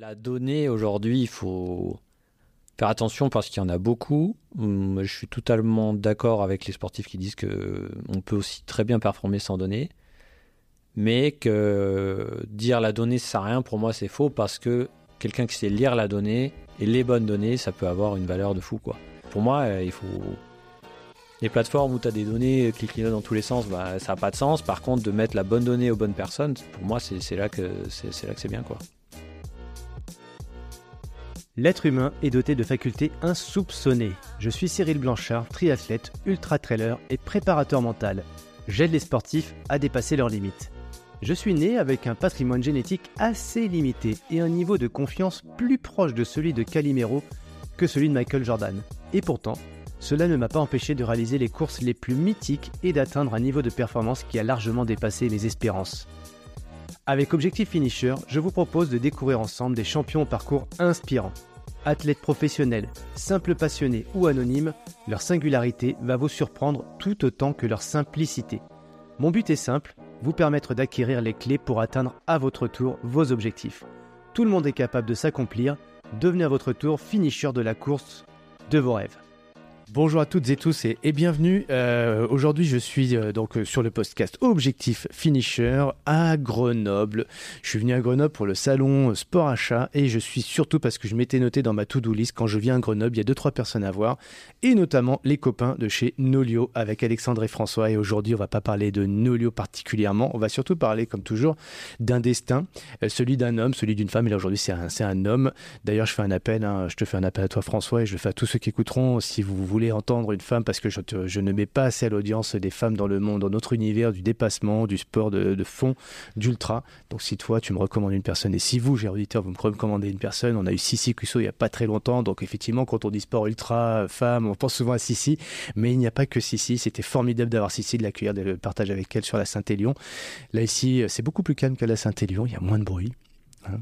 La donnée aujourd'hui, il faut faire attention parce qu'il y en a beaucoup. Hum, Je suis totalement d'accord avec les sportifs qui disent que on peut aussi très bien performer sans données, mais que dire la donnée ça sert à rien pour moi c'est faux parce que quelqu'un qui sait lire la donnée et les bonnes données, ça peut avoir une valeur de fou quoi. Pour moi, euh, il faut les plateformes où tu as des données clic dans tous les sens, bah, ça n'a pas de sens. Par contre, de mettre la bonne donnée aux bonnes personnes, pour moi, c'est là que c'est bien quoi. L'être humain est doté de facultés insoupçonnées. Je suis Cyril Blanchard, triathlète, ultra-trailer et préparateur mental. J'aide les sportifs à dépasser leurs limites. Je suis né avec un patrimoine génétique assez limité et un niveau de confiance plus proche de celui de Calimero que celui de Michael Jordan. Et pourtant, cela ne m'a pas empêché de réaliser les courses les plus mythiques et d'atteindre un niveau de performance qui a largement dépassé mes espérances. Avec Objectif Finisher, je vous propose de découvrir ensemble des champions au parcours inspirants. Athlètes professionnels, simples passionnés ou anonymes, leur singularité va vous surprendre tout autant que leur simplicité. Mon but est simple, vous permettre d'acquérir les clés pour atteindre à votre tour vos objectifs. Tout le monde est capable de s'accomplir, devenez à votre tour finisher de la course de vos rêves. Bonjour à toutes et tous et, bienvenue. Euh, Aujourd'hui, je suis euh, donc euh, sur le podcast Objectif Finisher à Grenoble. Je suis venu à Grenoble pour le salon Sport Achat et je suis surtout parce que je m'étais noté dans ma to-do list quand je viens à Grenoble, il y a deux trois personnes à voir et notamment les copains de chez Nolio avec Alexandre et François. Et aujourd'hui, on va pas parler de Nolio particulièrement, on va surtout parler, comme toujours, d'un destin, celui d'un homme, celui d'une femme. Et là aujourd'hui, c'est un, c'est un homme. D'ailleurs, je fais un appel, hein, je te fais un appel à toi, François, et je le fais à tous ceux qui écouteront. Si vous voulez entendre une femme, parce que je, ne mets pas assez à l'audience des femmes dans le monde, dans notre univers du dépassement, du sport de, fond, d'ultra. Donc si toi, tu me recommandes une personne, et si vous, cher auditeur, vous me recommandez une personne, on a eu Sissi Cusso il n'y a pas très longtemps. Donc effectivement, quand on dit sport ultra, femme, on pense souvent à Sissi, mais il n'y a pas que Sissi. C'était formidable d'avoir Sissi, de l'accueillir, de le partager avec elle sur la Saint-Élion. Là ici, c'est beaucoup plus calme qu'à la Saint-Élion, il y a moins de bruit. hein.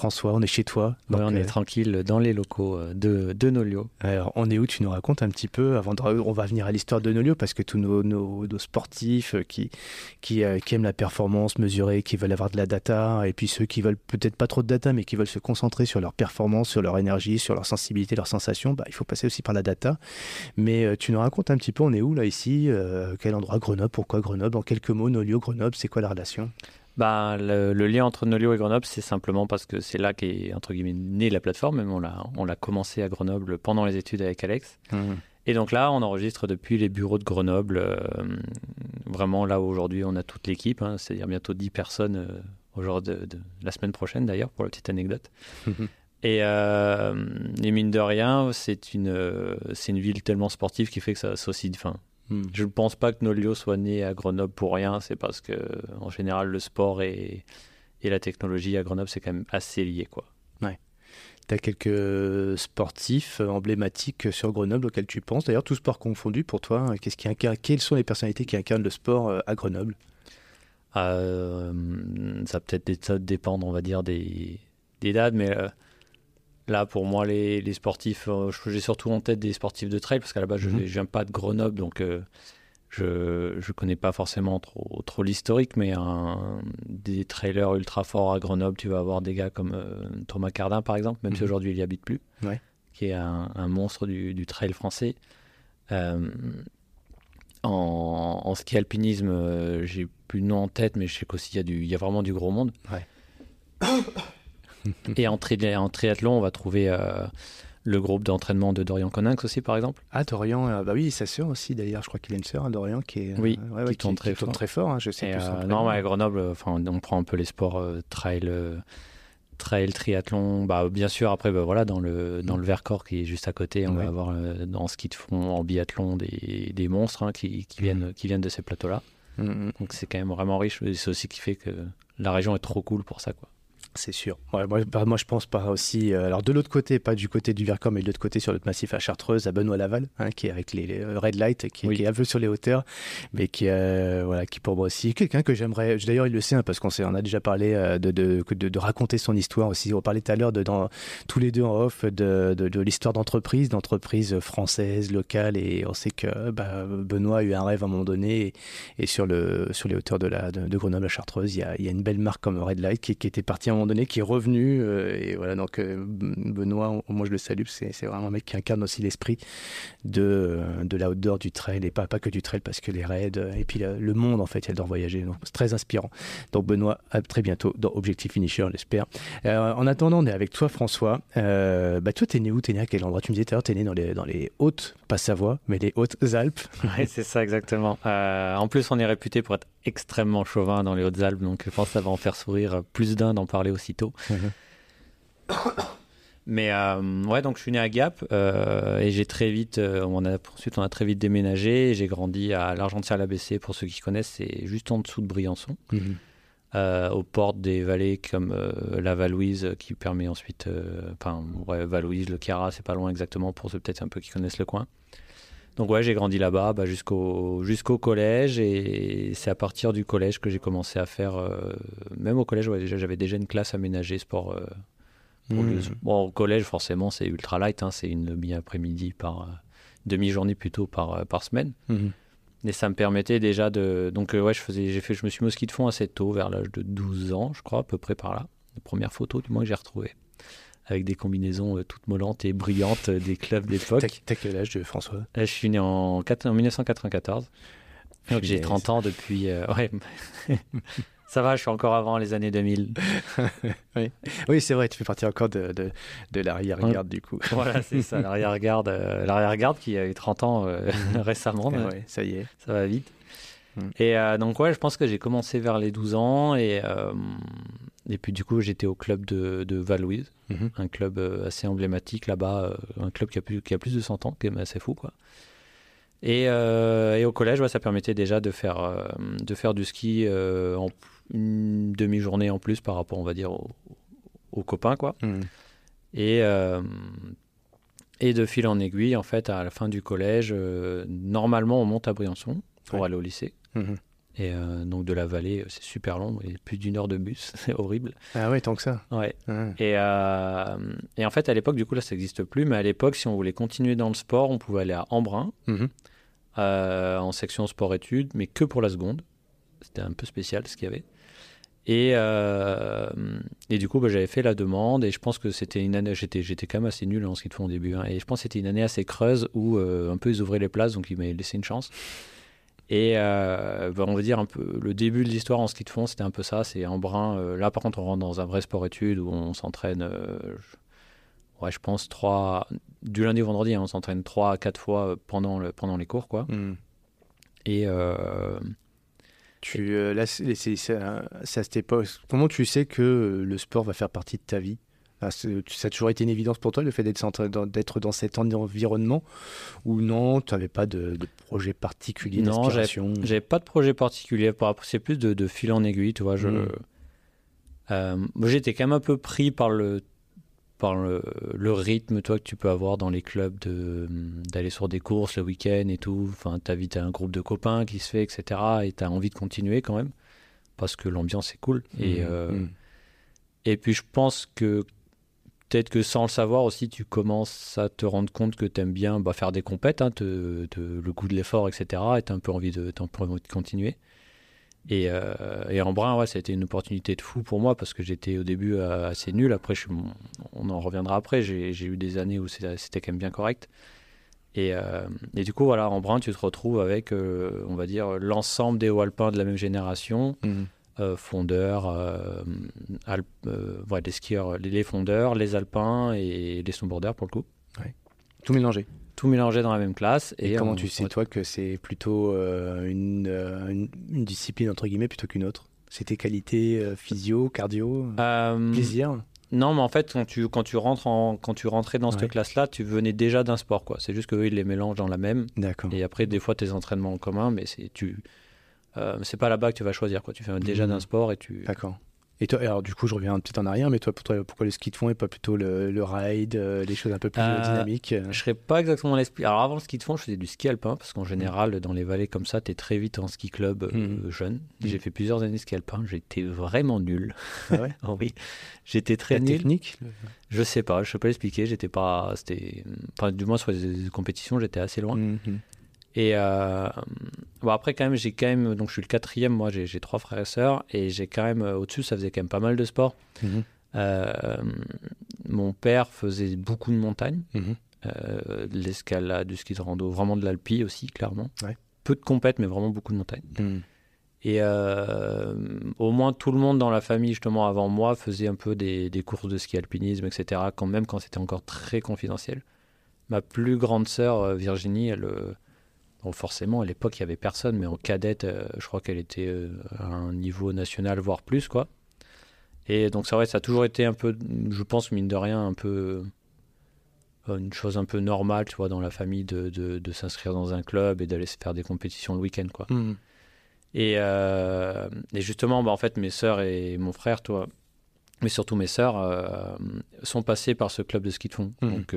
François, on est chez toi. Ouais, Donc, on euh, est tranquille dans les locaux euh, de, de Nolio. alors, on est où Tu nous racontes un petit peu avant de, on va venir à l'histoire de Nolio parce que tous nos, nos, nos sportifs euh, qui qui, euh, qui aiment la performance mesurée, qui veulent avoir de la data, et puis ceux qui veulent peut-être pas trop de data, mais qui veulent se concentrer sur leur performance, sur leur énergie, sur leur sensibilité, leurs sensations, bah, il faut passer aussi par la data. Mais euh, tu nous racontes un petit peu, on est où là ici Euh, Quel endroit Grenoble Pourquoi Grenoble En quelques mots, Nolio, Grenoble, c'est quoi la relation? Bah, le, le lien entre Nolio et Grenoble, c'est simplement parce que c'est là qu'est entre guillemets née la plateforme. Même on l'a, on l'a commencé à Grenoble pendant les études avec Alex. Et donc là, on enregistre depuis les bureaux de Grenoble. euh, vraiment là où aujourd'hui on a toute l'équipe, hein, c'est-à-dire bientôt 10 personnes euh, au jour de, de la semaine prochaine d'ailleurs, pour la petite anecdote. Et, euh, et mine de rien, c'est une, euh, c'est une ville tellement sportive qui fait que ça associe. Enfin, Hmm. je ne pense pas que Nolio soit né à Grenoble pour rien. C'est parce que, en général, le sport et, et la technologie à Grenoble, c'est quand même assez lié, quoi. Tu as quelques sportifs emblématiques sur Grenoble auxquels tu penses. D'ailleurs, tout sport confondu pour toi, hein, qu'est-ce qui incarne, quelles sont les personnalités qui incarnent le sport euh, à Grenoble? Euh, ça peut-être dépendre, on va dire, des, des dates, mais euh, là, pour moi, les, les sportifs, euh, j'ai surtout en tête des sportifs de trail, parce qu'à la base, je Mhm. ne viens pas de Grenoble, donc euh, je ne connais pas forcément trop, trop l'historique, mais un- des trailers ultra forts à Grenoble, tu vas avoir des gars comme euh, Thomas Cardin, par exemple, même si Mhm. aujourd'hui il n'y habite plus, Ouais. qui est un, un monstre du, du trail français. Euh, en, en ski alpinisme, j'ai plus de nom en tête, mais je sais qu'aussi il y, y a vraiment du gros monde. Ouais. Et en, tri- en triathlon, on va trouver euh, le groupe d'entraînement de Dorian Coninx aussi, par exemple. Ah, Dorian, euh, bah oui, sa sœur aussi d'ailleurs, je crois qu'il a une sœur, hein, Dorian, qui est. Oui, ouais, ouais, qui tourne très fort. très fort, hein, je sais Et, plus euh, non, mais à Grenoble, euh, enfin, on prend un peu les sports euh, trail, euh, trail, triathlon. Bah, bien sûr, après, bah, voilà, dans le dans le Vercors qui est juste à côté, on Ouais. va avoir euh, dans ski de fond, en biathlon, des, des monstres hein, qui, qui viennent qui viennent de ces plateaux-là. Mm, mm, Donc c'est quand même vraiment riche. C'est aussi qui fait que la région est trop cool pour ça, quoi. C'est sûr. Ouais, moi, bah, moi, je pense pas aussi. euh, alors, de l'autre côté, pas du côté du Vercors, mais de l'autre côté, sur le massif à Chartreuse, à Benoît Laval, hein, qui est avec les, les red light, qui, Oui. qui est un peu sur les hauteurs, mais qui, euh, voilà, qui pour moi aussi, quelqu'un que j'aimerais. D'ailleurs, il le sait, hein, parce qu'on on a déjà parlé euh, de, de, de, de raconter son histoire aussi. On parlait tout à l'heure de, dans, tous les deux en off de, de, l'histoire d'entreprise, d'entreprise française, locale, et on sait que bah, Benoît a eu un rêve à un moment donné, et, et sur, le, sur les hauteurs de, la, de, Grenoble à Chartreuse, il y a, il y a une belle marque comme Red Light qui, qui était partie un moment donné, qui est revenu. et voilà, donc Benoît, moi je le salue, c'est vraiment un mec qui incarne aussi l'esprit de, de l'outdoor, du trail, et pas, pas que du trail, parce que les raids, et puis le monde en fait, il adore voyager. Donc c'est très inspirant. Donc Benoît, à très bientôt dans Objectif Finisher, j'espère. en attendant, on est avec toi François. bah, toi, t'es né où? T'es né à quel endroit? Tu me disais tout à l'heure, t'es né dans les, dans les Hautes, pas Savoie, mais les Hautes-Alpes. Oui, c'est ça exactement. en plus, on est réputé pour être extrêmement chauvin dans les Hautes-Alpes, donc je pense que ça va en faire sourire plus d'un d'en parler aussitôt. Mhm. Mais euh, ouais, donc je suis né à Gap euh, et j'ai très vite, euh, on a, ensuite on a très vite déménagé. J'ai grandi à l'Argentière-l'ABC, pour ceux qui connaissent, c'est juste en dessous de Briançon, mhm. aux portes des vallées comme la Valouise qui permet ensuite, enfin, ouais, Valouise, le Cara, c'est pas loin exactement pour ceux peut-être un peu qui connaissent le coin. Donc ouais, j'ai grandi là-bas bah, jusqu'au jusqu'au collège et c'est à partir du collège que j'ai commencé à faire, euh, même au collège, ouais, j'avais déjà une classe aménagée sport. Euh, mmh. bon, au collège, forcément, c'est ultra light, hein, c'est une demi-après-midi par euh, demi-journée plutôt par par semaine. Mmh. Et ça me permettait déjà de. Donc, ouais, je, faisais, j'ai fait, je me suis mis au ski de fond assez tôt, vers l'âge de 12 ans, je crois, à peu près par là. La première photo, du moins, que j'ai retrouvée avec des combinaisons euh, toutes mollantes et brillantes euh, des clubs d'époque. T'as quel âge, François? Je suis né en, 1994. Donc j'ai 30 ans depuis. Euh, ouais. Ça va, je suis encore avant les années 2000. oui, oui c'est vrai, tu fais partie encore de, de, de l'arrière-garde du coup. voilà, c'est ça, l'arrière-garde, l'arrière-garde qui a eu 30 ans récemment. Ouais, ça y est. Ça va vite. Mm. Et donc, ouais, je pense que j'ai commencé vers les 12 ans et et puis du coup, j'étais au club de, de Val-Louise, mhm. un club euh, assez emblématique là-bas, euh, un club qui a, plus, qui a plus de 100 ans, qui est assez fou quoi. Et, euh, et au collège, ça permettait déjà de faire, de faire du ski en une demi-journée en plus par rapport, on va dire, aux, copains quoi. Mhm. Et et de fil en aiguille, en fait, à la fin du collège, normalement, on monte à Briançon pour aller au lycée. Mhm. Et euh, donc de la vallée, c'est super long, et plus d'une heure de bus, c'est horrible. Ah ouais, tant que ça. Ouais. Et, euh, et, en fait, à l'époque, du coup, là, ça n'existe plus, mais à l'époque, si on voulait continuer dans le sport, on pouvait aller à Embrun, mhm. euh, en section sport-études, mais que pour la seconde. C'était un peu spécial ce qu'il y avait. Et, et du coup, bah, j'avais fait la demande, et je pense que c'était une année, j'étais, j'étais quand même assez nul en ce qu'ils font au début, hein, et je pense que c'était une année assez creuse où un peu ils ouvraient les places, donc ils m'avaient laissé une chance. Et euh, bah, on va dire un peu le début de l'histoire en ski de fond, c'était un peu ça. C'est en brin. Euh, là, par contre, on rentre dans un vrai sport-études où on s'entraîne. Euh, ouais, je pense trois du lundi au vendredi. Hein, on s'entraîne trois à quatre fois pendant le, pendant les cours, quoi. Hmm. Et tu là, c'est à cette époque. Comment tu sais que le sport va faire partie de ta vie? Ça a toujours été une évidence pour toi le fait d'être dans, cet environnement ou non Tu n'avais pas de, projet particulier Non, j'avais pas de projet particulier. C'est plus de, fil en aiguille, tu vois. Je, hmm. euh, j'étais quand même un peu pris par le par le, rythme toi que tu peux avoir dans les clubs d'aller sur des courses le week-end et tout. Enfin, tu as un groupe de copains qui se fait, etc. Et tu as envie de continuer quand même parce que l'ambiance est cool. Et, hmm. Euh, hmm. et puis je pense que peut-être que sans le savoir aussi, tu commences à te rendre compte que tu aimes bien bah, faire des compètes, hein, le goût de l'effort, etc. Et tu as un peu envie de, continuer. Et, euh, en brun, ouais, ça a été une opportunité de fou pour moi parce que j'étais au début euh, assez nul. Après, on en reviendra après. J'ai eu des années où c'était quand même bien correct. Et, euh, et, du coup, voilà, en brun, tu te retrouves avec, on va dire, l'ensemble des hauts alpins de la même génération. Mmh. Euh, fondeurs, euh, euh, des skieurs, les fondeurs, les alpins et les snowboarders pour le coup. Tout mélangé. Tout mélangé dans la même classe. Et, comment tu sais, toi, que c'est plutôt une, une, discipline, entre guillemets, plutôt qu'une autre? C'était qualité physio, cardio, plaisir? non, mais en fait, quand tu, quand tu, rentres en, quand tu rentrais dans cette classe-là, tu venais déjà d'un sport. quoi. C'est juste qu'eux, ils les mélangent dans la même. D'accord. Et après, des fois, tes entraînements en commun, mais c'est tu, euh, c'est pas là-bas que tu vas choisir. Quoi. Tu fais déjà mmh. d'un sport et tu. D'accord. Et toi, alors du coup, je reviens un petit en arrière, mais toi, pour toi, pourquoi le ski de fond et pas plutôt le, le ride, euh, les choses un peu plus euh, dynamiques Je serais pas exactement l'esprit. Alors avant le ski de fond, je faisais du ski alpin parce qu'en général, dans les vallées comme ça, tu es très vite en ski club mmh. jeune. Mmh. J'ai fait plusieurs années de ski alpin, j'étais vraiment nul. Ah ouais oh Oui, j'étais très La nul. technique Je sais pas, je sais pas l'expliquer. J'étais pas, c'était, enfin, du moins sur les compétitions, j'étais assez loin. Et euh, bon, après, quand même, j'ai quand même. Donc, je suis le quatrième, moi, j'ai trois frères et sœurs. Et j'ai quand même. euh, Au-dessus, ça faisait quand même pas mal de sport. Mhm. Euh, mon père faisait beaucoup de montagne, Mhm. euh, de l'escalade, du ski de rando, vraiment de l'alpi aussi, clairement. Ouais. Peu de compètes, mais vraiment beaucoup de montagne. Mhm. Et au moins tout le monde dans la famille, justement, avant moi, faisait un peu des, des courses de ski alpinisme, etc., quand même quand c'était encore très confidentiel. Ma plus grande sœur, Virginie, elle, bon, forcément, à l'époque, il n'y avait personne, mais en cadette, euh, je crois qu'elle était euh, à un niveau national, voire plus, quoi. Et donc, c'est vrai, ça a toujours été un peu, je pense, mine de rien, un peu euh, une chose un peu normale, tu vois, dans la famille de, de, de s'inscrire dans un club et d'aller se faire des compétitions le week-end, quoi. Mhm. Et, et justement, bah, en fait, mes sœurs et mon frère, toi, mais surtout mes sœurs, sont passés par ce club de ski de fond. Mhm. Donc,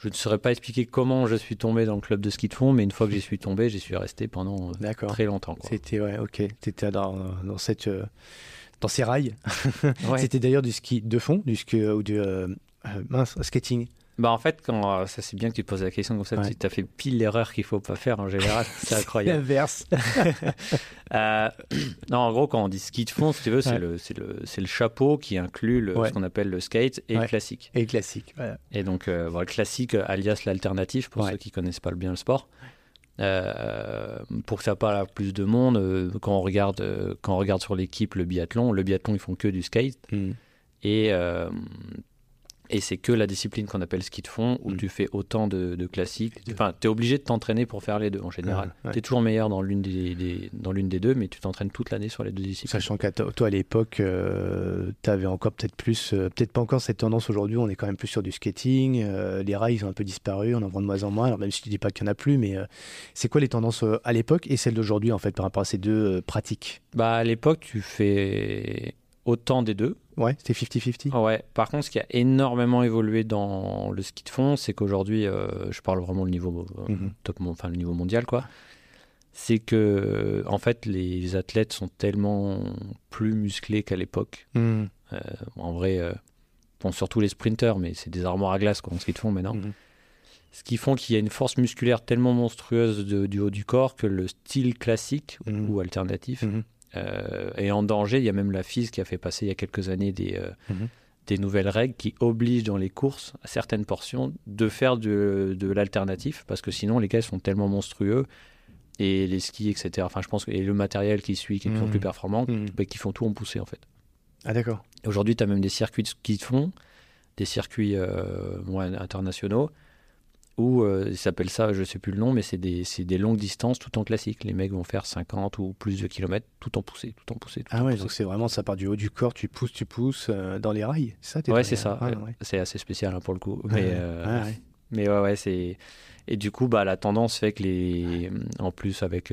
je ne saurais pas expliquer comment je suis tombé dans le club de ski de fond, mais une fois que j'y suis tombé, j'y suis resté pendant euh, très longtemps. C'était ouais, ok. T'étais dans, dans cette euh, dans ces rails. Ouais. C'était d'ailleurs du ski de fond, du ski euh, ou du euh, mince skating. Bah, en fait, quand, euh, ça c'est bien que tu te poses la question comme ça, Ouais. tu as fait pile l'erreur qu'il faut pas faire en général, c'est incroyable. L'inverse. Euh, non, en gros, quand on dit ski de fond, si tu veux, c'est Ouais. le, le, le chapeau qui inclut le- Ouais. ce qu'on appelle le skate et le classique. Et classique. Voilà. Et donc, euh, voilà, le classique, euh, alias l'alternative, pour ceux qui connaissent pas bien le sport. Euh, pour que ça parle à plus de monde, quand, on regarde, quand on regarde sur l'équipe le biathlon, le biathlon, ils font que du skate. Mhm. Et, euh, et c'est que la discipline qu'on appelle ski de fond, où Mm. tu fais autant de, de classiques. Enfin, tu es obligé de t'entraîner pour faire les deux en général. Ouais, ouais. Tu es toujours meilleur dans l'une des, des- dans l'une des deux, mais tu t'entraînes toute l'année sur les deux disciplines. Sachant qu'à to- toi à l'époque, tu avais encore peut-être plus, euh, peut-être pas encore cette tendance aujourd'hui. On est quand même plus sur du skating. euh, les rails ils ont un peu disparu, on en voit de moins en moins. Alors même si tu dis pas qu'il y en a plus, mais euh, c'est quoi les tendances euh, à l'époque et celles d'aujourd'hui en fait par rapport à ces deux euh, pratiques? Bah, à l'époque, tu fais autant des deux. Ouais, c'était 50-50. Ouais. Par contre, ce qui a énormément évolué dans le ski de fond, c'est qu'aujourd'hui, euh, je parle vraiment le niveau euh, Mhm. top, enfin le niveau mondial, quoi. C'est que, en fait, les athlètes sont tellement plus musclés qu'à l'époque. Mhm. Euh, en vrai, euh, bon, surtout les sprinters, mais c'est des armoires à glace quoi, en ski de fond maintenant. Mhm. Ce qui font qu'il y a une force musculaire tellement monstrueuse de- du haut du corps que le style classique ou alternatif. Euh, est en danger. Il y a même la FIS qui a fait passer il y a quelques années des, euh, Mhm. des nouvelles règles qui obligent dans les courses, à certaines portions, de faire de, de l'alternatif parce que sinon les gars sont tellement monstrueux et les skis, etc. Enfin, je pense que et le matériel qui suit, qui est de plus Mhm. plus performant, Mhm. bah, qui font tout en poussée en fait. Ah d'accord. Aujourd'hui, tu as même des circuits de ski de fond, des circuits euh, internationaux, où euh, ils s'appellent ça, je sais plus le nom, mais c'est des, des longues distances tout en classique. Les mecs vont faire 50 ou plus de kilomètres tout en poussée, tout en poussée. tout Ah en ouais, poussée. donc c'est vraiment ça part du haut du corps, tu pousses, tu pousses euh, dans les rails. Ça Ouais, c'est ça. Ouais, ouais. C'est assez spécial hein, pour le coup. Mais, Ouais, euh, ouais, ouais. mais ouais, ouais, c'est. Et du coup, bah, la tendance fait que les. En plus, avec,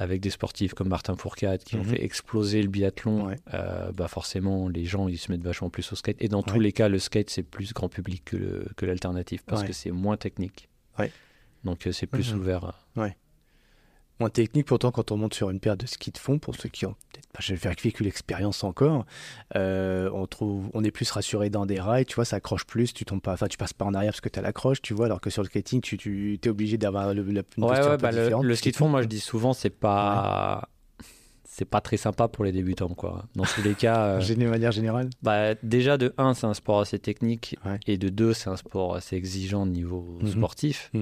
avec des sportifs comme Martin Fourcade qui ont Mhm. fait exploser le biathlon, Ouais. euh, bah forcément, les gens ils se mettent vachement plus au skate. Et dans tous les cas, le skate c'est plus grand public que l'alternative parce que c'est moins technique. Donc euh, c'est plus ouvert. à- Moins technique, pourtant, quand on monte sur une paire de skis de fond, pour ceux qui ont peut-être pas vécu l'expérience encore, euh, on trouve, on est plus rassuré dans des rails, tu vois, ça accroche plus, tu tombes pas, enfin, tu passes pas en arrière parce que tu as l'accroche, tu vois, alors que sur le skating, tu, tu es obligé d'avoir le, la, une Ouais, posture ouais, un peu bah, le, différente. le ski de fond, moi je dis souvent, c'est pas. C'est pas très sympa pour les débutants, quoi. Dans tous les cas, euh, de manière générale? bah, déjà de 1, c'est un sport assez technique, Ouais. et de 2, c'est un sport assez exigeant au niveau Mhm. sportif.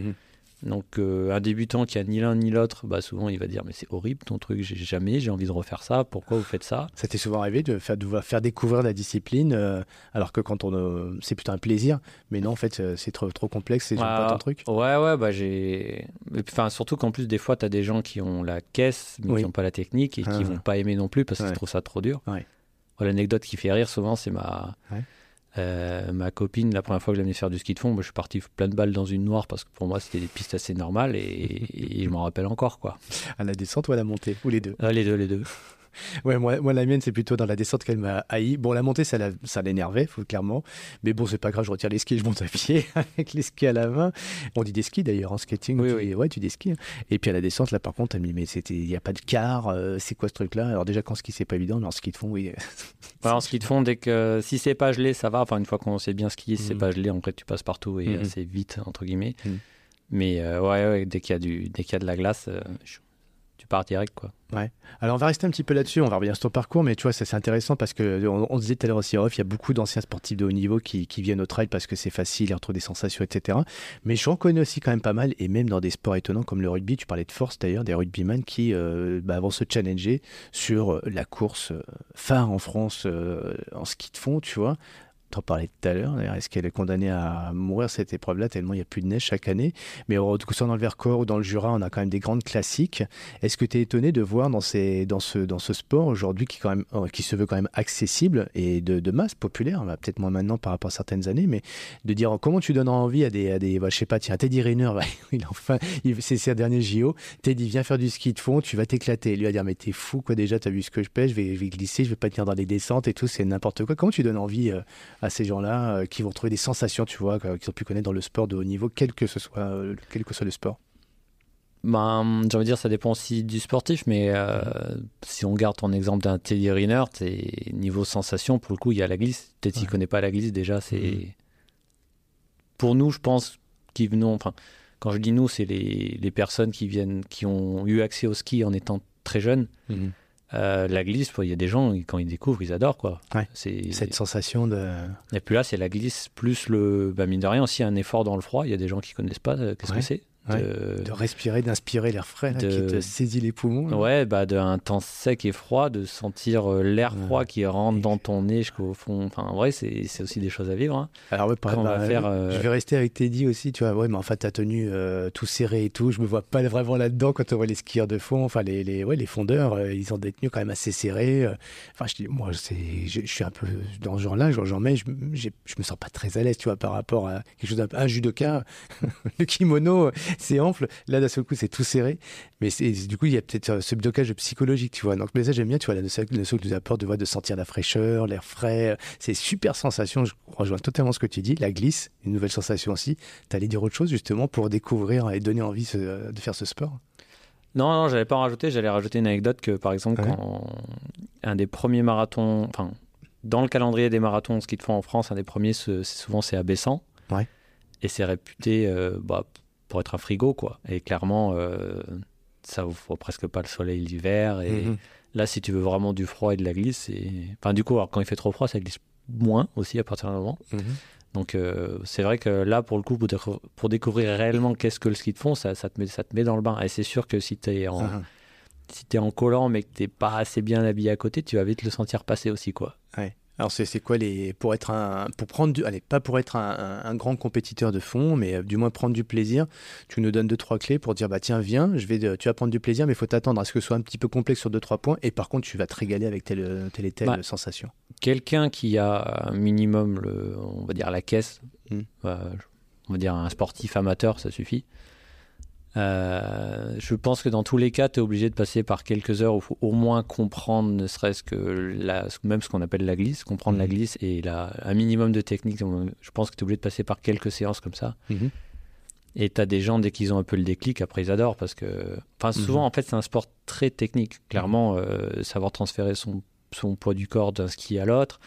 Donc euh, un débutant qui a ni l'un ni l'autre, bah, souvent il va dire mais c'est horrible ton truc, j'ai jamais, j'ai envie de refaire ça, pourquoi vous faites ça? Ça t'est souvent arrivé de faire, de faire découvrir la discipline, euh, alors que quand on, euh, c'est plutôt un plaisir, mais non, en fait, c'est trop, trop complexe, c'est Ah, pas ton truc? Ouais, ouais, bah j'ai. Enfin, surtout qu'en plus, des fois, tu as des gens qui ont la caisse, mais Oui. qui n'ont pas la technique et Ah. qui vont pas aimer non plus parce qu'ils Ouais. trouvent ça trop dur. Ouais. L'anecdote qui fait rire souvent, c'est ma. Euh, ma copine, la première fois que je l'ai amenée faire du ski de fond, moi, je suis parti plein de balles dans une noire parce que pour moi c'était des pistes assez normales et, et je m'en rappelle encore quoi. À la descente ou à la montée, ou les deux? Ah, les deux, les deux. Ouais, moi, moi la mienne, c'est plutôt dans la descente qu'elle m'a haï. Bon, la montée, ça, l'énervait, faut clairement. Mais bon, c'est pas grave, je retire les skis, et je monte à pied avec les skis à la main. On dit des skis d'ailleurs en skating. Oui, tu oui. dis- ouais, tu dis des skis. hein. Et puis à la descente, là, par contre, elle me dit, mais c'était, il n'y a pas de car, euh, c'est quoi ce truc-là? Alors déjà, quand ski, c'est pas évident, mais en ski de fond, oui. Ouais, en ski de fond, dès que si c'est pas gelé, ça va. Enfin, une fois qu'on sait bien skier, si c'est Mhm. pas gelé, en fait, tu passes partout et Mhm. assez vite entre guillemets. Mhm. Mais euh, ouais, ouais, dès qu'il y, a du, dès qu'il y a de la glace, euh, je- pars direct. Quoi. Ouais. Alors on va rester un petit peu là-dessus, on va revenir sur ton parcours, mais tu vois, c'est intéressant parce que on, on disait tout à l'heure aussi off, il y a beaucoup d'anciens sportifs de haut niveau qui, viennent au trail parce que c'est facile, ils retrouvent des sensations, etc. Mais j'en connais aussi quand même pas mal, et même dans des sports étonnants comme le rugby, tu parlais de force d'ailleurs, des rugbyman qui euh, bah, vont se challenger sur euh, la course euh, phare en France euh, en ski de fond, tu vois. T'en parlais tout à l'heure, est-ce qu'elle est condamnée à mourir cette épreuve-là tellement il n'y a plus de neige chaque année? Mais que soit dans le Vercors ou dans le Jura, on a quand même des grandes classiques. Est-ce que tu es étonné de voir dans, ces, dans, ce, dans ce sport aujourd'hui qui, quand même, euh, qui se veut quand même accessible et de, masse populaire, bah, peut-être moins maintenant par rapport à certaines années, mais de dire oh, comment tu donnes envie à des, à des bah, je sais pas, tiens, Teddy Rayner, bah, il c'est ses derniers JO, Teddy viens faire du ski de fond, tu vas t'éclater. Lui va dire mais t'es fou quoi déjà, t'as vu ce que je vais, je vais glisser, je vais pas tenir dans les descentes et tout, c'est n'importe quoi. Comment tu donnes envie euh, à ces gens-là euh, qui vont trouver des sensations, tu vois, qu'ils ont pu connaître dans le sport de haut niveau, quel que ce soit, euh, quel que soit le sport Ben, j'ai envie de dire, ça dépend aussi du sportif, mais euh, si on garde ton exemple d'un Teddy Riner, niveau sensation, pour le coup, il y a la glisse. Peut-être qu'il Ouais. connaît pas la glisse, déjà, c'est. Mhm. Pour nous, je pense, qui venons. Enfin, quand je dis nous, c'est les, les personnes qui viennent, qui ont eu accès au ski en étant très jeunes. Euh, la glisse, il y a des gens, quand ils découvrent, ils adorent, quoi. Ouais. C'est. Cette sensation de. Et puis là, c'est la glisse plus le. Bah, mine de rien, aussi un effort dans le froid. Il y a des gens qui connaissent pas euh, qu'est-ce Ouais. que c'est. De- de respirer, d'inspirer l'air frais là, de- qui te saisit les poumons. là. Ouais, bah d'un temps sec et froid, de sentir euh, l'air froid qui rentre dans ton nez jusqu'au fond. Enfin, en vrai, c'est c'est aussi des choses à vivre. hein. Alors ouais, par exemple, bah, faire, euh, je vais rester avec Teddy aussi, tu vois. Ouais, mais enfin ta tenue euh, tout serré et tout, je me vois pas vraiment là-dedans quand on voit les skieurs de fond, enfin les, les, ouais, les fondeurs, euh, ils ont des tenues quand même assez serrées. Enfin, je, dis, moi, c'est, je, je suis un peu dans ce genre-là, genre, j'en mets, je, je me sens pas très à l'aise, tu vois, par rapport à quelque chose d'un judoka. le kimono, c'est ample. Là, d'un seul coup, c'est tout serré. Mais du coup, il y a peut-être euh, ce blocage psychologique, tu vois. Donc, mais ça, j'aime bien, tu vois, la notion la notion que nous apporte de, voir, de sentir la fraîcheur, l'air frais. C'est super sensation. Je rejoins totalement ce que tu dis. La glisse, une nouvelle sensation aussi. T'allais dire autre chose, justement, pour découvrir et donner envie ce- de faire ce sport? Non, non, j'allais pas en rajouter. J'allais rajouter une anecdote que, par exemple, Ouais. quand un des premiers marathons, enfin, dans le calendrier des marathons ski de fond en France, un des premiers, souvent c'est à Bessan. Ouais. Et c'est réputé euh, bah, pour être un frigo, quoi. Et clairement, euh, ça vous faut presque pas le soleil l'hiver. Et Mhm. là, si tu veux vraiment du froid et de la glisse, c'est. Enfin, du coup, alors, quand il fait trop froid, ça glisse moins aussi à partir d'un moment. Mhm. Donc euh, c'est vrai que là, pour le coup, pour, décou- pour découvrir réellement qu'est-ce que le ski de fond, ça, ça te, met, ça te met dans le bain. Et c'est sûr que si tu es en, Mhm. si t'es en collant mais que t'es pas assez bien habillé à côté, tu vas vite le sentir passer aussi, quoi. Alors, c'est, c'est quoi les. Pour être un. Pour prendre du. Allez, pas pour être un, un- un grand compétiteur de fond, mais euh, du moins prendre du plaisir. Tu nous donnes deux, trois clés pour dire, bah tiens, viens, je vais, de- tu vas prendre du plaisir, mais il faut t'attendre à ce que ce soit un petit peu complexe sur deux, trois points. Et par contre, tu vas te régaler avec telle, euh, telle et telle Bah, sensation. Quelqu'un qui a un minimum, le, on va dire la caisse, Mm. euh, on va dire un sportif amateur, ça suffit. Euh, je pense que dans tous les cas, tu es obligé de passer par quelques heures où il faut au moins comprendre, ne serait-ce que la, même ce qu'on appelle la glisse, comprendre la Mhm. glisse et la, un minimum de technique. Je pense que tu es obligé de passer par quelques séances comme ça. Mhm. Et tu as des gens, dès qu'ils ont un peu le déclic, après ils adorent parce que. Enfin, souvent, Mhm. en fait, c'est un sport très technique. Clairement, euh, savoir transférer son, son poids du corps d'un ski à l'autre.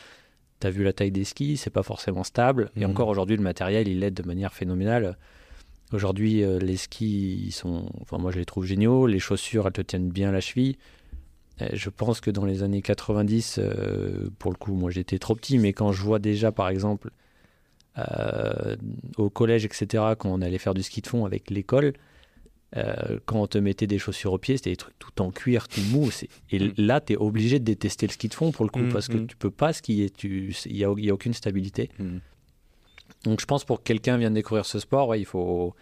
Tu as vu la taille des skis, c'est pas forcément stable. Et encore aujourd'hui, le matériel, il aide de manière phénoménale. Aujourd'hui, euh, les skis, ils sont. Enfin, moi, je les trouve géniaux. Les chaussures, elles te tiennent bien la cheville. Euh, Je pense que dans les années 90, euh, pour le coup, moi j'étais trop petit, mais quand je vois déjà, par exemple, euh, au collège, etc., quand on allait faire du ski de fond avec l'école, quand on te mettait des chaussures aux pieds, c'était des trucs tout en cuir, tout mou. Et Mm. là, tu es obligé de détester le ski de fond pour le coup, Mm, parce que mm. tu peux pas skier, tu- il n'y a, y a aucune stabilité. Donc je pense pour que quelqu'un vienne découvrir ce sport, ouais, il faut,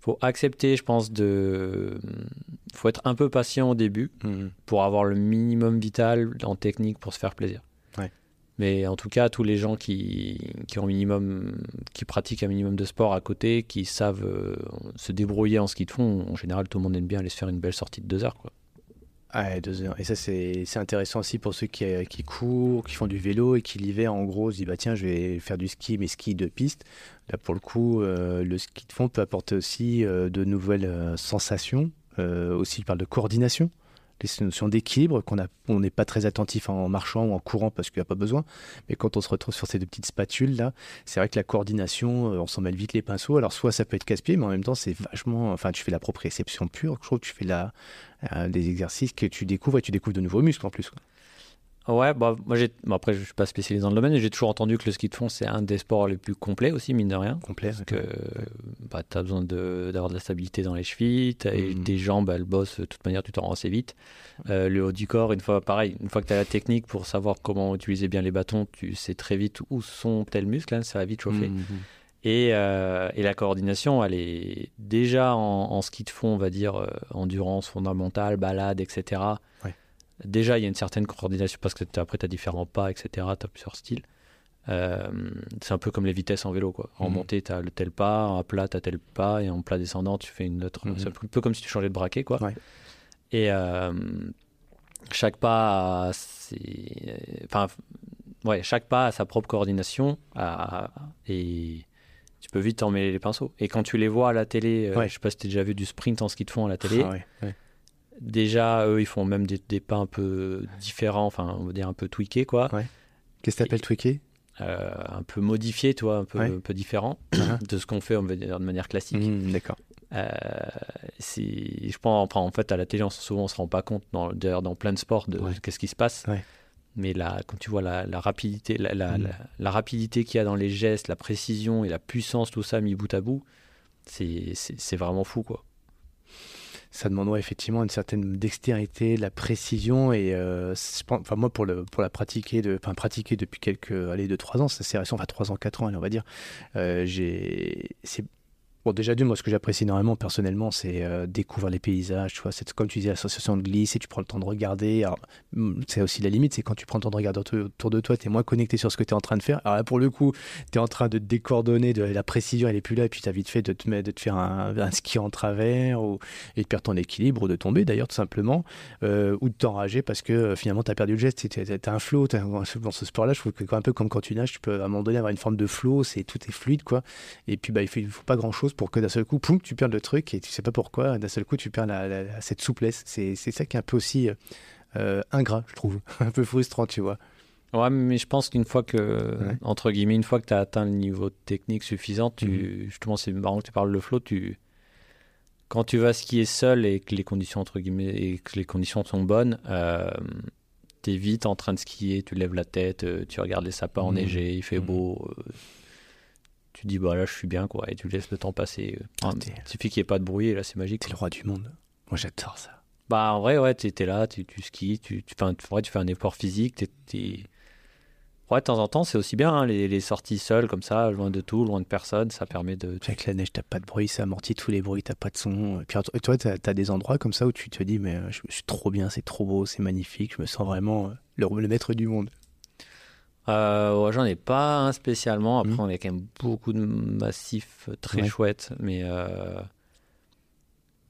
faut accepter, je pense, de... Il faut être un peu patient au début Mhm. pour avoir le minimum vital en technique pour se faire plaisir. Ouais. Mais en tout cas, tous les gens qui, qui ont minimum, qui pratiquent un minimum de sport à côté, qui savent euh, se débrouiller en ski de fond, en général, tout le monde aime bien aller se faire une belle sortie de deux heures. Quoi. Ouais, deux heures. Et ça, c'est intéressant aussi pour ceux qui, euh, qui courent, qui font du vélo et qui l'hiver, en gros, se disent bah, tiens, je vais faire du ski, mais ski de piste. Là, pour le coup, euh, le ski de fond peut apporter aussi euh, de nouvelles sensations. Aussi, il parle de coordination. Les notions d'équilibre, qu'on on n'est pas très attentif en marchant ou en courant parce qu'il n'y a pas besoin. Mais quand on se retrouve sur ces deux petites spatules là, c'est vrai que la coordination, euh, on s'en mêle vite les pinceaux. Alors soit ça peut être casse-pied, mais en même temps c'est vachement, enfin tu fais la proprioception pure. Je trouve que tu fais la, euh, des exercices que tu découvres et tu découvres de nouveaux muscles en plus. Ouais, bah, moi j'ai. après, je suis pas spécialisé dans le domaine, mais j'ai toujours entendu que le ski de fond c'est un des sports les plus complets aussi, mine de rien. Complet. Parce que bah, tu as besoin d'avoir de, la stabilité dans les chevilles, et mmh. tes jambes elles bossent, de toute manière tu t'en rends assez vite. Euh, le haut du corps, une fois pareil, une fois que tu as la technique pour savoir comment utiliser bien les bâtons, tu sais très vite où sont tels muscles, hein, ça va vite chauffer. Mmh. Et, euh, et, la coordination, elle est déjà en, ski de fond, on va dire, euh, endurance fondamentale, balade, etc. Ouais déjà, il y a une certaine coordination parce que après, tu as différents pas, etc. Tu as plusieurs styles. Euh, c'est un peu comme les vitesses en vélo. Quoi. En mhm. montée, tu as le tel pas, en plat, tu as tel pas, et en plat descendant, tu fais une autre. Mhm. C'est un peu comme si tu changeais de braquet. Quoi. Et euh, chaque pas, enfin, ouais, chaque pas a sa propre coordination et tu peux vite emmêler les pinceaux. Et quand tu les vois à la télé, euh, je sais pas si tu as déjà vu du sprint en ski de fond à la télé. Ah Déjà, eux, ils font même des, pas un peu différents, enfin, on va dire un peu tweakés, quoi. Qu'est-ce que tu appelles tweaké euh, Un peu modifié, toi, un peu, un peu différent uh-huh. de ce qu'on fait, on va dire, de manière classique. Mmh, d'accord. Euh, je pense, en fait, à la télé, on, souvent, on se rend pas compte, d'ailleurs, dans plein de sports, de qu'est-ce qui se passe. Mais là, quand tu vois la, rapidité, la, mmh. la, rapidité qu'il y a dans les gestes, la précision et la puissance, tout ça mis bout à bout, c'est vraiment fou, quoi ça demande effectivement une certaine dextérité, la précision et euh, enfin moi pour le pour la pratiquer de enfin pratiquer depuis quelques allez deux trois ans, c'est récent, enfin trois ans quatre ans on va dire, euh, j'ai c'est Bon, déjà, d'une, moi, ce que j'apprécie énormément personnellement, c'est euh, découvrir les paysages. Tu vois, c'est comme tu disais, l'association de glisse et tu prends le temps de regarder. Mm, c'est aussi la limite, c'est quand tu prends le temps de regarder autour de toi, tu es moins connecté sur ce que tu es en train de faire. Alors là, pour le coup, tu es en train de te décoordonner, de, la précision, elle est plus là, et puis tu as vite fait de te, de te faire un, ski en travers, ou, et de perdre ton équilibre, ou de tomber d'ailleurs, tout simplement, euh, ou de t'enrager parce que euh, finalement, tu as perdu le geste. Tu as, un flow. Dans ce sport-là, je trouve que, un peu comme quand tu nages, tu peux à un moment donné avoir une forme de flow, tout est fluide, quoi. Et puis, bah, il ne faut, pas grand-chose pour que d'un seul coup, tu perds le truc et tu sais pas pourquoi. D'un seul coup, tu perds cette souplesse. C'est ça qui est un peu aussi euh, ingrat, je trouve. un peu frustrant, tu vois. Ouais, mais je pense qu'une fois que, entre guillemets, une fois que tu as atteint le niveau technique suffisant, tu, mhm. justement, c'est marrant que tu parles de flow, tu, quand tu vas skier seul et que les conditions, entre guillemets, et que les conditions sont bonnes, euh, tu es vite en train de skier, tu lèves la tête, euh, tu regardes les sapins mhm. enneigés, il fait mhm. beau, euh, tu dis bah là je suis bien quoi et tu laisses le temps passer. Ah, il suffit qu'il n'y ait pas de bruit et là c'est magique. T'es le roi du monde. Moi j'adore ça. Bah en vrai ouais tu es là, tu, tu skis, tu, tu, tu fais un effort physique, tu Ouais, de temps en temps, c'est aussi bien, hein, les, les, sorties seules, comme ça, loin de tout, loin de personne, ça permet de... Avec la neige, t'as pas de bruit, ça amortit tous les bruits, t'as pas de son. Puis toi, t'as as des endroits comme ça où tu te dis, mais euh, je, suis trop bien, c'est trop beau, c'est magnifique, je me sens vraiment euh, le, le maître du monde. Euh, J'en ai pas un spécialement. Après, mmh. on a quand même beaucoup de massifs très chouettes. Mais. Euh,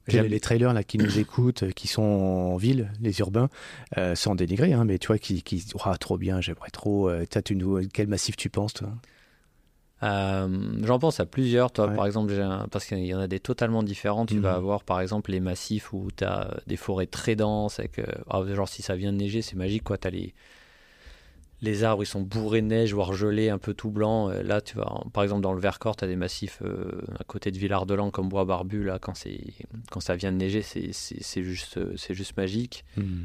les trailers là qui nous écoutent, qui sont en ville, les urbains, euh, sans dénigrer, hein, mais tu vois, qui, qui oh, trop bien, j'aimerais trop. Euh, une, quel massif tu penses, toi? Euh, J'en pense à plusieurs, toi, par exemple, parce qu'il y en a des totalement différents. Tu vas mmh. avoir, par exemple, les massifs où tu as des forêts très denses, avec, oh, genre si ça vient de neiger, c'est magique, quoi. Tu as les les arbres ils sont bourrés de neige, voire gelés, un peu tout blanc. Euh, là, tu vas, par exemple, dans le Vercors, tu as des massifs euh, à côté de Villard-de-Lans comme Bois Barbu. Là, quand, quand ça vient de neiger, c'est juste, juste magique. Hmm.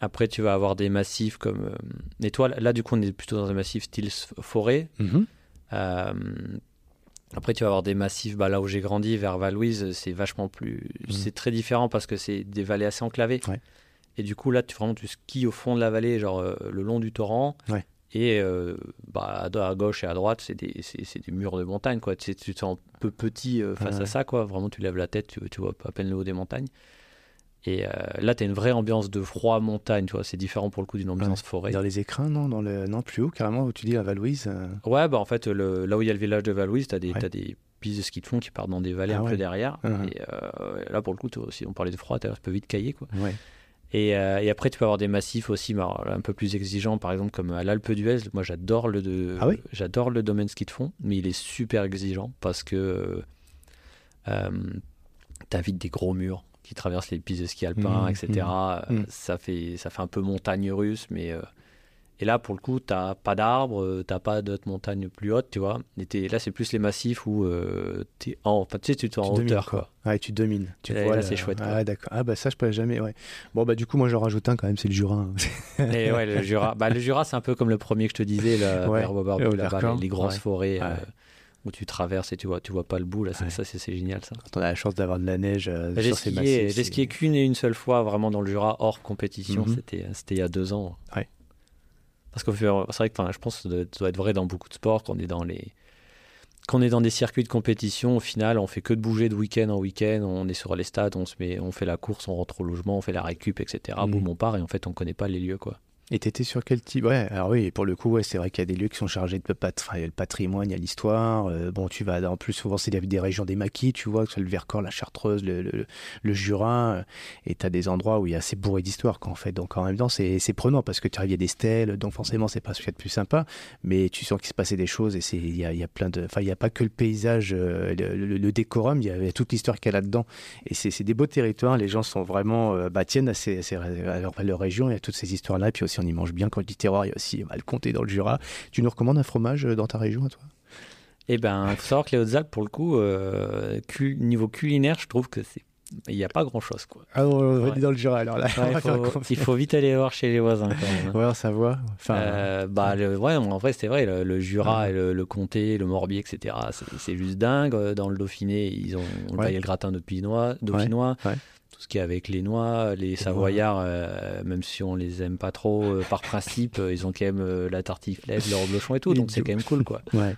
Après, tu vas avoir des massifs comme. Euh, et toi, là, du coup, on est plutôt dans un massif style forêt. Mhm. après, tu vas avoir des massifs, bah, là où j'ai grandi, vers Valouise, c'est vachement plus. Hmm. C'est très différent parce que c'est des vallées assez enclavées. Et du coup, là, tu, vraiment, tu skis au fond de la vallée, genre euh, le long du torrent. Et euh, bah, à gauche et à droite, c'est des, des, murs de montagne. Quoi. Tu, tu te sens un peu petit euh, face à ça. Quoi. Vraiment, tu lèves la tête, tu, tu vois à peine le haut des montagnes. Et là, tu as une vraie ambiance de froid montagne, tu vois. C'est différent pour le coup d'une ambiance forêt. Dans les écrins, non? Dans le... Non, plus haut, carrément, où tu dis à Valouise Ouais, bah en fait, le... là où il y a le village de Valouise, tu as, as, des pistes de ski de fond qui partent dans des vallées ah un peu derrière. Uh-huh. Et là, pour le coup, aussi, on parlait de froid, tu peux vite cailler, quoi. Euh, et, après, tu peux avoir des massifs aussi un peu plus exigeants, par exemple comme à l'Alpe d'Huez. Moi, j'adore le, de, ah j'adore le domaine ski de fond, mais il est super exigeant parce que euh, tu as vite des gros murs. qui traverse les pistes de ski alpin, Mmh, etc. mmh, Euh, mmh. Ça, fait, ça fait un peu montagne russe, mais. euh, et là, pour le coup, t'as pas d'arbres, euh, t'as pas d'autres montagnes plus hautes, tu vois. Et là, c'est plus les massifs où euh, t'es en, enfin, tu sais, tu es en Tu domines, hauteur, quoi. Ouais, tu domines. Tu vois, là, le- c'est chouette, quoi. Ah, d'accord. Ah, bah ça, je pourrais jamais. Ouais. Bon, bah du coup, moi, j'en rajoute un quand même, c'est le Jura. Et ouais, le Jura, bah, le Jura, c'est un peu comme le premier que je te disais, là, Ouais, là-bas, les, les grosses ouais. forêts euh, où tu traverses et tu vois, tu vois pas le bout. Là, ça, Ouais. ça, c'est génial, ça. Quand on a la chance d'avoir de la neige euh, Bah, J'ai sur ces skié, massifs. j'ai c'est- skié qu'une et une seule fois vraiment dans le Jura hors compétition. C'était, c'était il y a deux ans. Ouais. Parce que c'est vrai que je pense que ça doit- être vrai dans beaucoup de sports qu'on est dans les quand on est dans des circuits de compétition, au final, on fait que de bouger de week-end en week-end. On est sur les stades, on se met, on fait la course, on rentre au logement, on fait la récup, etc. Mhm. Boum, on part et en fait, on connaît pas les lieux, quoi. Et t'étais sur quel type Ouais, alors oui, pour le coup, ouais, c'est vrai qu'il y a des lieux qui sont chargés de pat... y patrimoine, il y a l'histoire. euh, bon, tu vas en plus souvent c'est des, des régions des maquis, tu vois, que ce le Vercors, la Chartreuse, le, le, Jura, euh, et t'as des endroits où il y a assez bourré d'histoire, quoi, en fait. Donc en même temps, c'est prenant parce que tu arrives, il y a des stèles, donc forcément, c'est pas ce qu'il y a de plus sympa, mais tu sens qu'il se passait des choses et il y a, y a plein de, enfin, il n'y a pas que le paysage, euh, le, décorum, il y a, y toute l'histoire qu'il y a là-dedans. Et c'est des beaux territoires, les gens sont vraiment, euh, bah, tiennent à, leur, à leur région, il y a toutes ces histoires-là, et puis aussi on y mange bien. Quand je dis terroir, il y a aussi bah, le comté dans le Jura. Tu nous recommandes un fromage euh, dans ta région à toi? Eh ben, il faut savoir que les Hautes-Alpes, pour le coup, euh, cul- niveau culinaire, je trouve que c'est il n'y a pas grand-chose, quoi. Ah non, on va Ouais. aller dans le Jura alors là. Ouais, il, faut, confiance. il faut vite aller voir chez les voisins, quand même. hein. Ouais, en Savoie. Enfin, Euh, bah, le, ouais, en vrai, c'est vrai, le, le Jura, et le, le Comté, le Morbier, etc., c'est- juste dingue. Dans le Dauphiné, ils ont on Ouais. le gratin dauphinois, dauphinois ouais. Tout ce qui est avec les noix, les Savoyards, euh, même si on les aime pas trop euh, par principe, euh, ils ont quand même euh, la tartiflette, le reblochon et tout, donc c'est quand même cool, quoi. Ouais.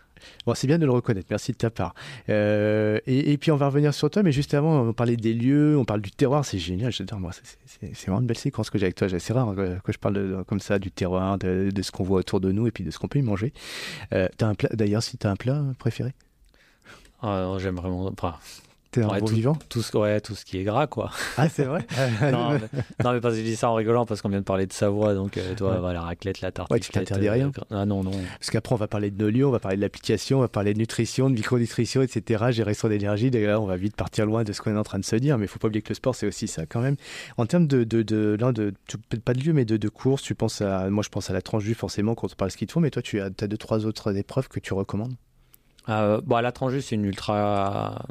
Bon, c'est bien de le reconnaître, merci de ta part. Euh, et, et puis on va revenir sur toi, mais juste avant, on parlait des lieux, on parle du terroir, c'est génial, j'adore moi, c'est- vraiment une belle séquence que j'ai avec toi, c'est rare que je parle de- comme ça du terroir, de, de ce qu'on voit autour de nous et puis de ce qu'on peut y manger. Euh, d'ailleurs, si tu as un plat préféré? Ah, J'aime vraiment enfin, T'es un Ouais, bon vivant? tout, ce, ouais, tout ce qui est gras, quoi. Ah, c'est vrai? Non, mais, non, mais parce que je dis ça en rigolant, parce qu'on vient de parler de Savoie, donc euh, toi, Ouais. voilà, la raclette, la tarte. Ouais, tu t'interdis rien. Ah non, non. Parce qu'après, on va parler de nos lieux, on va parler de l'application, on va parler de nutrition, de micronutrition, etc., gérer son énergie. D'ailleurs, on va vite partir loin de ce qu'on est en train de se dire, mais il faut pas oublier que le sport, c'est aussi ça quand même. En termes de, de, de, de, pas de lieu, mais de, de course, tu penses à, moi, je pense à la tranche vue forcément quand on parle ski de fond, mais toi, tu as, as deux, trois autres épreuves que tu recommandes? Euh, bon, la Tranjus, c'est une ultra.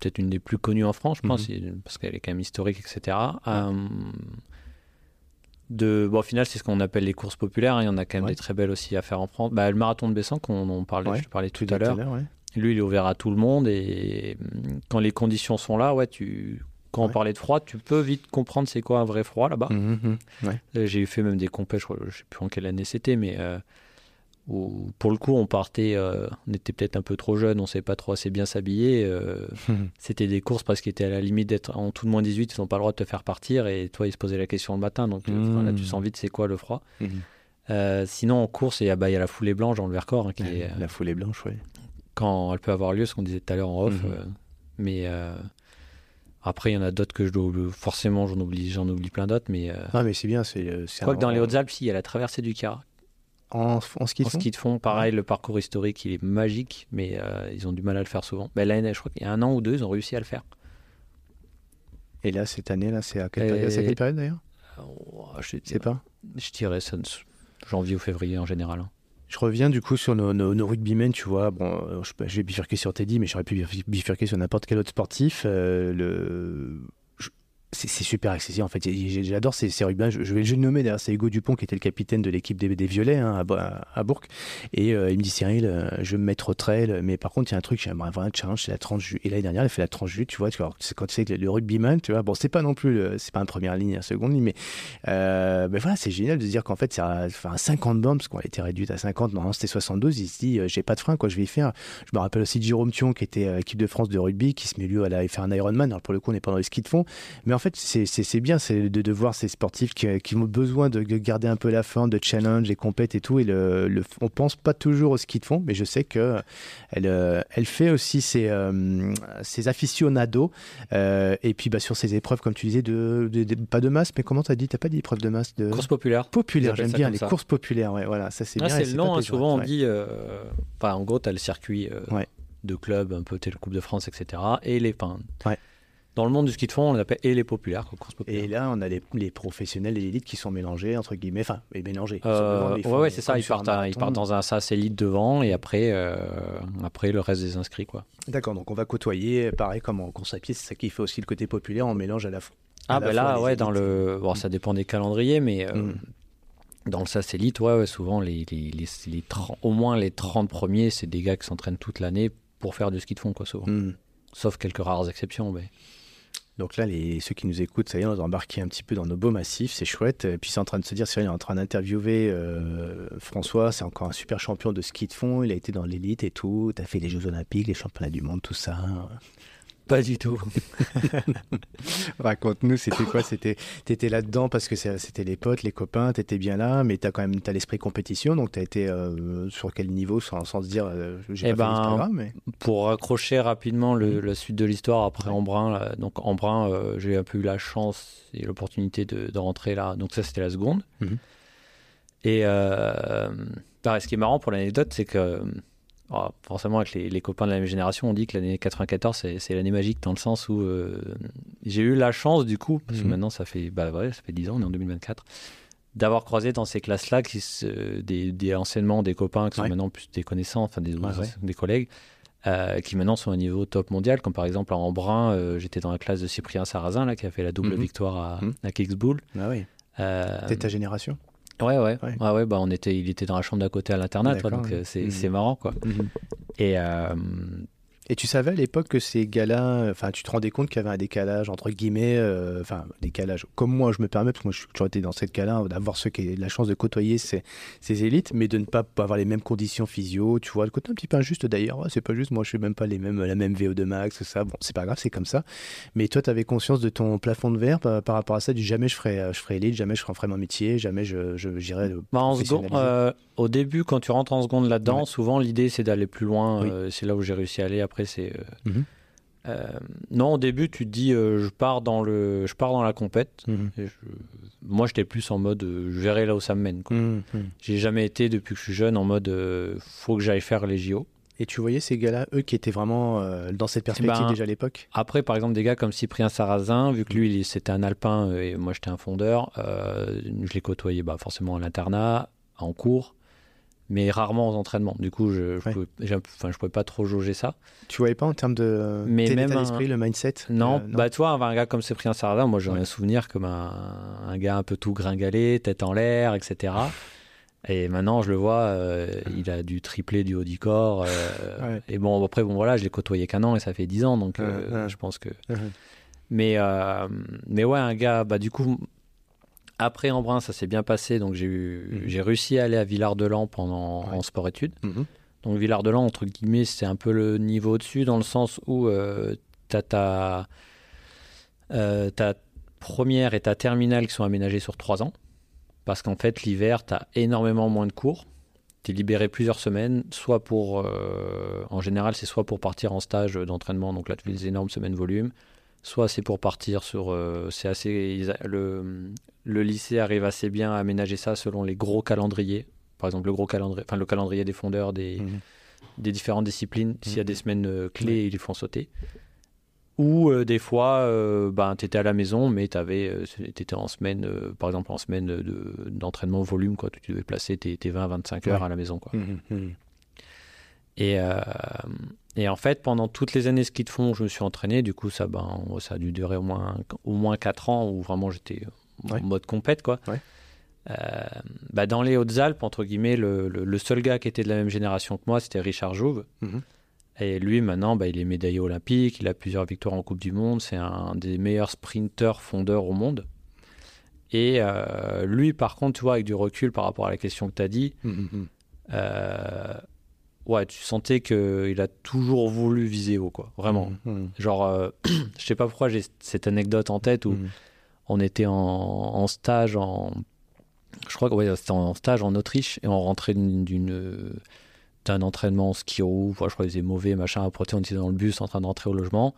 Peut-être une des plus connues en France, je pense, Mhm. parce qu'elle est quand même historique, etc. Euh, de, bon, au final, c'est ce qu'on appelle les courses populaires. hein. Il y en a quand même Ouais. des très belles aussi à faire en France. Bah, le marathon de Bessan, qu'on on parlait, Ouais, je te parlais tout à l'heure. ouais. Lui, il est ouvert à tout le monde. Et hum, quand les conditions sont là, ouais, tu. Quand on parlait de froid, tu peux vite comprendre c'est quoi un vrai froid là-bas. Mhm, mhm. Euh, J'ai fait même des compètes, je, je sais plus en quelle année c'était, mais euh, où, pour le coup, on partait, euh, on était peut-être un peu trop jeune, on savait pas trop assez bien s'habiller. euh, c'était des courses parce qu'ils étaient à la limite d'être en tout de moins 18, ils n'ont pas le droit de te faire partir, et toi, ils se posaient la question le matin, donc euh, Mmh. enfin, là, tu sens vite c'est quoi le froid. Euh, sinon, en course, il y, a, bah, il y a la foulée blanche dans le Vercors, hein, qui est, La foulée blanche, ouais. quand elle peut avoir lieu, ce qu'on disait tout à l'heure en off. Euh, mais après, il y en a d'autres que je dois forcément, j'en oublie, j'en oublie plein d'autres, mais. euh, Ah, mais c'est bien, c'est. c'est Quoi un- que dans les Hautes-Alpes, si, il y a la traversée du Cara. En, en ski de En fond ski de fond, pareil, le parcours historique, il est magique, mais euh, ils ont du mal à le faire souvent. Ben, l'année, je crois qu'il y a un an ou deux, ils ont réussi à le faire. Et là, cette année, là, c'est à quelle période, c'est à quelle période d'ailleurs? Oh, je, C'est pas? je dirais ça, janvier ou février en général. hein. Je reviens du coup sur nos, nos, nos rugbymen, tu vois. Bon, euh, vais bifurquer sur Teddy, mais j'aurais pu bif- bifurquer sur n'importe quel autre sportif. Euh, le... C'est super accessible en fait. J'adore ces, ces rugbymen. Je, je vais le nommer d'ailleurs. C'est Hugo Dupont qui était le capitaine de l'équipe des, Violets hein, à, Bo- à Bourg. Et euh, il me dit Cyril, euh, je vais me mettre au trail, mais par contre il y a un truc, j'aimerais vraiment un challenge, c'est la 30 juillet. Et l'année dernière, il a fait la 30 juillet, tu vois. C'est quand tu sais que le, le rugbyman, tu vois. Bon, c'est pas non plus, c'est pas une première ligne, une seconde ligne, mais euh, voilà, c'est génial de se dire qu'en fait, c'est enfin, 50 bornes, parce qu'on a été réduite à 50, normalement c'était 72, il se dit, j'ai pas de frein, quoi, je vais y faire. Je me rappelle aussi de Jérôme Thion, qui était équipe de France de rugby, qui se met lui à aller faire un Ironman. Alors pour le coup, on n'est pas dans le ski de fond, en fait, c'est bien c'est de, de voir ces sportifs qui, qui ont besoin de, de garder un peu la forme, de challenge, et compètes et tout. Et le, le- on pense pas toujours au ski de fond, mais je sais que elle, euh, elle fait aussi ses, euh, ses aficionados. euh, et puis bah, sur ces épreuves, comme tu disais, de, pas de masse, mais comment t'as dit T'as pas dit épreuve de masse de... Course populaire. populaire, j'aime bien les ça. courses populaires. Ouais, voilà, ça c'est Ah, bien. c'est le nom, hein, péjoratif, souvent on ouais. dit. euh, en gros, tu as le circuit Ouais. de clubs, un peu tel Coupe de France, etc. Et les. Enfin, Ouais. Dans le monde du ski de fond, on appelle et les populaires, quoi, courses populaires. Et là, on a les, les professionnels et l'élite qui sont mélangés, entre guillemets, enfin, et mélangés. Euh, ils ouais, c'est ça. Ils partent, ils partent dans un sas élite devant et après, euh, après le reste des inscrits, quoi. D'accord, donc on va côtoyer, pareil comme en course à pied, c'est ça qui fait aussi le côté populaire, on mélange à la fois. Ah, ben là, les ouais, dans le. Bon, ça dépend des calendriers, mais euh, Mm. dans le SAS Elite, ouais, ouais, souvent, les, les, les, les 30 au moins les 30 premiers, c'est des gars qui s'entraînent toute l'année pour faire du ski de fond, quoi, souvent. Hmm. Sauf quelques rares exceptions, mais. Donc là, les, ceux qui nous écoutent, ça y est, on a embarqué un petit peu dans nos beaux massifs, c'est chouette. Et puis c'est en train de se dire, Cyril est en train d'interviewer euh, François, c'est encore un super champion de ski de fond, il a été dans l'élite et tout, t'as fait les Jeux Olympiques, les championnats du monde, tout ça. Pas du tout. Raconte-nous, c'était quoi? C'était, t'étais là-dedans parce que c'était les potes, les copains, t'étais bien là, mais t'as quand même t'as l'esprit compétition, donc t'as été euh, sur quel niveau sans, sans se dire, euh, j'ai Eh pas fait ben, l'Instagram, mais Pour raccrocher rapidement Mhm. la suite de l'histoire après Embrun, là, donc Embrun, euh, j'ai un peu eu la chance et l'opportunité de, de rentrer là. Donc ça, c'était la seconde. Mhm. Et euh, pareil, ce qui est marrant pour l'anecdote, c'est que oh, forcément avec les, les copains de la même génération, on dit que l'année 94, c'est, l'année magique dans le sens où euh, j'ai eu la chance du coup, parce que Mhm. maintenant ça fait, bah ouais, ça fait 10 ans, on est en 2024, d'avoir croisé dans ces classes-là des, des anciennement des copains qui sont Ouais. maintenant plus des connaissances, enfin des, Ouais, ouais. des collègues, euh, qui maintenant sont au niveau top mondial, comme par exemple en Brun, euh, j'étais dans la classe de Cyprien Sarrazin, là, qui a fait la double Mhm. victoire à, Mhm. à Kicksbull. ah oui, t'es ta génération? Ouais, ouais, Ouais. ouais. ouais, bah, on était, il était dans la chambre d'à côté à l'internat, donc ouais. euh, c'est Mhm. c'est marrant, quoi. Et euh, Et tu savais à l'époque que ces gars-là, enfin, tu te rendais compte qu'il y avait un décalage entre guillemets, euh, enfin, décalage. Comme moi, je me permets, parce que moi, je suis toujours été dans cette cas-là, d'avoir ceux qui la chance de côtoyer ces, ces élites, mais de ne pas avoir les mêmes conditions physio. Tu vois, le côté un petit peu injuste d'ailleurs. Ouais, c'est pas juste, moi, je suis même pas les mêmes, la même VO2 max, tout ça. Bon, c'est pas grave, c'est comme ça. Mais toi, tu avais conscience de ton plafond de verre par, par rapport à ça, du jamais je ferai, euh, je ferai élite, jamais je ferai mon métier, jamais je, je j'irai. Bah, en seconde, euh, au début, quand tu rentres en seconde là-dedans, Ouais. souvent l'idée c'est d'aller plus loin. Oui. euh, c'est là où j'ai réussi à aller. Après, c'est. euh, Mhm. euh, non, au début, tu te dis, euh, je pars dans le, je pars dans la compète. Mhm. Et je- Moi, j'étais plus en mode, euh, je verrai là où ça me mène. Mhm. J'ai jamais été depuis que je suis jeune en mode, faut que j'aille faire les JO. Et tu voyais ces gars-là, eux qui étaient vraiment dans cette perspective ben, déjà à l'époque? Après, par exemple, des gars comme Cyprien Sarrazin, vu que lui, c'était un alpin et moi, j'étais un fondeur, je l'ai côtoyé bah, forcément à l'internat, en cours, mais rarement aux entraînements. Du coup, je je Ouais. pouvais, enfin, je pouvais pas trop jauger ça. Tu voyais pas en termes de Mais même d'esprit, le mindset Non, euh, bah tu vois, un gars comme Cyprien Sarrazin, moi j'en ai Ouais. un souvenir comme un, un gars un peu tout gringalé, tête en l'air, etc. Et maintenant, je le vois, euh, il a du triplé du haut du corps. euh, Ouais. Et bon, après, bon voilà, je l'ai côtoyé qu'un an et ça fait 10 ans, donc euh, je pense que. Mais, mais ouais, un gars, bah du coup, après Embrun, ça s'est bien passé, donc j'ai eu, Mhm. j'ai réussi à aller à Villard-de-Lans pendant Ouais. en sport-études. Mhm. Donc Villard-de-Lans, entre guillemets, c'est un peu le niveau au-dessus dans le sens où euh, t'as ta, euh, ta première et ta terminale qui sont aménagées sur trois ans. Parce qu'en fait, l'hiver, t'as énormément moins de cours. T'es libéré plusieurs semaines, soit pour, euh, en général, c'est soit pour partir en stage d'entraînement, donc là tu fais des énormes semaines volume, soit c'est pour partir sur, euh, c'est assez, a- le, le lycée arrive assez bien à aménager ça selon les gros calendriers. Par exemple, le gros calendrier, enfin le calendrier des fondeurs des, Mhm. des différentes disciplines. S'il y a Mhm. des semaines euh, clés, ils les font sauter. Ou euh, des fois, euh, ben, tu étais à la maison, mais tu étais en semaine, euh, par exemple en semaine de- d'entraînement volume, quoi. Tu devais placer tes, tes 20-25 heures Ouais. à la maison. Quoi. Mhm. Mhm. Et, euh, et en fait, pendant toutes les années ski de fond, je me suis entraîné. Du coup, ça, ben, ça a dû durer au moins, au moins 4 ans où vraiment j'étais en mode compète. Quoi. Ouais. Euh, bah, dans les Hautes-Alpes, entre guillemets, le, le- le seul gars qui était de la même génération que moi, c'était Richard Jouve. Mhm. Et lui, maintenant, bah, il est médaillé olympique, il a plusieurs victoires en Coupe du Monde, c'est un des meilleurs sprinteurs fondeurs au monde. Et euh, lui, par contre, tu vois, avec du recul par rapport à la question que tu as dit, Mhm. Mhm. euh, ouais, tu sentais qu'il a toujours voulu viser haut, quoi, vraiment. Mhm. Genre, euh, je sais pas pourquoi j'ai cette anecdote en tête où Mhm. on était en, en stage en. Je crois que ouais, c'était en stage en Autriche et on rentrait d'une- d'un entraînement en ski roue. Je crois qu'il faisait mauvais, machin. Après, on était dans le bus en train de rentrer au logement.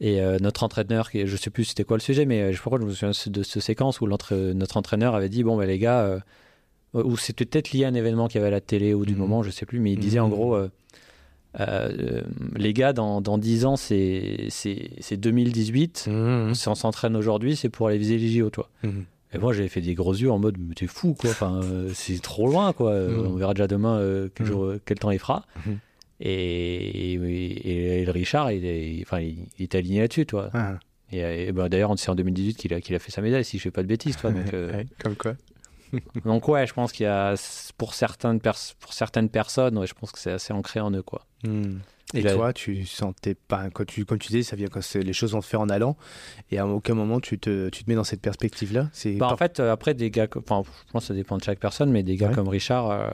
Et euh, notre entraîneur, je sais plus c'était quoi le sujet, mais euh, je sais pas pourquoi je me souviens de cette séquence où notre entraîneur avait dit Bon, ben les gars, euh, ou c'était peut-être lié à un événement qu'il y avait à la télé ou du Mhm. moment, je sais plus, mais il disait en Mhm. gros euh, Euh, les gars, dans, dans 10 ans, c'est c'est- c'est 2018. Mhm. Si on s'entraîne aujourd'hui, c'est pour aller viser les JO, toi. Et moi, j'avais fait des gros yeux en mode, mais t'es fou, quoi. Enfin, euh, c'est trop loin, quoi. Euh. On verra déjà demain euh, quel, jour- quel temps il fera. Et, et, et le Richard, il est, enfin, il, il est aligné là-dessus, toi. Ah, Et, et ben, d'ailleurs, c'est en 2018 qu'il a, qu'il a fait sa médaille, si je fais pas de bêtises, toi. Donc, euh, comme quoi. Donc ouais, je pense qu'il y a, pour certaines, pour certaines personnes, ouais, je pense que c'est assez ancré en eux, quoi. Mhm. Et toi, tu sentais pas, quand tu, comme tu disais, ça vient quand les choses vont se faire en allant, et à aucun moment tu te, tu te mets dans cette perspective-là? C'est Bah, en fait, euh, après, des gars, enfin, je pense que ça dépend de chaque personne, mais des gars Ouais. comme Richard, euh,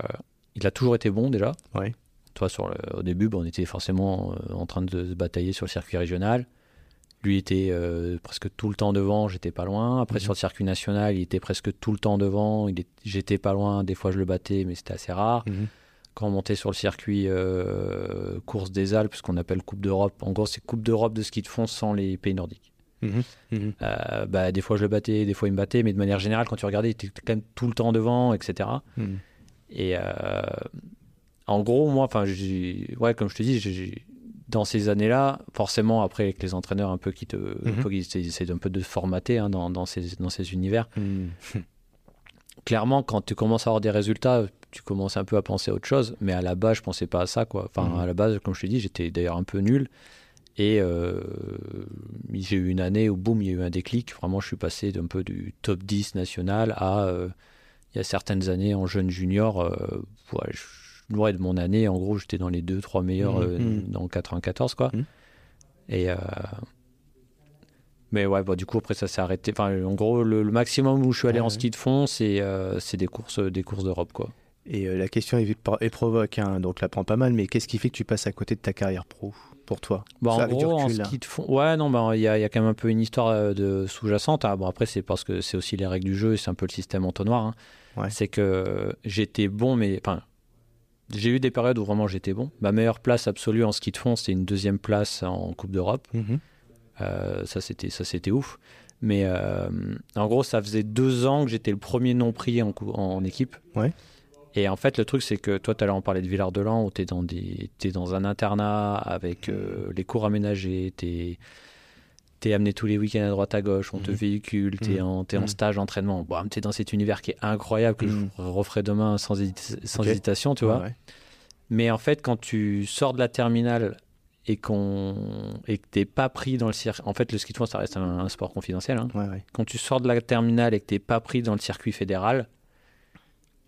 il a toujours été bon déjà. Ouais. Toi, sur le- au début, bah, on était forcément euh, en train de se batailler sur le circuit régional. Lui était euh, presque tout le temps devant, j'étais pas loin. Après, Mhm. sur le circuit national, il était presque tout le temps devant. Il est- J'étais pas loin, des fois je le battais, mais c'était assez rare. Mhm. Quand on montait sur le circuit euh, course des Alpes, ce qu'on appelle Coupe d'Europe, en gros, c'est Coupe d'Europe de ski de fond sans les pays nordiques. Mhm. Euh, bah, des fois je le battais, des fois il me battait, mais de manière générale, quand tu regardais, il était quand même tout le temps devant, etc. Et en gros, moi, enfin, ouais, comme je te dis, j'ai- dans ces années-là, forcément, après avec les entraîneurs un peu qui te, qui essaient- essaient un peu de se formater hein, dans, dans ces, dans ces univers. Mhm. Clairement, quand tu commences à avoir des résultats, tu commences un peu à penser à autre chose. Mais à la base, je pensais pas à ça, quoi. Enfin, Mhm. à la base, comme je te dis, j'étais d'ailleurs un peu nul. Et euh, j'ai eu une année où, boum, il y a eu un déclic. Vraiment, je suis passé d'un peu du top 10 national à, euh, il y a certaines années, en jeune junior, euh, ouais, je- ouais, de mon année, en gros, j'étais dans les 2-3 meilleurs Mhm, euh, mhm. dans le 94, quoi. Mhm. Et... euh, mais ouais, bah, du coup, après, ça s'est arrêté. Enfin, en gros, le, le maximum où je suis allé Ouais, en ski de fond, c'est euh, des courses, des courses d'Europe, quoi. Et la question est, est provoque, hein, donc la prend pas mal, mais qu'est-ce qui fait que tu passes à côté de ta carrière pro pour toi? Bah, Ça, en gros, en recul, là. ski de fond, ouais, non, bah, il y, a, y a quand même un peu une histoire de sous-jacente. hein. Bon, après, c'est parce que c'est aussi les règles du jeu et c'est un peu le système entonnoir. hein. Ouais. C'est que j'étais bon, mais enfin, j'ai eu des périodes où vraiment j'étais bon. Ma meilleure place absolue en ski de fond, c'était une deuxième place en Coupe d'Europe. Mhm. Euh, ça, c'était ça, c'était ouf. Mais euh, en gros, ça faisait deux ans que j'étais le premier non pris en, en équipe. Ouais. Et en fait, le truc, c'est que toi, à l'heure, on parlait de Villard-de-Lans, où tu es, es dans un internat avec euh, les cours aménagés, tu es, amené tous les week-ends à droite à gauche, on te Mhm. véhicule, tu es, Mhm. en, t'es en Mhm. stage d'entraînement. Bon, tu es dans cet univers qui est incroyable, que Mhm. je referai demain sans, sans Ok. hésitation, tu vois. Ouais, ouais. Mais en fait, quand tu sors de la terminale et, qu'on et que t'es pas pris dans le circuit... En fait, le ski de fond, ça reste un, un sport confidentiel. hein. Ouais. Quand tu sors de la terminale et que t'es pas pris dans le circuit fédéral,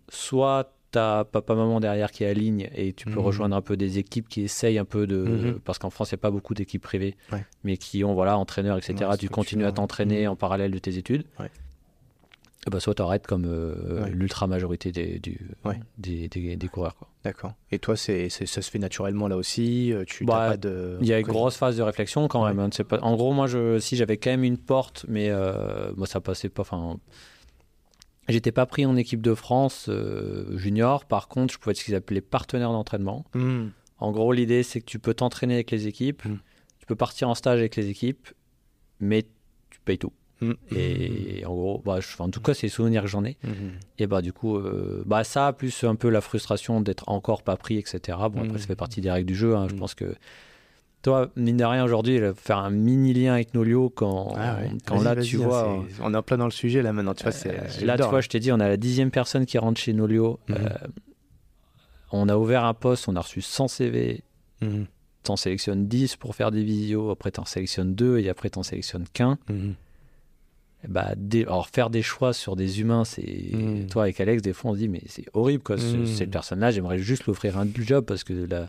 soit t'as papa-maman derrière qui aligne et tu peux Mhm. rejoindre un peu des équipes qui essayent un peu de... Mhm. Parce qu'en France, il n'y a pas beaucoup d'équipes privées, Ouais. mais qui ont, voilà, entraîneurs, etc. Ouais, tu continues à t'entraîner en parallèle de tes études. Ouais. Et bah, soit t'arrêtes comme euh, l'ultra majorité des, du, des, des- des coureurs. D'accord. Et toi, c'est, ça se fait naturellement là aussi euh, Tu Bah, t'as pas de. Il y a une grosse phase de réflexion quand même. hein, pas... En gros, moi, je... si j'avais quand même une porte, mais euh, moi, ça passait pas. Enfin, j'étais pas pris en équipe de France euh, junior. Par contre, je pouvais être ce qu'ils appelaient partenaire d'entraînement. Hmm. En gros, l'idée, c'est que tu peux t'entraîner avec les équipes, Mm. tu peux partir en stage avec les équipes, mais tu payes tout. Hmm. Et en gros, bah, je- en tout cas, c'est les souvenirs que j'en ai. Et bah, du coup, euh, bah, ça, plus un peu la frustration d'être encore pas pris, etc. Bon, après, ça fait partie des règles du jeu. hein. Je pense que toi, mine de rien, aujourd'hui, euh, faire un mini lien avec Nolio, quand, Ah ouais. quand là, tu hein, vois. c'est- On est en plein dans le sujet là maintenant. Tu vois, c'est, euh, là, tu vois, hein. je t'ai dit, on a la dixième personne qui rentre chez Nolio. Mhm. Euh, on a ouvert un poste, on a reçu 100 CV. Mhm. T'en sélectionnes 10 pour faire des visios, après t'en sélectionnes 2 et après t'en sélectionnes qu'un. Mhm. Et Bah, des- alors faire des choix sur des humains, c'est Mm. toi avec Alex, des fois on se dit mais c'est horrible quoi. Mm. Cette personne-là, j'aimerais juste lui offrir un job parce que là,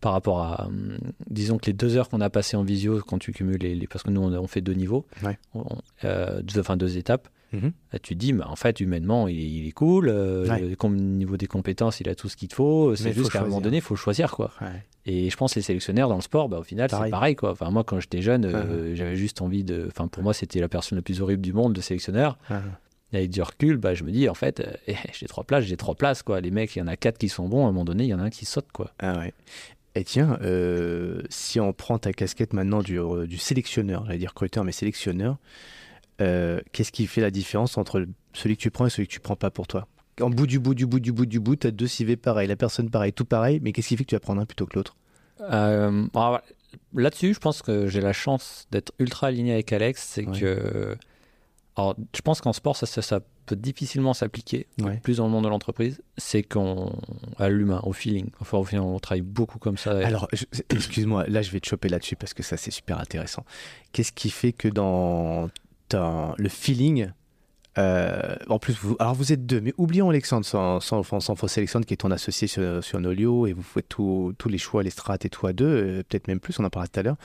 par rapport à, hum, disons que les deux heures qu'on a passées en visio quand tu cumules les, les- parce que nous on, on fait deux niveaux, Ouais. on- euh, deux, enfin deux étapes. Mhm. Là, tu te dis, mais en fait, humainement, il, est- il est cool. euh, Ouais. Comme niveau des compétences, il a tout ce qu'il te faut. C'est juste qu'à un moment donné, il faut choisir quoi. Ouais. Et je pense que les sélectionneurs dans le sport, bah, au final, c'est pareil. Quoi. Enfin, moi, quand j'étais jeune, Ah. euh, j'avais juste envie de. Enfin, pour moi, c'était la personne la plus horrible du monde, le sélectionneur. Ah. Et avec du recul, bah, je me dis, en fait, euh, j'ai trois places, j'ai trois places. Quoi. Les mecs, il y en a quatre qui sont bons. À un moment donné, il y en a un qui saute. Quoi. Ah ouais. Et tiens, euh, si on prend ta casquette maintenant du, euh, du sélectionneur, j'allais dire recruteur, mais sélectionneur, euh, qu'est-ce qui fait la différence entre celui que tu prends et celui que tu prends pas pour toi? En bout du bout du bout du bout du bout, tu as deux CV pareils, la personne pareille, tout pareil, mais qu'est-ce qui fait que tu vas prendre un plutôt que l'autre? Euh, Là-dessus, je pense que j'ai la chance d'être ultra aligné avec Alex. C'est Ouais. que. Alors, je pense qu'en sport, ça, ça, ça peut difficilement s'appliquer, Ouais. plus dans le monde de l'entreprise. C'est qu'on. à l'humain, au feeling. Enfin, au final, on travaille beaucoup comme ça. Alors, je- excuse-moi, là je vais te choper là-dessus parce que ça c'est super intéressant. Qu'est-ce qui fait que dans le feeling, euh, en plus, vous, alors vous êtes deux, mais oublions Alexandre sans, sans, fausser Alexandre qui est ton associé sur, sur Nolio et vous faites tous les choix, les strates et tout à deux, euh, peut-être même plus, on en parlera tout à l'heure.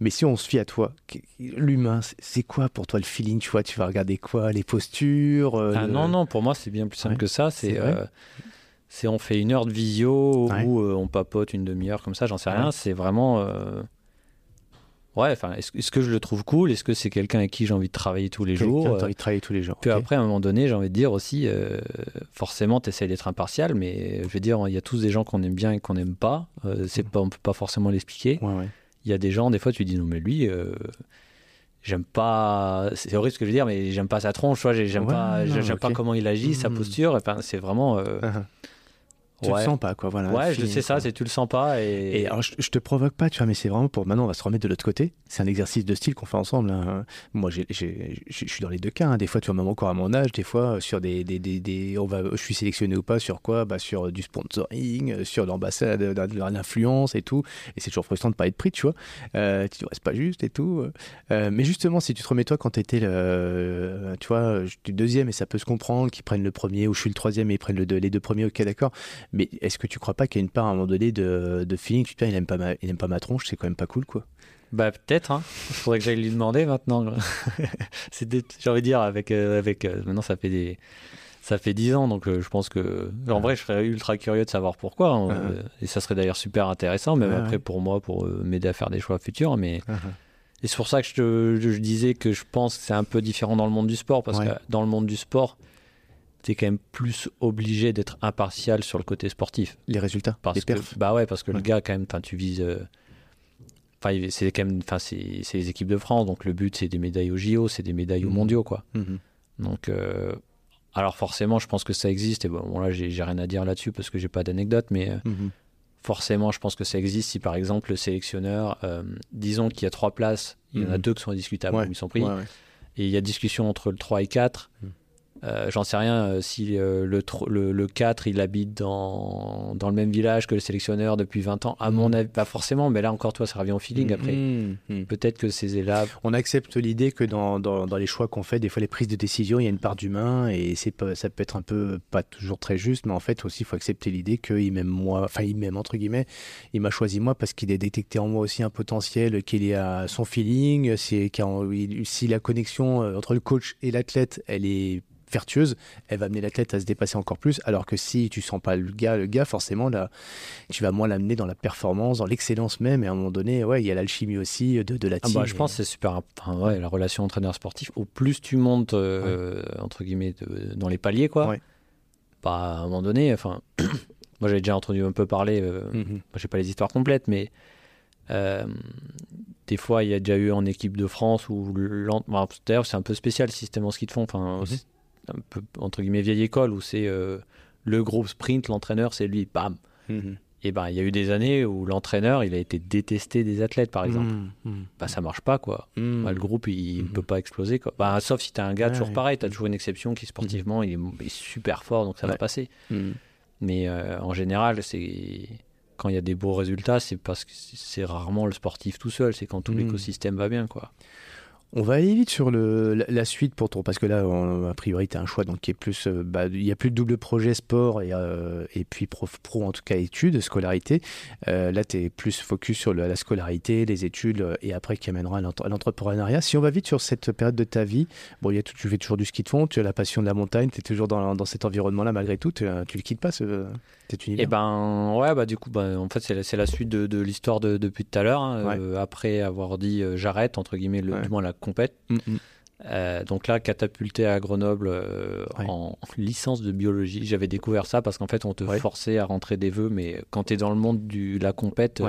Mais si on se fie à toi, l'humain, c'est- quoi pour toi le feeling Tu vois, tu vas regarder quoi? Les postures euh, Ah le- non, non, pour moi, c'est bien plus simple Ouais, que ça. c'est C'est. on fait une heure de visio Ouais. ou on papote une demi-heure comme ça, j'en sais Ouais. rien. C'est vraiment. Ouais, enfin, est-ce que je le trouve cool? Est-ce que c'est quelqu'un avec qui j'ai envie de travailler tous les jours? Euh, envie de travailler tous les jours. Puis après, à un moment donné, j'ai envie de dire aussi, euh, forcément, tu essaies d'être impartial, mais je veux dire, il y a tous des gens qu'on aime bien et qu'on n'aime pas. Euh, c'est Mhm. pas, on peut pas forcément l'expliquer. Ouais, ouais. Il y a des gens, des fois, tu dis, non, mais lui, euh, j'aime pas. C'est horrible ce que je veux dire, mais j'aime pas sa tronche, j'ai- j'aime Ouais, pas, j'aime pas comment il agit, sa Mhm. posture. Enfin, c'est vraiment. euh, ah. Tu ouais, le sens pas, quoi. Voilà, ouais sais ça, c'est tu le sens pas. Et, Et alors, je, je te provoque pas, tu vois, mais c'est vraiment pour. Maintenant, on va se remettre de l'autre côté. C'est un exercice de style qu'on fait ensemble. hein. Moi, je suis dans les deux cas. hein. Des fois, tu vois, même encore à mon âge, des fois, sur des. des, des, des- on va, je suis sélectionné ou pas sur quoi? Bah, Sur euh, du sponsoring, euh, sur l'ambassade, euh, de l'influence et tout. Et c'est toujours frustrant de pas être pris, tu vois. Euh, tu dis, ouais, c'est pas juste et tout. Euh, mais justement, si tu te remets toi quand tu étais le. Tu vois, le deuxième et ça peut se comprendre qu'ils prennent le premier, ou je suis le troisième et ils prennent le deux- les deux premiers, ok, d'accord. Mais est-ce que tu crois pas qu'il y a une part à un moment donné de, de feeling Tu te dis, il aime, pas ma, il aime pas ma tronche, c'est quand même pas cool, quoi. Bah peut-être, hein. Il faudrait que j'aille lui demander maintenant. j'ai envie de dire avec euh, avec euh, maintenant ça fait des ça fait 10 ans donc euh, je pense que en vrai je serais ultra curieux de savoir pourquoi hein, Ouais. euh, et ça serait d'ailleurs super intéressant même Ouais, après pour moi pour euh, m'aider à faire des choix futurs mais et c'est pour ça que je, disais que je pense que c'est un peu différent dans le monde du sport parce Ouais. que dans le monde du sport t'es quand même plus obligé d'être impartial sur le côté sportif Les résultats, parce les que perfs. bah ouais parce que le gars quand même tu vises euh, enfin c'est quand même enfin c'est c'est les équipes de France donc le but c'est des médailles aux JO c'est des médailles aux Mhm. mondiaux quoi Mhm. donc euh, alors forcément je pense que ça existe et bon, bon, là j'ai rien à dire là-dessus parce que j'ai pas d'anecdote mais euh, Mhm. forcément je pense que ça existe si par exemple le sélectionneur euh, disons qu'il y a trois places il y en a deux qui sont indiscutables Ouais. ils sont pris Ouais, ouais. et il y a discussion entre le 3 et 4. Mm. Euh, J'en sais rien euh, si euh, le, le, le 4 il habite dans, dans le même village que le sélectionneur depuis 20 ans. À mon Mm. avis, pas forcément, mais là encore, toi, ça revient au feeling après. Mhm. Mhm. Peut-être que ces élèves. On accepte l'idée que dans, dans, dans les choix qu'on fait, des fois les prises de décision, il y a une part d'humain et ça peut être un peu pas toujours très juste, mais en fait aussi il faut accepter l'idée qu'il m'aime moi, enfin il m'aime entre guillemets, il m'a choisi moi parce qu'il a détecté en moi aussi un potentiel, qu'il est à son feeling, il- si la connexion entre le coach et l'athlète elle est vertueuse, elle va amener l'athlète à se dépasser encore plus, alors que si tu sens pas le gars, le gars forcément là, tu vas moins l'amener dans la performance, dans l'excellence même, et à un moment donné, ouais, il y a l'alchimie aussi de, de la Ah team. bah, je pense que c'est super. Enfin, ouais, la relation entraîneur sportif, au plus tu montes, euh, entre guillemets, de- dans les paliers, quoi. Ouais. Bah, à un moment donné, enfin. moi, j'avais déjà entendu un peu parler. euh. Moi, j'ai pas les histoires complètes, mais euh, des fois, il y a déjà eu en équipe de France bon, d'ailleurs c'est un peu spécial le système en ski de fond, enfin Mhm. Un peu entre guillemets vieille école où c'est euh, le groupe sprint, l'entraîneur c'est lui, bam. Mhm. Et ben il y a eu des années où l'entraîneur il a été détesté des athlètes par exemple. Bah ça marche pas quoi. Mhm. Bah, le groupe il ne peut pas exploser quoi. Bah, sauf si t'as un gars toujours ouais. pareil, t'as toujours une exception qui sportivement il, est, il est super fort donc ça va passer. Mais euh, en général, c'est quand il y a des beaux résultats, c'est parce que c'est rarement le sportif tout seul, c'est quand tout Mm. l'écosystème va bien, quoi. On va aller vite sur la, suite pour ton parce que là a priori tu as un choix donc qui est plus euh, bah, il y a plus de double projet sport et, euh, et puis prof pro en tout cas études scolarité. Euh, là tu es plus focus sur la scolarité les études et après qui amènera à l'entre- à l'entrepreneuriat. Si on va vite sur cette période de ta vie bon tu fais toujours du ski de fond tu as la passion de la montagne tu es toujours dans, cet environnement là malgré tout tu, tu le quittes pas ce, cet univers Et ben ouais, bah du coup, bah, en fait, c'est la, suite de, de l'histoire de, depuis tout à l'heure. hein. Ouais. Euh, après avoir dit euh, j'arrête entre guillemets, le, Ouais. du moins la compète. Mm, mm. Euh, donc là, catapulté à Grenoble Ouais. en licence de biologie. J'avais découvert ça parce qu'en fait, on te forçait à rentrer des vœux, mais quand tu es dans le monde de la compète,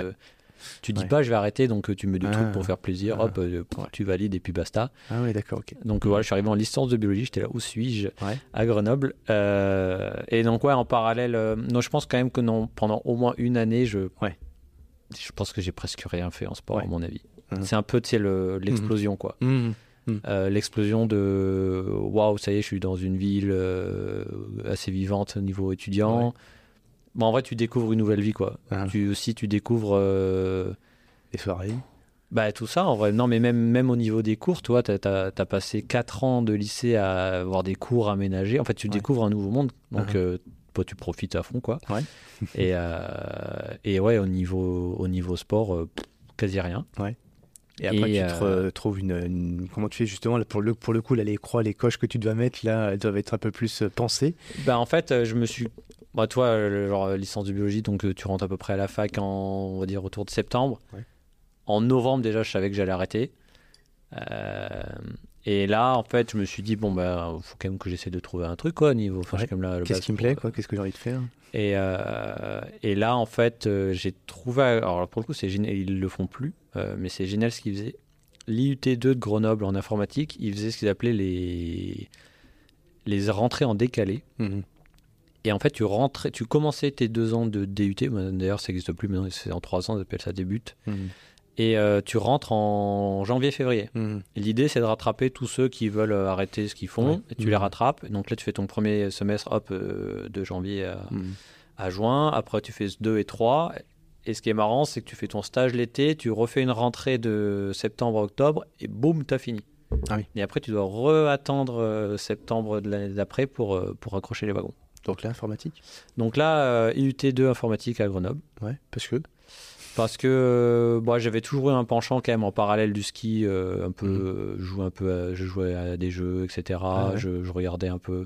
tu dis Ouais. pas je vais arrêter, donc euh, tu mets des Ah. trucs pour faire plaisir, Ah. hop, euh, Ouais. tu valides et puis basta. ah ouais d'accord ok Donc voilà, je suis arrivé en licence de biologie, j'étais là, où suis-je? Ouais. À Grenoble. Euh, et donc ouais, en parallèle, euh, non, je pense quand même que non, pendant au moins une année, je je pense que j'ai presque rien fait en sport, à mon avis. Mhm. C'est un peu, tu sais, le- l'explosion, quoi. Euh, l'explosion de waouh, ça y est, je suis dans une ville euh, assez vivante au niveau étudiant. Ouais. Bon, en vrai, tu découvres une nouvelle vie, quoi. Ah. Tu aussi, tu découvres euh, Les soirées. bah, tout ça, en vrai. Non, mais même, même au niveau des cours, toi, tu as, passé 4 ans de lycée à avoir des cours aménagés. En fait, tu Ouais. découvres un nouveau monde. Donc, Ah. euh, toi, tu profites à fond, quoi. Ouais. et, euh, et ouais, au niveau, au niveau sport, euh, pff, quasi rien. Et après, Et, tu te euh, trouves une, une- Comment tu fais justement pour le, pour le coup, là, les croix, les coches que tu dois mettre, là, elles doivent être un peu plus pensées. Bah, en fait, je me suis. Bah, toi, euh, genre euh, licence de biologie, donc euh, tu rentres à peu près à la fac en, on va dire, autour de septembre. Ouais. En novembre, déjà, je savais que j'allais arrêter. Euh, et là, en fait, je me suis dit, bon, bah, faut quand même que j'essaie de trouver un truc, quoi, au niveau. Enfin, Ouais. Qu'est-ce qui me plaît, quoi Qu'est-ce que j'ai envie de faire? Et, euh, et là, en fait, j'ai trouvé. Alors, pour le coup, c'est ils le font plus, euh, mais c'est génial ce qu'ils faisaient. L'IUT2 de Grenoble en informatique, ils faisaient ce qu'ils appelaient les, les rentrées en décalé. Mhm. Et en fait, tu rentrais, tu commençais tes deux ans de DUT. D'ailleurs, ça n'existe plus maintenant, c'est en trois ans, ils appellent ça débute. Mhm. Et euh, tu rentres en janvier-février. Mhm. L'idée, c'est de rattraper tous ceux qui veulent euh, arrêter ce qu'ils font. Et tu Mhm. les rattrapes. Et donc là, tu fais ton premier semestre, hop, euh, de janvier à, Mhm. à juin. Après, tu fais 2 et 3. Et ce qui est marrant, c'est que tu fais ton stage l'été, tu refais une rentrée de septembre à octobre, et boum, t'as fini. Ah oui. Et après, tu dois re-attendre septembre de l'année d'après pour, pour accrocher les wagons. Donc là, informatique Donc là, euh, IUT2 informatique à Grenoble. Ouais, parce que. Parce que euh, bon, j'avais toujours eu un penchant quand même en parallèle du ski, euh, un peu, Mhm. euh, je jouais un peu, à, je jouais à des jeux, etc. Ah ouais. je, je regardais un peu.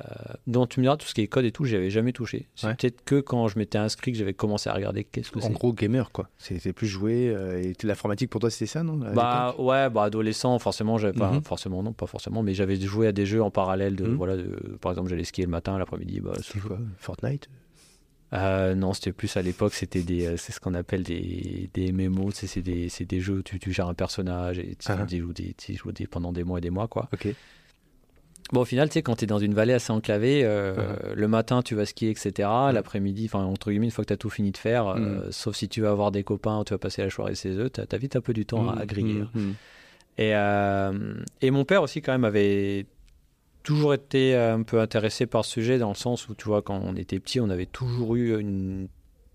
Euh, donc tu me diras tout ce qui est code et tout, j'avais jamais touché. C'est Ouais. peut-être que quand je m'étais inscrit que j'avais commencé à regarder qu'est-ce que En c'est. gros, gamer, quoi. C'était plus joué. euh, et l'informatique, pour toi, c'était ça, non Bah ouais, bah adolescent, forcément, j'avais pas, Mhm. forcément non, pas forcément, mais j'avais joué à des jeux en parallèle de, Mhm. voilà, de- par exemple, j'allais skier le matin, l'après-midi, bah, quoi Fortnite? Euh, non, c'était plus à l'époque, c'était des, c'est ce qu'on appelle des, des MMO, c'est des, des jeux où tu, tu gères un personnage et tu, Ah. joues des, tu joues des, pendant des mois et des mois, quoi. Ok. Bon, au final, tu sais, quand tu es dans une vallée assez enclavée, euh, Uh-huh. le matin, tu vas skier, etc. L'après-midi, enfin, entre guillemets, une fois que tu as tout fini de faire, euh, Mhm. sauf si tu vas avoir des copains ou tu vas passer la soirée chez eux, tu as, vite un peu du temps à, à griller. hein. Mhm. Et, euh, et mon père aussi, quand même, avait toujours été un peu intéressé par ce sujet, dans le sens où, tu vois, quand on était petit, on avait toujours eu une,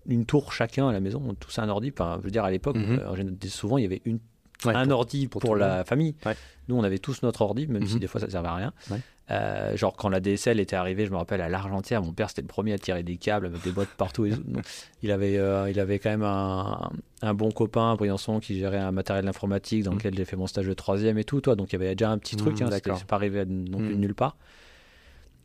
une tour chacun à la maison, tous un ordi. Enfin, je veux dire, à l'époque, général, souvent, il y avait une, Ouais, un pour- ordi pour la famille. Ouais. Nous, on avait tous notre ordi, même si Mhm. des fois, ça ne servait à rien. Ouais. Euh, genre, quand la DSL était arrivée, je me rappelle, à l'Argentière, mon père, c'était le premier à tirer des câbles, avec des boîtes partout. et tout. Donc, il, avait, euh, il avait quand même un, un bon copain à Briançon qui gérait un matériel informatique dans Mhm. lequel j'ai fait mon stage de troisième et tout, toi. Donc, il y avait déjà un petit truc, Mhm, hein, c'était- d'accord. c'est pas arrivé non plus Mhm. nulle part.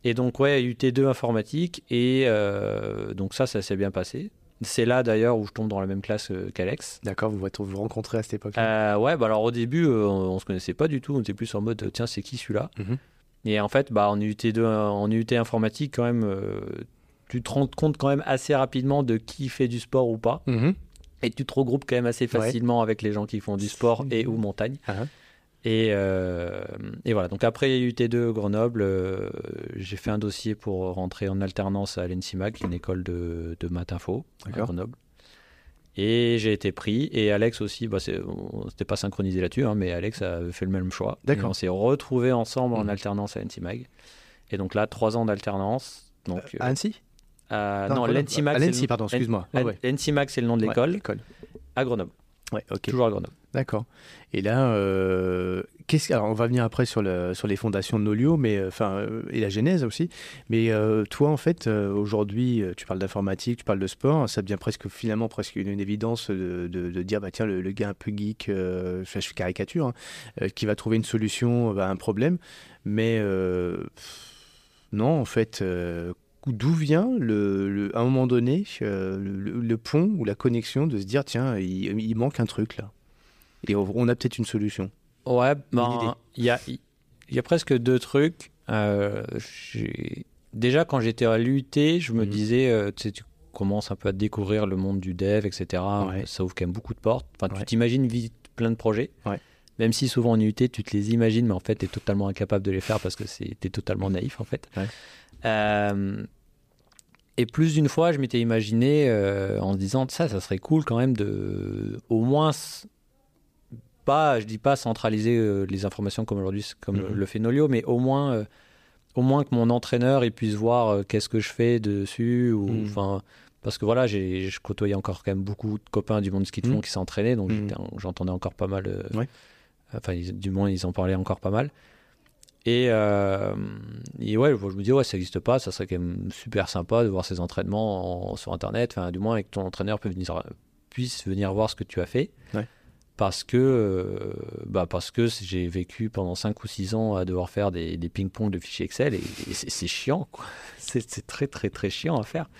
Et donc, ouais, UT2 informatique. Et euh, donc, ça, ça s'est bien passé. C'est là d'ailleurs où je tombe dans la même classe euh, qu'Alex. D'accord, vous vous rencontrez à cette époque-là Euh, ouais, bah alors au début, euh, on, on se connaissait pas du tout. On était plus en mode, tiens, c'est qui celui-là Mhm. Et en fait, bah, en UT2, en UT informatique, quand même, euh, tu te rends compte quand même assez rapidement de qui fait du sport ou pas. Mhm. Et tu te regroupes quand même assez Ouais. facilement avec les gens qui font du sport et ou montagne. Ah. Et, euh, et voilà, donc après UT2 Grenoble, euh, j'ai fait un dossier pour rentrer en alternance à est une école de, de maths info à. Grenoble. Et j'ai été pris. Et Alex aussi, bah on s'était pas synchronisé là-dessus, hein, mais Alex a fait le même choix. D'accord. On s'est retrouvés ensemble en Mhm. alternance à l'ENSIMAG. Et donc là, trois ans d'alternance. Donc, euh, À Annecy? euh, Non, non, Grenoble. l'ENSIMAG, À c'est l'Annecy, le- pardon, excuse-moi. Ah ouais. l'ENSIMAG, c'est le nom de Ouais, l'école, l'école. à Grenoble. Ouais, ok. Toujours à Grenoble. D'accord. Et là, euh, qu'est-ce alors on va venir après sur le sur les fondations de Nolio, mais euh, enfin euh, et la genèse aussi. Mais euh, toi, en fait, aujourd'hui, tu parles d'informatique, tu parles de sport, ça devient presque finalement presque une, une évidence de, de, de dire bah tiens le, le gars un peu geek, je fais caricature, hein, qui va trouver une solution bah, à un problème, mais non, en fait. D'où vient, le, le- à un moment donné, euh, le, pont ou la connexion de se dire, tiens, il, il manque un truc là. Et on a peut-être une solution. Ouais, ben, il y a, il y a presque deux trucs. Euh, Déjà, quand j'étais à l'UT, je me Mhm. disais, euh, tu sais, tu commences un peu à découvrir le monde du dev, etc. Ouais. Ça ouvre quand même beaucoup de portes. Enfin, Ouais. tu t'imagines vite plein de projets. Ouais. Même si souvent en UT, tu te les imagines, mais en fait, tu es totalement incapable de les faire parce que tu es totalement naïf, en fait. Euh, Et plus d'une fois, je m'étais imaginé euh, en se disant ça, ça serait cool quand même de, au moins, pas, je dis pas centraliser euh, les informations comme aujourd'hui, comme Mhm. le fait Nolio, mais au moins, euh, au moins que mon entraîneur il puisse voir qu'est-ce que je fais dessus, ou Mhm. enfin. Parce que voilà, j'ai, je côtoyais encore quand même beaucoup de copains du monde ski de fond Mhm. qui s'entraînaient, donc j'entendais encore pas mal. Ouais. Enfin, ils- du moins, ils en parlaient encore pas mal. Et, euh, et ouais, je me dis, ouais, ça n'existe pas, ça serait quand même super sympa de voir ces entraînements en- sur Internet, enfin, du moins, avec ton entraîneur peut venir, puisse venir voir ce que tu as fait. Ouais. Parce que, euh, bah parce que j'ai vécu pendant 5 ou 6 ans à devoir faire des, des ping-pong de fichiers Excel et, et c'est chiant, quoi. C'est très, très, très chiant à faire.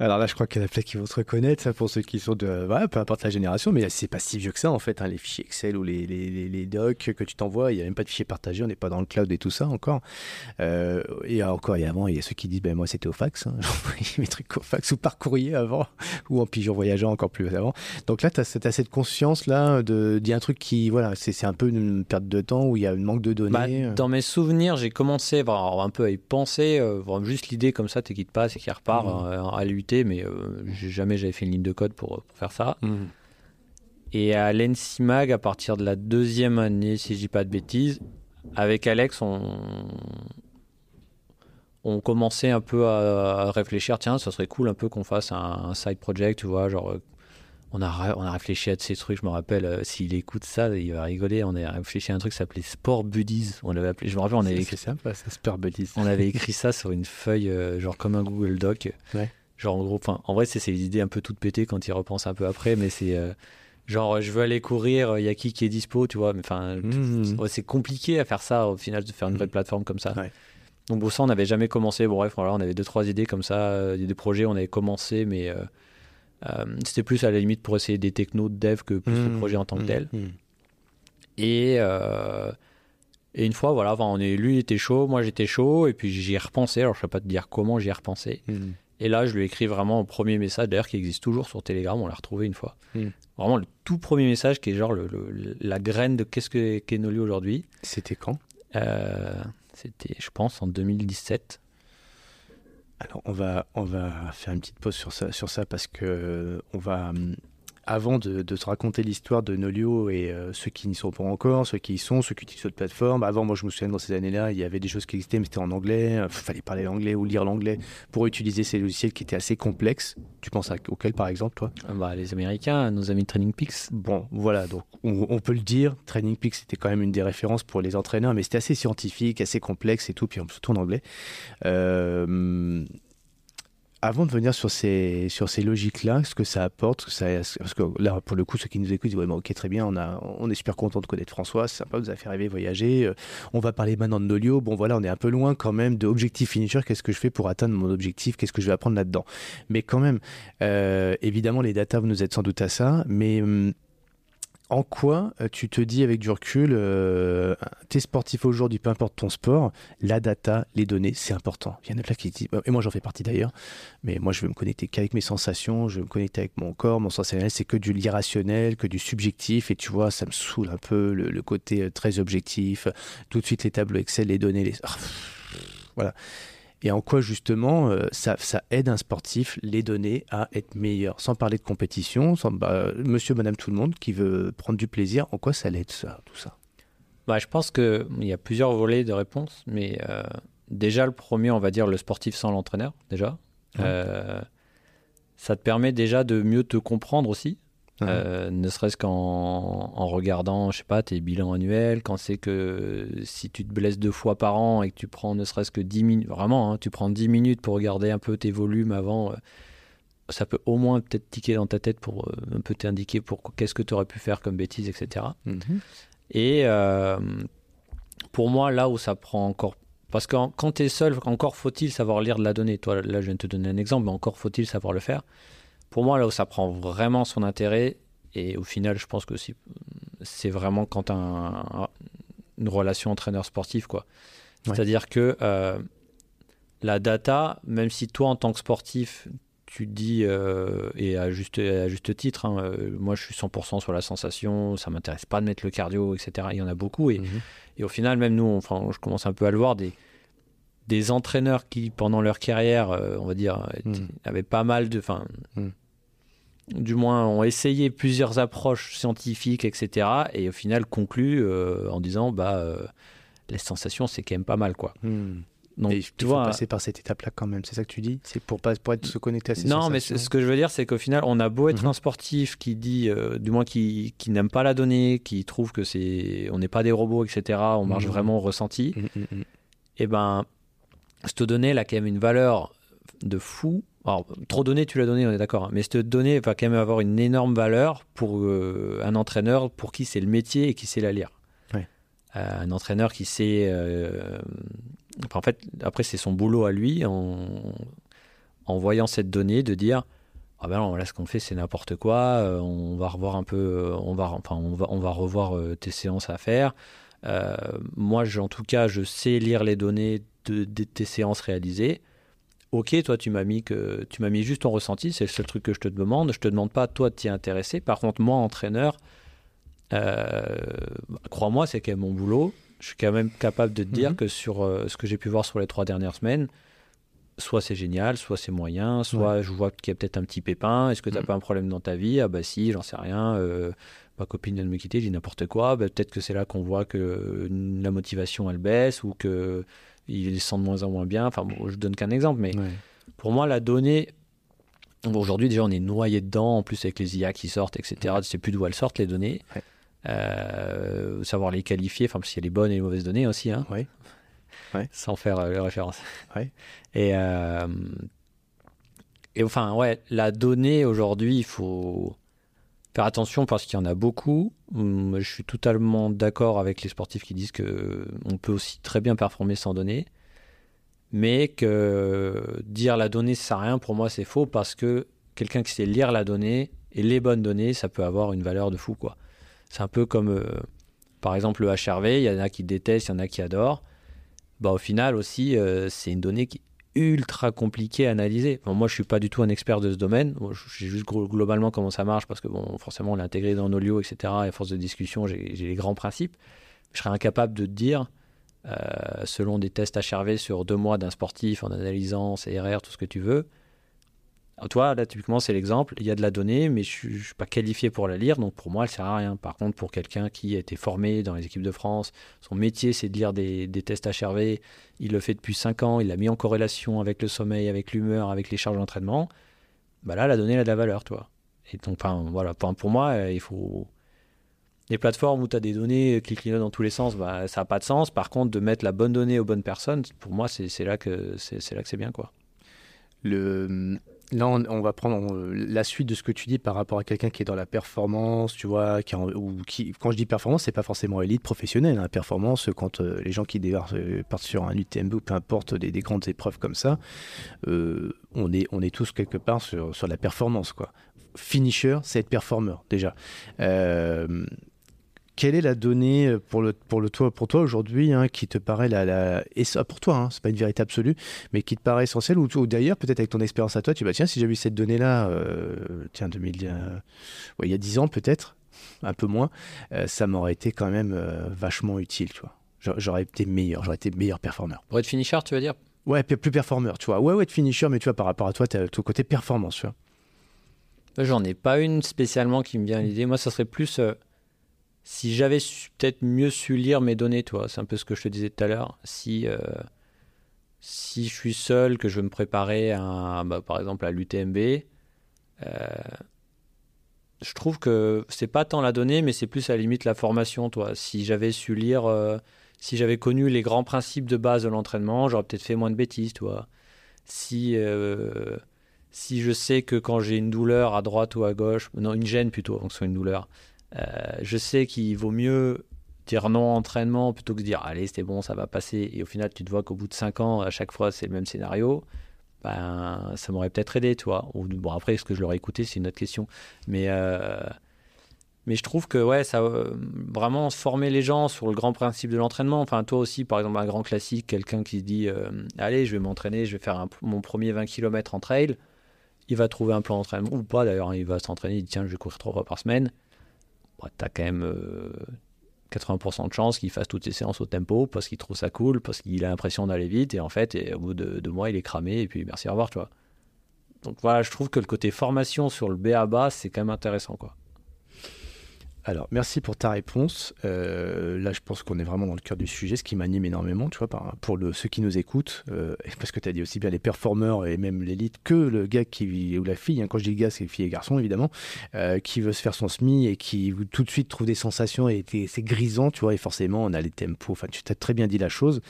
Alors là, je crois qu'il y en a plein qui vont se reconnaître, ça, pour ceux qui sont de. Voilà, peu importe la génération, mais c'est pas si vieux que ça, en fait, hein, les fichiers Excel ou les, les, les, les docs que tu t'envoies, il n'y a même pas de fichiers partagés, on n'est pas dans le cloud et tout ça encore. Euh, et encore, et avant, il y a ceux qui disent, ben moi, c'était au fax, hein, j'envoyais mes trucs au fax ou par courrier avant, ou en pigeon voyageant encore plus avant. Donc là, tu as, cette conscience-là d'il y a un truc qui, voilà, c'est un peu une perte de temps où il y a un manque de Bah, données. dans mes souvenirs, j'ai commencé vraiment un peu à y penser, euh, juste l'idée comme ça, t'es pas, c'est qu'il repart Mhm. euh, à mais euh, jamais j'avais fait une ligne de code pour, pour faire ça. Mhm. Et à l'ENSIMAG, à partir de la deuxième année, si je dis pas de bêtises, avec Alex, on, on commençait un peu à, réfléchir, tiens, ça serait cool un peu qu'on fasse un, un side project, tu vois, genre... euh, On a, on a réfléchi à de ces trucs, je me rappelle, euh, s'il écoute ça, il va rigoler. On a réfléchi à un truc qui s'appelait Sport Buddies. On l'avait appelé, je me rappelle, on avait écrit ça, Buddies. on avait écrit ça sur une feuille, euh, genre comme un Google Doc. Ouais. Genre en gros, en vrai, c'est des idées un peu toutes pétées quand il repense un peu après, mais c'est euh, genre, je veux aller courir, il y a qui qui est dispo, tu vois. Mais enfin, Mhm. ouais, c'est compliqué à faire ça au final, de faire une vraie plateforme comme ça. Ouais. Donc bon, ça, on n'avait jamais commencé. Bon, bref, voilà, on avait deux, trois idées comme ça, euh, des projets, on avait commencé, mais euh, euh, c'était plus à la limite pour essayer des technos de dev que plus le Mhm. projet en tant que tel. Et, euh, et une fois, voilà, enfin, on est, lui il était chaud, moi j'étais chaud, et puis j'y ai repensé. Alors je ne sais pas te dire comment j'y ai repensé. Et là, je lui ai écrit vraiment au premier message, d'ailleurs, qui existe toujours sur Telegram, on l'a retrouvé une fois. Mm. Vraiment le tout premier message qui est genre le, le- la graine de qu'est-ce que qu'est Nolio aujourd'hui. C'était quand? Euh, C'était, je pense, en 2017. Alors, on va, on va faire une petite pause sur ça, sur ça parce que euh, on va, hum, avant de, de se raconter l'histoire de Nolio et euh, ceux qui n'y sont pas encore, ceux qui y sont, ceux qui utilisent notre plateforme. Avant, moi, je me souviens dans ces années-là, il y avait des choses qui existaient, mais c'était en anglais. Il fallait parler l'anglais ou lire l'anglais pour utiliser ces logiciels qui étaient assez complexes. Tu penses à auquel, par exemple, toi? Bah, les Américains, nos amis de Training Peaks. Bon, voilà, donc on, on peut le dire, Training Peaks c'était quand même une des références pour les entraîneurs, mais c'était assez scientifique, assez complexe et tout, puis surtout en anglais. Euh, avant de venir sur ces, sur ces logiques-là, ce que ça apporte, parce que là, pour le coup, ceux qui nous écoutent disent ouais, bon, ok, très bien, on, a, on est super content de connaître François, c'est sympa, vous avez fait rêver, voyager. Euh, On va parler maintenant de Nolio. Bon, voilà, on est un peu loin quand même de objectif finisher. Qu'est-ce que je fais pour atteindre mon objectif Qu'est-ce que je vais apprendre là-dedans Mais quand même, euh, évidemment, les datas nous aident sans doute à ça, mais. hum, en quoi euh, tu te dis avec du recul, euh, t'es sportif aujourd'hui, peu importe ton sport, la data, les données, c'est important. Il y en a plein qui disent, et moi j'en fais partie d'ailleurs, mais moi je veux me connecter qu'avec mes sensations, je veux me connecter avec mon corps, mon sensationnel, c'est que du l'irrationnel, que du subjectif, et tu vois, ça me saoule un peu le, le côté euh, très objectif, tout de suite les tableaux Excel, les données, les... Ah, voilà. Et en quoi justement euh, ça, ça aide un sportif, les données, à être meilleur? Sans parler de compétition, sans, bah, monsieur, madame, tout le monde qui veut prendre du plaisir, en quoi ça l'aide ça, tout ça? Bah, je pense qu'il y a plusieurs volets de réponse, mais euh, déjà le premier, on va dire le sportif sans l'entraîneur, déjà. Ouais. Euh, ça te permet déjà de mieux te comprendre aussi, Euh, ne serait-ce qu'en en regardant, je sais pas, tes bilans annuels, quand c'est que si tu te blesses deux fois par an et que tu prends ne serait-ce que 10 minutes, vraiment, hein, tu prends 10 minutes pour regarder un peu tes volumes avant, euh, ça peut au moins peut-être tiquer dans ta tête pour euh, un peu t'indiquer pour qu'est-ce que tu aurais pu faire comme bêtises, etc. Mhm. Et euh, pour moi, là où ça prend encore. Parce que quand tu es seul, encore faut-il savoir lire de la donnée. Toi, là, je viens de te donner un exemple, mais encore faut-il savoir le faire. Pour moi, là où ça prend vraiment son intérêt, et au final, je pense que c'est vraiment quand tu as une relation entraîneur sportif. quoi. Ouais. C'est-à-dire que euh, la data, même si toi, en tant que sportif, tu dis, euh, et à juste, à juste titre, hein, euh, moi je suis 100% sur la sensation, ça m'intéresse pas de mettre le cardio, etc. Il y en a beaucoup, et, Mhm. et au final, même nous, on- enfin, je commence un peu à le voir, des, des entraîneurs qui, pendant leur carrière, on va dire, Mm. avaient pas mal de. Enfin, Mm. du moins, ont essayé plusieurs approches scientifiques, etc. Et au final, concluent euh, en disant bah, euh, les sensations, c'est quand même pas mal, quoi. Hmm. Donc, Et tu il faut vois. passer par cette étape-là quand même, c'est ça que tu dis? C'est pour, pas, pour être, se connecter à ces Non, mais sensations ce que je veux dire, c'est qu'au final, on a beau être Mhm. un sportif qui dit, euh, du moins qui, qui n'aime pas la donnée, qui trouve que c'est, on n'est pas des robots, etc. On marche Mhm. vraiment au ressenti. Mm, mm. Et ben, cette donnée, elle a quand même une valeur de fou. Alors, trop donné, tu l'as donné, on est d'accord. hein, mais cette donnée va quand même avoir une énorme valeur pour euh, un entraîneur pour qui c'est le métier et qui sait la lire. Ouais. Euh, un entraîneur qui sait. euh, enfin, en fait, après, c'est son boulot à lui en, en voyant cette donnée de dire. Ah ben non, là ce qu'on fait c'est n'importe quoi. euh, on va revoir un peu, euh, on va, enfin on va, on va revoir euh, tes séances à faire. Moi, en tout cas, je sais lire les données de, de tes séances réalisées. Ok, toi, tu m'as mis que tu m'as mis juste ton ressenti, c'est le seul truc que je te demande. Je te demande pas toi de t'y intéresser. Par contre, moi, entraîneur, euh, crois-moi, c'est quand même mon boulot. Je suis quand même capable de te dire Mhm. que sur euh, ce que j'ai pu voir sur les trois dernières semaines, soit c'est génial, soit c'est moyen, soit je vois qu'il y a peut-être un petit pépin. Est-ce que tu n'as Mhm. pas un problème dans ta vie? Ah bah si, j'en sais rien. euh, ma copine vient de me quitter, dis n'importe quoi. Bah, peut-être que c'est là qu'on voit que la motivation elle baisse ou que il sent de moins en moins bien. Enfin, bon, je donne qu'un exemple, mais Ouais. pour moi, la donnée. bon, Aujourd'hui, déjà, on est noyé dedans, en plus avec les IA qui sortent, etc. Tu sais plus d'où elles sortent, les données. Ouais. Euh, savoir les qualifier, enfin, parce qu'il y a les bonnes et les mauvaises données aussi, hein, sans faire euh, référence. Ouais. Et, euh, et enfin, ouais, la donnée aujourd'hui, il faut faire attention parce qu'il y en a beaucoup. Hum, Je suis totalement d'accord avec les sportifs qui disent que on peut aussi très bien performer sans données, mais que dire la donnée ça sert à rien pour moi c'est faux parce que quelqu'un qui sait lire la donnée et les bonnes données, ça peut avoir une valeur de fou quoi. C'est un peu comme euh, par exemple le HRV, il y en a qui détestent, il y en a qui adorent. Bah au final aussi euh, c'est une donnée qui ultra compliquée à analyser. Moi je suis pas du tout un expert de ce domaine. Je sais juste globalement comment ça marche parce que bon forcément on l'a intégré dans Nolio etc. Et à force de discussion j'ai les grands principes. Je serais incapable de te dire euh, selon des tests HRV sur deux mois d'un sportif en analysant ses RR, tout ce que tu veux. Toi, là, typiquement, c'est l'exemple. Il y a de la donnée, mais je ne suis pas qualifié pour la lire, donc pour moi, elle sert à rien. Par contre, pour quelqu'un qui a été formé dans les équipes de France, son métier, c'est de lire des, tests HRV. Il le fait depuis 5 ans, il l'a mis en corrélation avec le sommeil, avec l'humeur, avec les charges d'entraînement. Bah là, la donnée, elle a de la valeur, toi. Et donc, voilà, pour, moi, euh, il faut. Les plateformes où tu as des données qui clignotent dans tous les sens, bah, ça n'a pas de sens. Par contre, de mettre la bonne donnée aux bonnes personnes, pour moi, c'est là que c'est bien, quoi. Le... Là, on, va prendre la suite de ce que tu dis par rapport à quelqu'un qui est dans la performance, tu vois, ou qui quand je dis performance, c'est pas forcément élite professionnelle. hein. Performance, quand euh, les gens qui démarrent, euh, partent sur un UTMB ou peu importe des, des grandes épreuves comme ça, euh, on, est, on est tous quelque part sur, sur la performance, quoi. Finisher, c'est être performeur déjà. Euh, quelle est la donnée pour le pour le toi pour toi aujourd'hui hein, qui te paraît la, la et ça pour toi hein, c'est pas une vérité absolue mais qui te paraît essentielle ou, ou d'ailleurs peut-être avec ton expérience à toi tu vas tiens si j'avais eu cette donnée là tiens 2000 euh, ouais, il y a 10 ans peut-être un peu moins euh, ça m'aurait été quand même euh, vachement utile tu vois. J'a- j'aurais été meilleur j'aurais été meilleur performeur. Pour être finisher, tu veux dire? Ouais plus performeur tu vois. Ouais ouais de finisher mais tu vois par rapport à toi t'as ton côté performance tu vois. J'en ai pas une spécialement qui me vient à l'idée. Moi, ça serait plus euh, si j'avais peut-être mieux su lire mes données, toi. C'est un peu ce que je te disais tout à l'heure. Si, euh, si je suis seul, que je veux me préparer à, bah, par exemple à l'UTMB, euh, je trouve que c'est pas tant la donnée, mais c'est plus à la limite la formation, toi. Si j'avais su lire, euh, si j'avais connu les grands principes de base de l'entraînement, j'aurais peut-être fait moins de bêtises, toi. Si si je sais que quand j'ai une douleur à droite ou à gauche, non, une gêne plutôt, avant que ce soit douleur, je sais qu'il vaut mieux dire non à entraînement plutôt que de dire allez, c'était bon, ça va passer. Et au final, tu te vois qu'au bout de 5 ans, à chaque fois, c'est le même scénario. Ben, ça m'aurait peut-être aidé, toi. Ou, bon, après, est-ce que je l'aurais écouté, c'est une autre question. Mais, euh, mais je trouve que, ouais, ça, euh, vraiment former les gens sur le grand principe de l'entraînement. Enfin, toi aussi, par exemple, un grand classique, quelqu'un qui dit euh, allez, je vais m'entraîner, je vais faire mon premier 20 km en trail il va trouver un plan d'entraînement ou pas d'ailleurs, hein, il va s'entraîner, il dit tiens, je vais courir trois fois par semaine. Bah, t'as quand même euh, 80% de chances qu'il fasse toutes ses séances au tempo parce qu'il trouve ça cool, parce qu'il a l'impression d'aller vite et en fait, au bout de deux mois, il est cramé et puis merci, au revoir, tu vois. Donc voilà, je trouve que le côté formation sur le B à bas, c'est quand même intéressant. Alors, merci pour ta réponse. Euh, là, je pense qu'on est vraiment dans le cœur du sujet, ce qui m'anime énormément, tu vois, pour le, ceux qui nous écoutent, euh, parce que tu as dit aussi bien les performeurs et même l'élite que le gars qui ou la fille, hein, quand je dis gars, c'est fille et garçon évidemment, euh, qui veut se faire son SMI et qui tout de suite trouve des sensations et c'est grisant, tu vois, et forcément, on a les tempos. Enfin, tu t'as très bien dit la chose.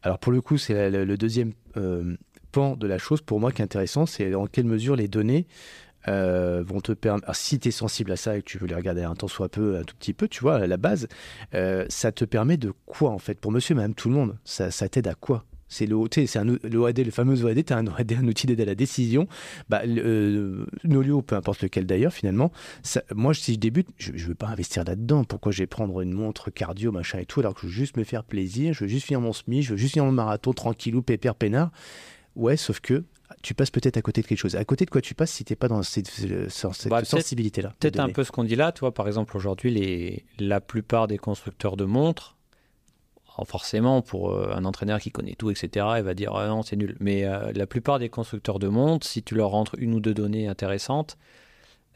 Alors, pour le coup, c'est le, deuxième pan de la chose pour moi qui est intéressant, c'est en quelle mesure les données euh, vont te permettre. Si tu es sensible à ça et que tu veux les regarder un temps soit peu, un tout petit peu, tu vois, à la base, euh, ça te permet de quoi en fait? Pour monsieur, madame, tout le monde, ça, t'aide à quoi? C'est un, le fameux OAD, tu as un OAD, un outil d'aide à la décision. Bah, euh, Nolio, peu importe lequel d'ailleurs, finalement, moi, si je débute, je ne veux pas investir là-dedans. Pourquoi je vais prendre une montre cardio, machin et tout, alors que je veux juste me faire plaisir, je veux juste finir mon SMI, je veux juste finir mon marathon tranquillou, pépère, peinard? Ouais, sauf que tu passes peut-être à côté de quelque chose. À côté de quoi tu passes si tu n'es pas dans cette, bah, sensibilité-là Peut-être un peu ce qu'on dit là, tu vois, par exemple, aujourd'hui, la plupart des constructeurs de montres, forcément, pour euh, un entraîneur qui connaît tout, etc., il va dire ah non, c'est nul. Mais euh, la plupart des constructeurs de montres, si tu leur rentres une ou deux données intéressantes,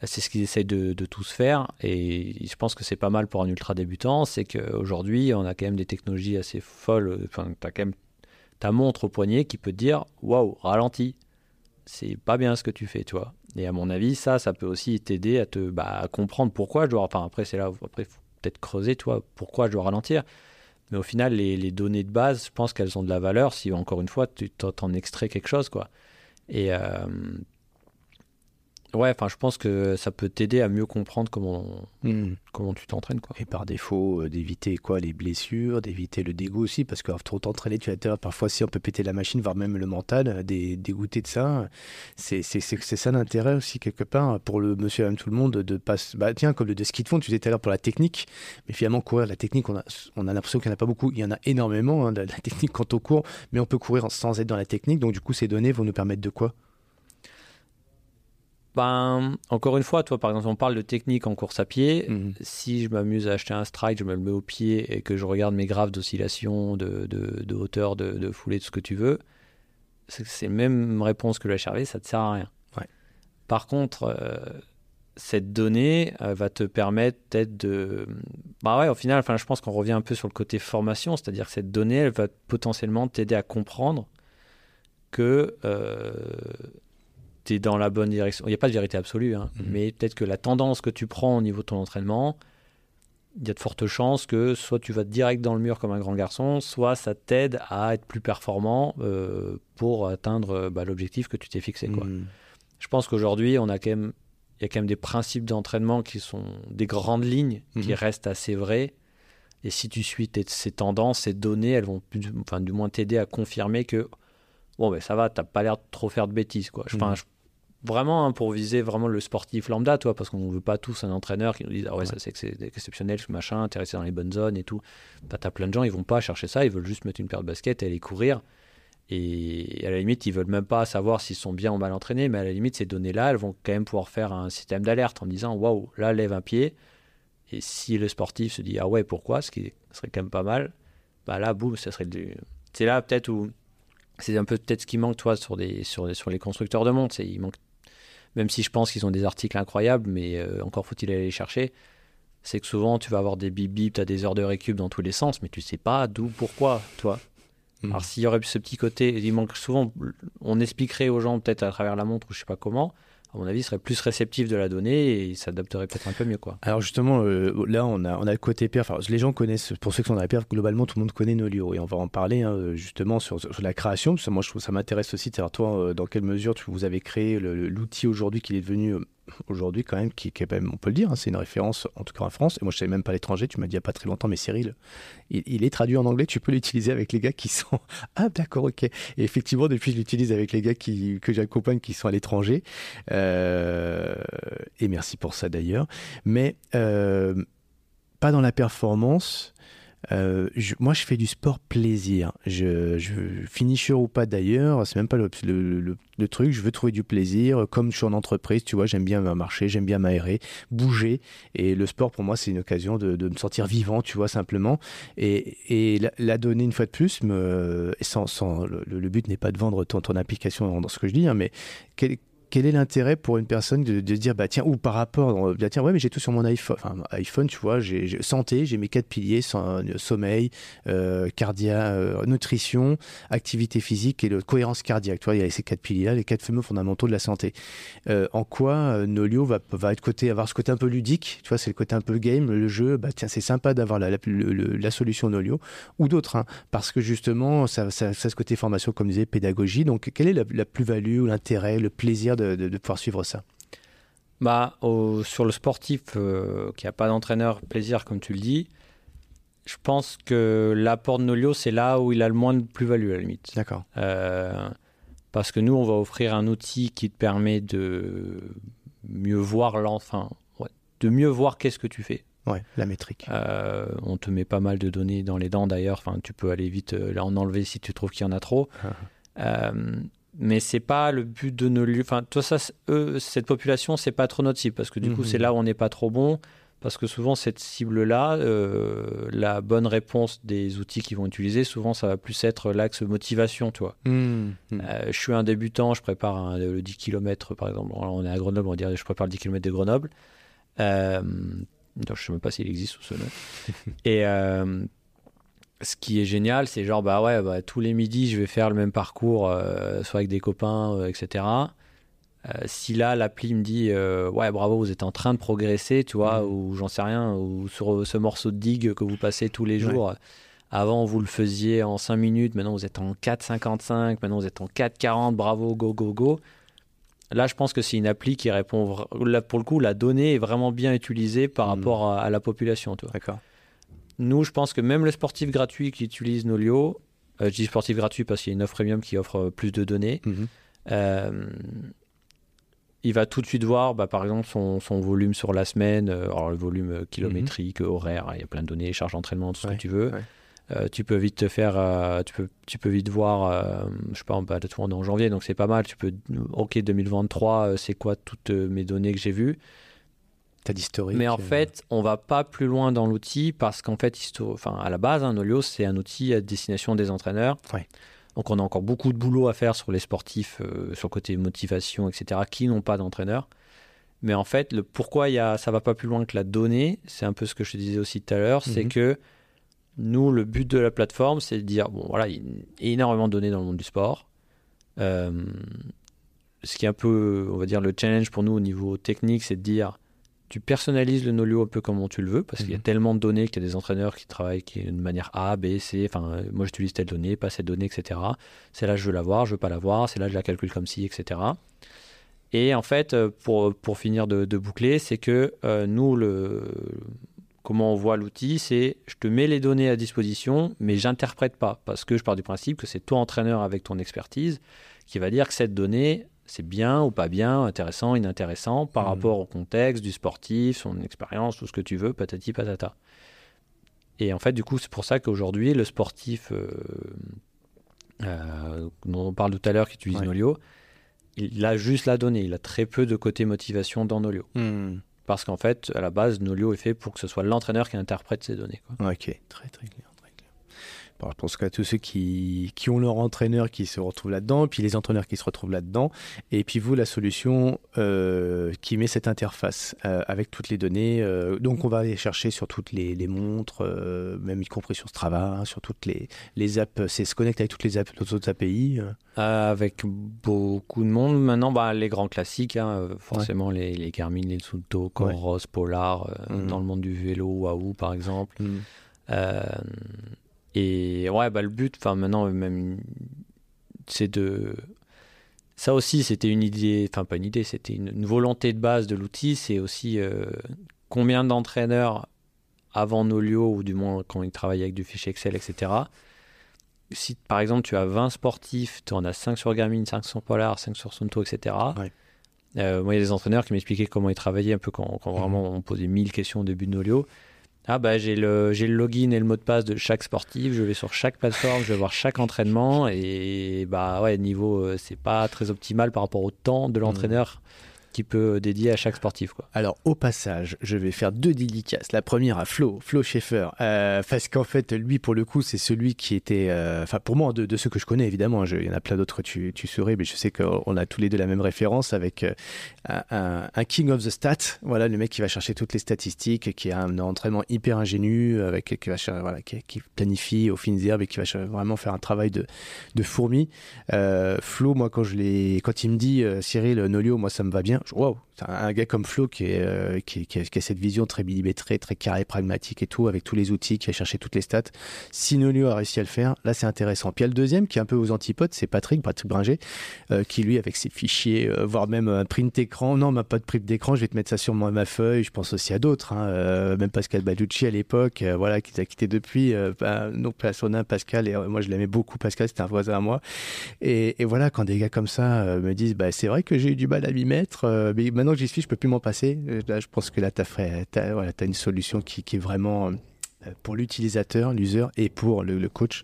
c'est ce qu'ils essayent de, de, tous faire. Et je pense que c'est pas mal pour un ultra débutant. C'est qu'aujourd'hui, on a quand même des technologies assez folles. Enfin, tu as quand même ta montre au poignet qui peut te dire waouh, ralentis, c'est pas bien ce que tu fais, tu vois. Et à mon avis, ça, ça peut aussi t'aider à te bah, comprendre pourquoi je dois. Enfin, après, c'est là où après, faut peut-être creuser, toi, pourquoi je dois ralentir. Mais au final, les, données de base, je pense qu'elles ont de la valeur si, encore une fois, tu t'en extrais quelque chose, quoi. Et, euh, Ouais, enfin, je pense que ça peut t'aider à mieux comprendre comment, hmm. comment tu t'entraînes. Quoi. Et par défaut, euh, d'éviter quoi Les blessures, d'éviter le dégoût aussi, parce que trop t'entraîner, tu as parfois si on peut péter la machine, voire même le mental, euh, des, dégoûter de ça. C'est ça l'intérêt aussi, quelque part, pour le monsieur et même tout le monde, de pas. Bah, tiens, comme le de ski de fond, tu disais tout à l'heure pour la technique, mais finalement, courir, la technique, on a, on a l'impression qu'il n'y en a pas beaucoup. Il y en a énormément, hein, de la technique quand on court, mais on peut courir sans être dans la technique. Donc, du coup, ces données vont nous permettre de quoi? Ben, encore une fois, toi, par exemple, on parle de technique en course à pied. Mhm. Si je m'amuse à acheter un strike, je me le mets au pied et que je regarde mes graphes d'oscillation, de, de, hauteur, de, de, foulée, de ce que tu veux, c'est la même réponse que la HRV, ça ne te sert à rien. Par contre, euh, cette donnée va te permettre peut-être de. Bah ouais, au final, enfin, je pense qu'on revient un peu sur le côté formation, c'est-à-dire que cette donnée, elle va potentiellement t'aider à comprendre que. Euh, tu es dans la bonne direction. Il n'y a pas de vérité absolue, hein, mhm. mais peut-être que la tendance que tu prends au niveau de ton entraînement, il y a de fortes chances que soit tu vas direct dans le mur comme un grand garçon, soit ça t'aide à être plus performant euh, pour atteindre bah, l'objectif que tu t'es fixé. Quoi. Mhm. Je pense qu'aujourd'hui, on a quand même, il y a quand même des principes d'entraînement qui sont des grandes lignes qui mhm. restent assez vrais. Et si tu suis ces tendances, ces données, elles vont enfin, du moins t'aider à confirmer que bon, ben ça va, t'as pas l'air de trop faire de bêtises. Quoi. Enfin, vraiment hein, pour viser vraiment le sportif lambda, toi, parce qu'on ne veut pas tous un entraîneur qui nous dise ah ouais, ça c'est exceptionnel, ce machin, intéressé dans les bonnes zones et tout. Bah, t'as plein de gens, ils vont pas chercher ça, ils veulent juste mettre une paire de baskets et aller courir. Et à la limite, ils veulent même pas savoir s'ils sont bien ou mal entraînés, mais à la limite, ces données-là, elles vont quand même pouvoir faire un système d'alerte en disant waouh, là, lève un pied. Et si le sportif se dit ah ouais, pourquoi, ce qui serait quand même pas mal, bah là, boum, ça serait du. C'est là peut-être où c'est un peu peut-être ce qui manque toi sur des sur, sur les constructeurs de montres, il manque même si je pense qu'ils ont des articles incroyables, mais euh, encore faut-il aller les chercher. C'est que souvent, tu vas avoir des bip bip, tu as des heures de récup dans tous les sens, mais tu sais pas d'où, pourquoi, toi. Hmm. Alors, s'il y aurait ce petit côté, il manque souvent, on expliquerait aux gens peut-être à travers la montre ou je sais pas comment, à mon avis, serait plus réceptif de la donnée et s'adapterait peut-être un peu mieux. Quoi. Alors justement, euh, là, on a, on a le côté pair. Enfin, les gens connaissent, pour ceux qui sont dans la paire, globalement, tout le monde connaît Nolio. Et on va en parler hein, justement sur, la création. Parce que moi, je trouve ça m'intéresse aussi toi, euh, dans quelle mesure tu, vous avez créé l'outil aujourd'hui qu'il est devenu euh, aujourd'hui quand même, qui, on peut le dire, hein, c'est une référence en tout cas en France. Et moi je savais même pas l'étranger, tu m'as dit il n'y a pas très longtemps, mais Cyril, il, est traduit en anglais, tu peux l'utiliser avec les gars qui sont... Ah d'accord, ok. Et effectivement, depuis je l'utilise avec les gars qui, que j'accompagne qui sont à l'étranger. Euh, et merci pour ça d'ailleurs. Mais euh, pas dans la performance. Euh, moi, je fais du sport plaisir. Je, je finisher ou pas d'ailleurs, c'est même pas le, truc. Je veux trouver du plaisir. Comme je suis en entreprise, tu vois, j'aime bien marcher, j'aime bien m'aérer, bouger. Et le sport, pour moi, c'est une occasion de, me sentir vivant, tu vois, simplement. Et, la, donner une fois de plus, sans, le, but n'est pas de vendre ton, application dans ce que je dis, hein, mais quel est l'intérêt pour une personne de, dire bah tiens ou par rapport bah, tiens ouais mais j'ai tout sur mon iPhone iPhone tu vois j'ai santé j'ai mes quatre piliers sans- sommeil euh, cardia euh, nutrition activité physique et cohérence cardiaque. Tu vois il y a ces quatre piliers là les quatre fameux fondamentaux de la santé. Euh, en quoi euh, Nolio va va être côté avoir ce côté un peu ludique tu vois c'est le côté un peu game le jeu bah tiens c'est sympa d'avoir la, la, solution Nolio ou d'autres hein, parce que justement ça, ça, ce côté formation comme disait pédagogie donc quelle est la, la plus-value ou l'intérêt le plaisir de, de, de pouvoir suivre ça Bah, au- sur le sportif euh, qui n'a pas d'entraîneur plaisir, comme tu le dis, je pense que l'apport de Nolio, c'est là où il a le moins de plus-value, à la limite. d'accord Euh, parce que nous, on va offrir un outil qui te permet de mieux voir l'enfant, ouais, de mieux voir qu'est-ce que tu fais. ouais la métrique Euh, on te met pas mal de données dans les dents d'ailleurs. Enfin, tu peux aller vite euh, en enlever si tu trouves qu'il y en a trop. Euh, mais c'est pas le but de nos lieux. Enfin, toi, ça, eux, cette population, c'est pas trop notre cible parce que du coup, Mhm. c'est là où on n'est pas trop bon. Parce que souvent, cette cible-là, euh, la bonne réponse des outils qu'ils vont utiliser, souvent, ça va plus être l'axe motivation, tu vois. Mmh, mmh. Euh, je suis un débutant, je prépare un- le 10 km, par exemple. On est à Grenoble, on va dire, je prépare le 10 km de Grenoble. Euh, donc, je sais même pas s'il existe sous ce nom. Et ce qui est génial, c'est genre, bah ouais, bah, tous les midis, je vais faire le même parcours, euh, soit avec des copains, euh, etc. Euh, si là, l'appli me dit, ouais, bravo, vous êtes en train de progresser, tu vois, Mhm. ou j'en sais rien, ou sur ce morceau de digue que vous passez tous les Ouais. jours. Avant, vous le faisiez en 5 minutes, maintenant vous êtes en 4,55, maintenant vous êtes en 4,40, bravo, go, go, go. Là, je pense que c'est une appli qui répond, là, pour le coup, la donnée est vraiment bien utilisée par Mhm. rapport à, à la population. Tu vois. D'accord. Nous, je pense que même le sportif gratuit qui utilise Nolio, euh, je dis sportif gratuit parce qu'il y a une offre premium qui offre euh, plus de données, Mhm. euh, il va tout de suite voir, bah, par exemple, son, son volume sur la semaine, alors le volume kilométrique, horaire, il y a plein de données, charge d'entraînement, tout ce Ouais, que tu veux. ouais. Euh, tu peux vite te faire, euh, tu, peux, tu peux vite voir, euh, je sais pas, on est en janvier, donc c'est pas mal. Tu peux, ok, 2023, euh, c'est quoi toutes mes données que j'ai vues? T'as d'historique. mais en euh, fait, on va pas plus loin dans l'outil parce qu'en fait, histo- enfin, à la base, un Nolio, c'est un outil à destination des entraîneurs. Ouais. Donc, on a encore beaucoup de boulot à faire sur les sportifs, euh, sur le côté motivation, etc., qui n'ont pas d'entraîneur. Mais en fait, le pourquoi y a, ça va pas plus loin que la donnée, c'est un peu ce que je te disais aussi tout à l'heure, c'est Mhm. que nous, le but de la plateforme, c'est de dire, bon, voilà, il y a énormément de données dans le monde du sport. Euh, ce qui est un peu, on va dire, le challenge pour nous au niveau technique, c'est de dire, tu personnalises le Nolio un peu comme tu le veux, parce qu'il y a Mhm. tellement de données qu'il y a des entraîneurs qui travaillent qui, de manière A, B, C, enfin, euh, moi j'utilise telle donnée, pas cette donnée, etc. C'est là je veux la voir, je veux pas la voir, c'est là je la calcule comme ci, etc. Et en fait, euh, pour, pour finir de, de boucler, c'est que euh, nous, le, comment on voit l'outil, c'est je te mets les données à disposition, mais j'interprète pas, parce que je pars du principe que c'est toi entraîneur avec ton expertise qui va dire que cette donnée, c'est bien ou pas bien, intéressant, inintéressant, par Mhm. rapport au contexte du sportif, son expérience, tout ce que tu veux, patati patata. Et en fait, du coup, c'est pour ça qu'aujourd'hui, le sportif euh, euh, dont on parle tout à l'heure, qui utilise Ouais. Nolio, il a juste la donnée. Il a très peu de côté motivation dans Nolio. hmm. Parce qu'en fait, à la base, Nolio est fait pour que ce soit l'entraîneur qui interprète ces données. quoi. Ok, très très clair. Bon, je pense qu'à tous ceux qui, qui ont leur entraîneur qui se retrouvent là-dedans, puis les entraîneurs qui se retrouvent là-dedans, et puis vous, la solution euh, qui met cette interface euh, avec toutes les données. euh, donc on va aller chercher sur toutes les, les montres, même y compris sur Strava, hein, sur toutes les, les apps. C'est se connecter avec toutes les apps, les autres API. avec beaucoup de monde. Maintenant, bah, les grands classiques, hein, forcément les, les Garmin, les Tsuto, Coros, Polar, euh, Mhm. dans le monde du vélo, Wahoo par exemple. Euh, et ouais, bah, le but, enfin maintenant, même, c'est de. Ça aussi, c'était une idée, enfin pas une idée, c'était une, une volonté de base de l'outil. C'est aussi euh, combien d'entraîneurs avant Nolio, ou du moins quand ils travaillent avec du fichier Excel, etc. Si par exemple tu as 20 sportifs, tu en as 5 sur Garmin, 5 sur Polar, 5 sur Sunto, etc. Ouais. Euh, moi, il y a des entraîneurs qui m'expliquaient comment ils travaillaient un peu quand, quand Mhm. vraiment on posait 1000 questions au début de Nolio. Ah bah j'ai le j'ai le login et le mot de passe de chaque sportif. Je vais sur chaque plateforme, je vais voir chaque entraînement. Et bah ouais niveau euh, c'est pas très optimal par rapport au temps de l'entraîneur qui peut dédier à chaque sportif. Alors, au passage, je vais faire deux dédicaces. La première à Flo, Flo Schaeffer, euh, parce qu'en fait, lui, pour le coup, c'est celui qui était, euh, enfin, pour moi, de, ceux que je connais, évidemment, il y en a plein d'autres, tu, tu saurais, mais je sais qu'on a tous les deux la même référence avec euh, un, King of the Stats, voilà, le mec qui va chercher toutes les statistiques, qui a un entraînement hyper ingénu, avec, qui, va, voilà, qui, planifie aux fines herbes et qui va vraiment faire un travail de, de fourmi. Flo, moi, quand, je quand il me dit, Cyril, Nolio, moi, ça me va bien, waouh, un gars comme Flo euh, qui, a, cette vision très millimétrée, très carré, pragmatique et tout, avec tous les outils, qui a cherché toutes les stats. Si Nolio a réussi à le faire, là c'est intéressant. Puis il y a le deuxième qui est un peu aux antipodes, c'est Patrick, Patrick Bringer, euh, qui lui, avec ses fichiers, euh, voire même un print écran, non, ma pas de print d'écran, je vais te mettre ça sur ma feuille. Je pense aussi à d'autres, hein, même Pascal Baducci à l'époque, voilà, qui t'a quitté depuis. Bah, donc Pascal, Pascal, et moi je l'aimais beaucoup, Pascal, c'était un voisin à moi. Et, et, voilà, quand des gars comme ça me disent, bah, c'est vrai que j'ai eu du mal à m'y mettre, mais maintenant que j'y suis, je peux plus m'en passer. Euh, là, je pense que là, tu as, une solution qui, est vraiment euh, pour l'utilisateur, l'user et pour le, coach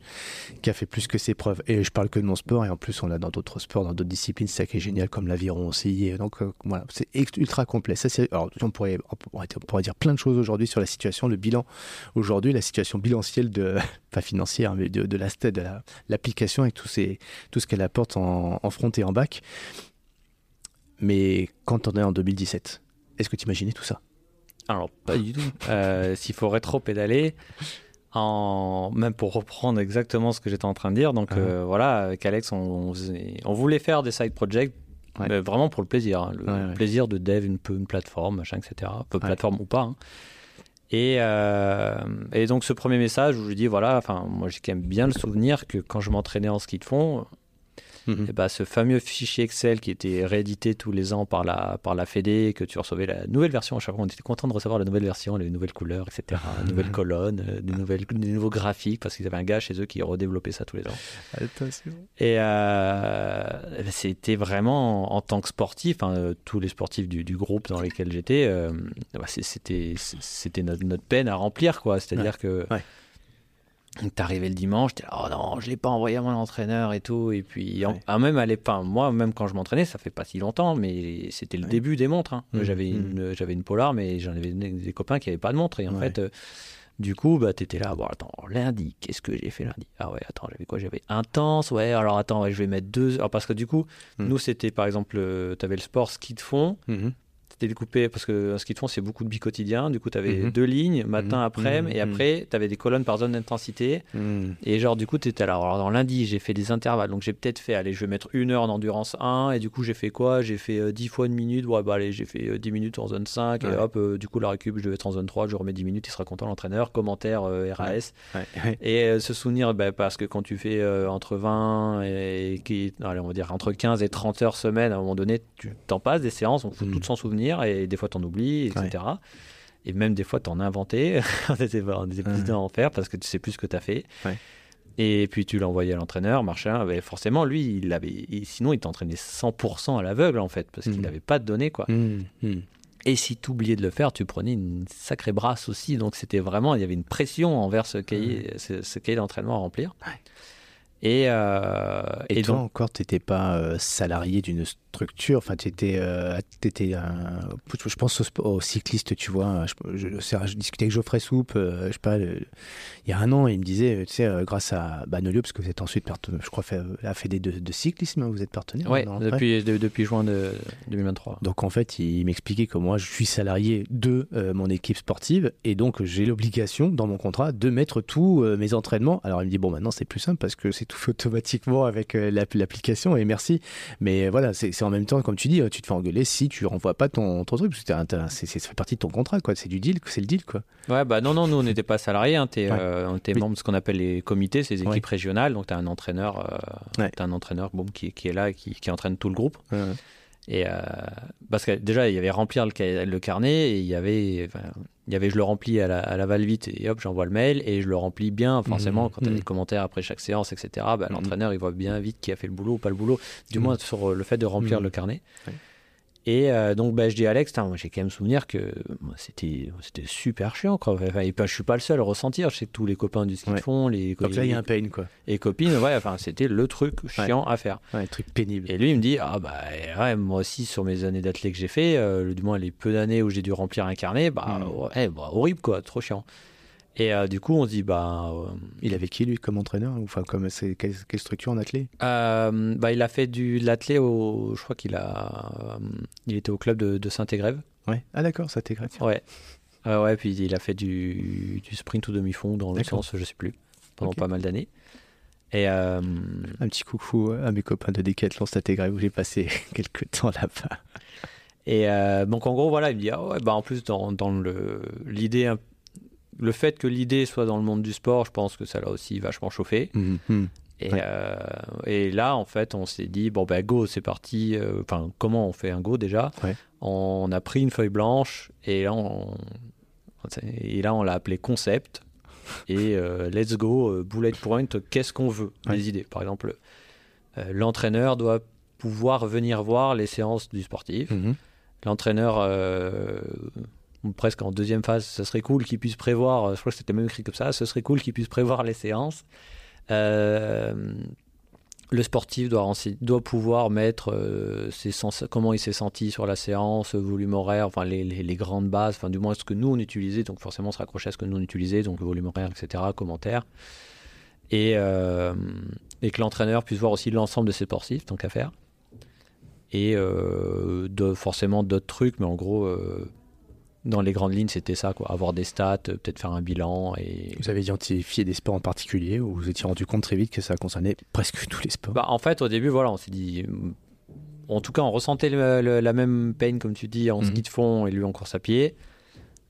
qui a fait plus que ses preuves. Et je parle que de mon sport et en plus on l'a dans d'autres sports, dans d'autres disciplines, c'est ça qui génial comme l'aviron aussi. Et donc euh, voilà, c'est ultra complet. Ça, on pourrait, dire plein de choses aujourd'hui sur la situation, le bilan aujourd'hui, la situation bilancielle de, pas financière, mais de, de la de l'application la, et tout, ce qu'elle apporte en, en front et en back. Mais quand on est en 2017, est-ce que tu imaginais tout ça? Alors, pas du tout. Euh, s'il faut rétro-pédaler, en... même pour reprendre exactement ce que j'étais en train de dire, donc uh-huh. euh, voilà, avec Alex, on, on, voulait faire des side projects. vraiment pour le plaisir, hein. le plaisir de dev une, une plateforme, machin, etc. Peu plateforme ou pas. Hein. Et, euh, et, donc ce premier message où je dis voilà, enfin moi j'ai quand même bien le souvenir que quand je m'entraînais en ski de fond, Mhm. et bah, ce fameux fichier Excel qui était réédité tous les ans par la, par la Fédé, que tu recevais la nouvelle version à chaque fois, on était content de recevoir la nouvelle version, les nouvelles couleurs, etc., les nouvelles colonnes, euh, des, nouvelles, des nouveaux graphiques, parce qu'ils avaient un gars chez eux qui redéveloppait ça tous les ans. Attention. Et euh, c'était vraiment, en tant que sportif, hein, euh, tous les sportifs du, du, groupe dans lesquels j'étais, bah, c'était, c'était notre, notre, peine à remplir, quoi. C'est-à-dire que. Arrivé le dimanche, t'es là, oh non, je l'ai pas envoyé à mon entraîneur et tout. Et puis, ah, même à l'époque, moi, même quand je m'entraînais, ça fait pas si longtemps, mais c'était le début des montres. Hein. Mmh, j'avais mmh. une, j'avais une Polar, mais j'en avais des copains qui avaient pas de montre. Et en fait, euh, du coup, bah, t'étais là, bon, attends, lundi, qu'est-ce que j'ai fait lundi? Ah ouais, attends, j'avais quoi? J'avais intense, ouais, alors attends, je vais mettre deux. Alors, parce que du coup, mmh. nous, c'était par exemple, euh, t'avais le sport ski de fond c'était découpé parce que ce qu'ils font, c'est beaucoup de bi-quotidien. Du coup, tu avais mhm. deux lignes, matin, mhm. après, et mhm. après, tu avais des colonnes par zone d'intensité. Et genre, du coup, tu étais là. Alors, dans lundi, j'ai fait des intervalles. Donc, j'ai peut-être fait, allez, je vais mettre une heure en endurance 1. Et du coup, j'ai fait quoi? J'ai fait 10 euh, fois une minute. Ouais, bah, allez, j'ai fait 10 euh, minutes en zone 5. Et hop, euh, du coup, la récup, je vais être en zone 3. Je remets 10 minutes. Il sera content, l'entraîneur. Commentaire RAS. Et se souvenir, bah, parce que quand tu fais entre 20 et, qui, allez, on va dire entre 15 et 30 heures semaine, à un moment donné, tu t'en passes des séances. On faut tout s'en souvenir et des fois t'en oublies, etc. Et même des fois t'en as inventé, des, des en faire parce que tu sais plus ce que t'as fait. Et puis tu l'as envoyé à l'entraîneur, machin. Mais forcément, lui, il avait, sinon il t'entraînait 100% à l'aveugle en fait, parce qu'il n'avait mmh. pas de données quoi. Mmh, mmh. Et si tu oubliais de le faire, tu prenais une sacrée brasse aussi. Donc c'était vraiment, il y avait une pression envers ce cahier, ce, cahier d'entraînement à remplir. Et, euh, et, toi encore, tu n'étais pas euh, salarié d'une structure, enfin, tu étais, euh, étais un, je pense aux, cyclistes, tu vois. Je, je, discutais avec Geoffrey Soupe, je sais pas, il y a un an, il me disait, tu sais, grâce à Banolio, parce que vous êtes ensuite, je crois, fait, la Fédé de, de cyclisme, hein, vous êtes partenaire. Oui, depuis, depuis juin de 2023. Donc en fait, il m'expliquait que moi, je suis salarié de mon équipe sportive et donc j'ai l'obligation dans mon contrat de mettre tous mes entraînements. Alors il me dit, bon, maintenant c'est plus simple parce que c'est tout fait automatiquement avec euh, l'application et merci. Mais voilà, c'est en même temps, comme tu dis, tu te fais engueuler si tu renvoies pas ton, ton truc, parce que ça fait partie de ton contrat, quoi. C'est du deal, c'est le deal, quoi. Ouais, bah non, non, nous on n'était pas salariés, hein. tu es, euh, membre de ce qu'on appelle les comités, ces équipes régionales, donc tu as un entraîneur, euh, as un entraîneur bon, qui, qui, est là, qui, qui entraîne tout le groupe. Et euh, parce que déjà, il y avait remplir le, le carnet et il y avait, il y avait, je le remplis à la, à la va-vite et hop, j'envoie le mail et je le remplis bien. Forcément, mmh, quand tu as des mmh. commentaires après chaque séance, etc., bah, mmh. l'entraîneur, il voit bien vite qui a fait le boulot ou pas le boulot, du moins sur le fait de remplir le carnet. Et euh, donc, bah, je dis à Alex, j'ai quand même souvenir que c'était c'était super chiant. Quoi. Enfin, et pas, je suis pas le seul à ressentir. Je sais que tous les copains du ski Ouais. fond, les, Donc là, il y a un pain, quoi. et copines, ouais, enfin, c'était le truc chiant à faire. Ouais, un truc pénible. Et lui, il me dit, ah bah ouais, moi aussi, sur mes années d'athlète que j'ai fait, euh, du moins les peu d'années où j'ai dû remplir un carnet, bah, Mm. ouais, bah, horrible quoi, trop chiant. Et euh, du coup, on se dit, bah, euh, Il avait qui, lui, comme entraîneur Enfin, comme, c'est, quelle, quelle structure en athlète euh, bah, il a fait du, de l'athlé au, je crois qu'il a, il était au club de, de Saint-Égrève. Ouais. Ah, d'accord, t'est Ouais. Ouais, puis il a fait du, du sprint ou demi-fond dans le sens, je sais plus, pendant pas mal d'années. Et euh, Un petit coucou à mes copains de Décathlon Statégrève où j'ai passé quelques temps là-bas. Et euh, donc en gros voilà, il me dit ah ouais bah en plus dans, dans le l'idée le fait que l'idée soit dans le monde du sport, je pense que ça l'a aussi vachement chauffé. Et, Ouais. euh, et là en fait on s'est dit bon ben go c'est parti. Euh, Enfin comment on fait un go déjà Ouais. On a pris une feuille blanche et là on et là on l'a appelé concept et euh, let's go bullet point. Qu'est-ce qu'on veut Ouais. Des idées par exemple. euh, L'entraîneur doit pouvoir venir voir les séances du sportif Mhm. l'entraîneur presque en deuxième phase, ce serait cool qu'il puisse prévoir, euh, je crois que c'était même écrit comme ça, ce serait cool qu'il puisse prévoir les séances. Euh, le sportif doit, pouvoir mettre euh, ses comment il s'est senti sur la séance, volume horaire, enfin les, grandes bases, enfin du moins ce que nous on utilisait, donc forcément se raccrocher à ce que nous on utilisait, donc volume horaire, etc., commentaires. Et, que l'entraîneur puisse voir aussi l'ensemble de ses sportifs, tant qu'à faire et de, forcément d'autres trucs, mais en gros, dans les grandes lignes, c'était ça, quoi. Avoir des stats, euh, peut-être faire un bilan. Et... Vous avez identifié des sports en particulier ou vous vous étiez rendu compte très vite que ça concernait presque tous les sports? Bah, en fait, au début, voilà, on s'est dit. En tout cas, on ressentait le- le- la même peine, comme tu dis, en Mhm. ski de fond et lui en course à pied.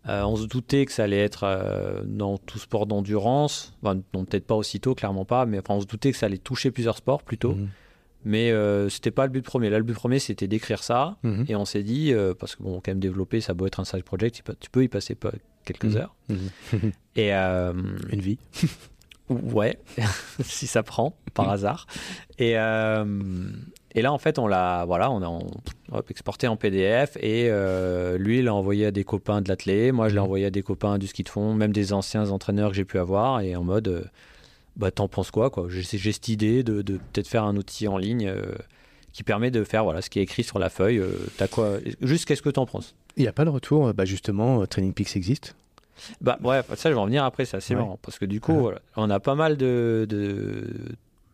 Euh, on se doutait que ça allait être euh, dans tout sport d'endurance. Enfin, peut-être pas aussitôt, clairement pas, mais enfin, on se doutait que ça allait toucher plusieurs sports plutôt. Mhm. Mais euh, c'était pas le but premier. Là, le but premier, c'était d'écrire ça. Mhm. Et on s'est dit, euh, parce que bon, quand même développer, ça doit être un side project, tu peux, y passer pas quelques Mhm. heures. Mhm. Et euh, Une vie. ouais, si ça prend, par hasard. Et, euh, et là, en fait, on l'a, voilà, on a hop, exporté en PDF. Et lui, il l'a envoyé à des copains de l'athlé. Moi, je l'ai envoyé à des copains du ski de fond, même des anciens entraîneurs que j'ai pu avoir. Et en mode, bah, t'en penses quoi, quoi? J'ai cette idée de, de peut-être faire un outil en ligne. euh, qui permet de faire voilà ce qui est écrit sur la feuille. euh, t'as quoi Juste qu'est-ce que t'en penses? Il n'y a pas le retour, bah justement, euh, Training Peaks existe. Bah ouais, ça je vais en venir après, c'est assez Ouais. marrant parce que du coup, Ouais. voilà, on a pas mal de, de,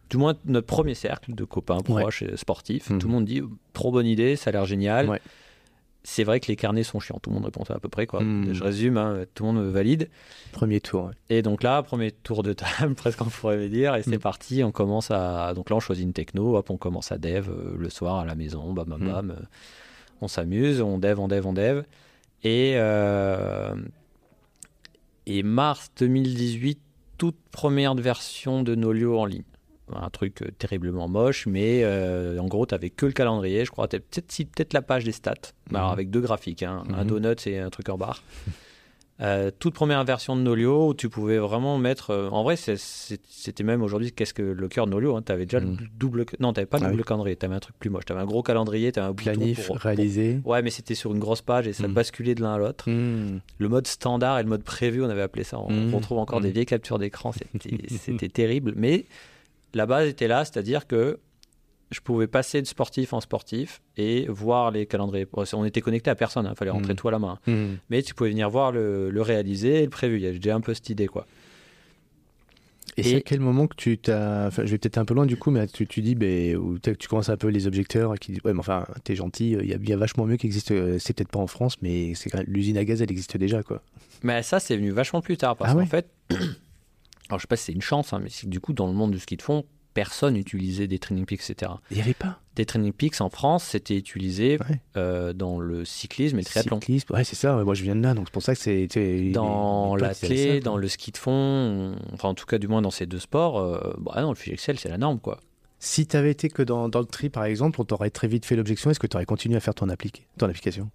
du moins notre premier cercle de copains Ouais. proches et sportifs. Mhm. Tout le monde dit trop bonne idée, ça a l'air génial. C'est vrai que les carnets sont chiants, tout le monde répond à peu près quoi. Mhm. Je résume, hein, tout le monde valide. Premier tour. ouais. Et donc là, premier tour de table, presque on pourrait dire, et c'est Mhm. parti. On commence à, donc là on choisit une techno, hop, on commence à dev euh, le soir à la maison, bam bam Mhm. bam. euh, On s'amuse, on dev, on dev, on dev. Et euh, et mars 2018, toute première version de Nolio en ligne. Un truc euh, terriblement moche, mais euh, en gros, tu n'avais que le calendrier, je crois. Peut-être la page des stats, alors Mhm. avec deux graphiques, hein, un Mhm. donut et un truc en barre. Euh, toute première version de Nolio où tu pouvais vraiment mettre. euh, en vrai, c'était même aujourd'hui, qu'est-ce que le cœur de Nolio Tu avais déjà Mhm. le double. Non, tu pas le Ah double oui. calendrier, tu avais un truc plus moche. Tu avais un gros calendrier, tu avais un Planif, pour- pour- réalisé. Ouais, mais c'était sur une grosse page et ça Mhm. basculait de l'un à l'autre. Mhm. Le mode standard et le mode prévu, on avait appelé ça. On Mhm. retrouve encore des Mhm. vieilles captures d'écran. C'était terrible. Mais la base était là, c'est-à-dire que je pouvais passer de sportif en sportif et voir les calendriers. On était connecté à personne, il fallait rentrer Mhm. tout à la main. Mhm. Mais tu pouvais venir voir le, le réalisé et le prévu. Il y a déjà un peu cette idée, quoi. Et, Et- c'est à quel moment que tu t'as. Enfin, je vais peut-être un peu loin du coup, mais tu, tu dis, ben, ou tu commences un peu les objecteurs qui disent, ouais, mais enfin, t'es gentil, il y, a- il y a vachement mieux qui existe. euh, C'est peut-être pas en France, mais l'usine à gaz, elle existe déjà, quoi. Mais ça, c'est venu vachement plus tard. Parce Ah qu'en ouais? fait, alors je sais pas si c'est une chance, hein, mais c'est que du coup, dans le monde du ski de fond, personne n'utilisait des training peaks, etc. Il y avait pas. Des training peaks en France, c'était utilisé Ouais. euh, dans le cyclisme et le triathlon. Cyclisme, ouais, c'est ça. ouais, moi, je viens de là, donc c'est pour ça que c'est. tu Dans l'athlé, dans le ski de fond, enfin en tout cas du moins dans ces deux sports, euh, bah non, le fichier Excel c'est la norme quoi. Si t'avais été que dans, dans le tri, par exemple, on t'aurait très vite fait l'objection. Est-ce que tu aurais continué à faire ton application?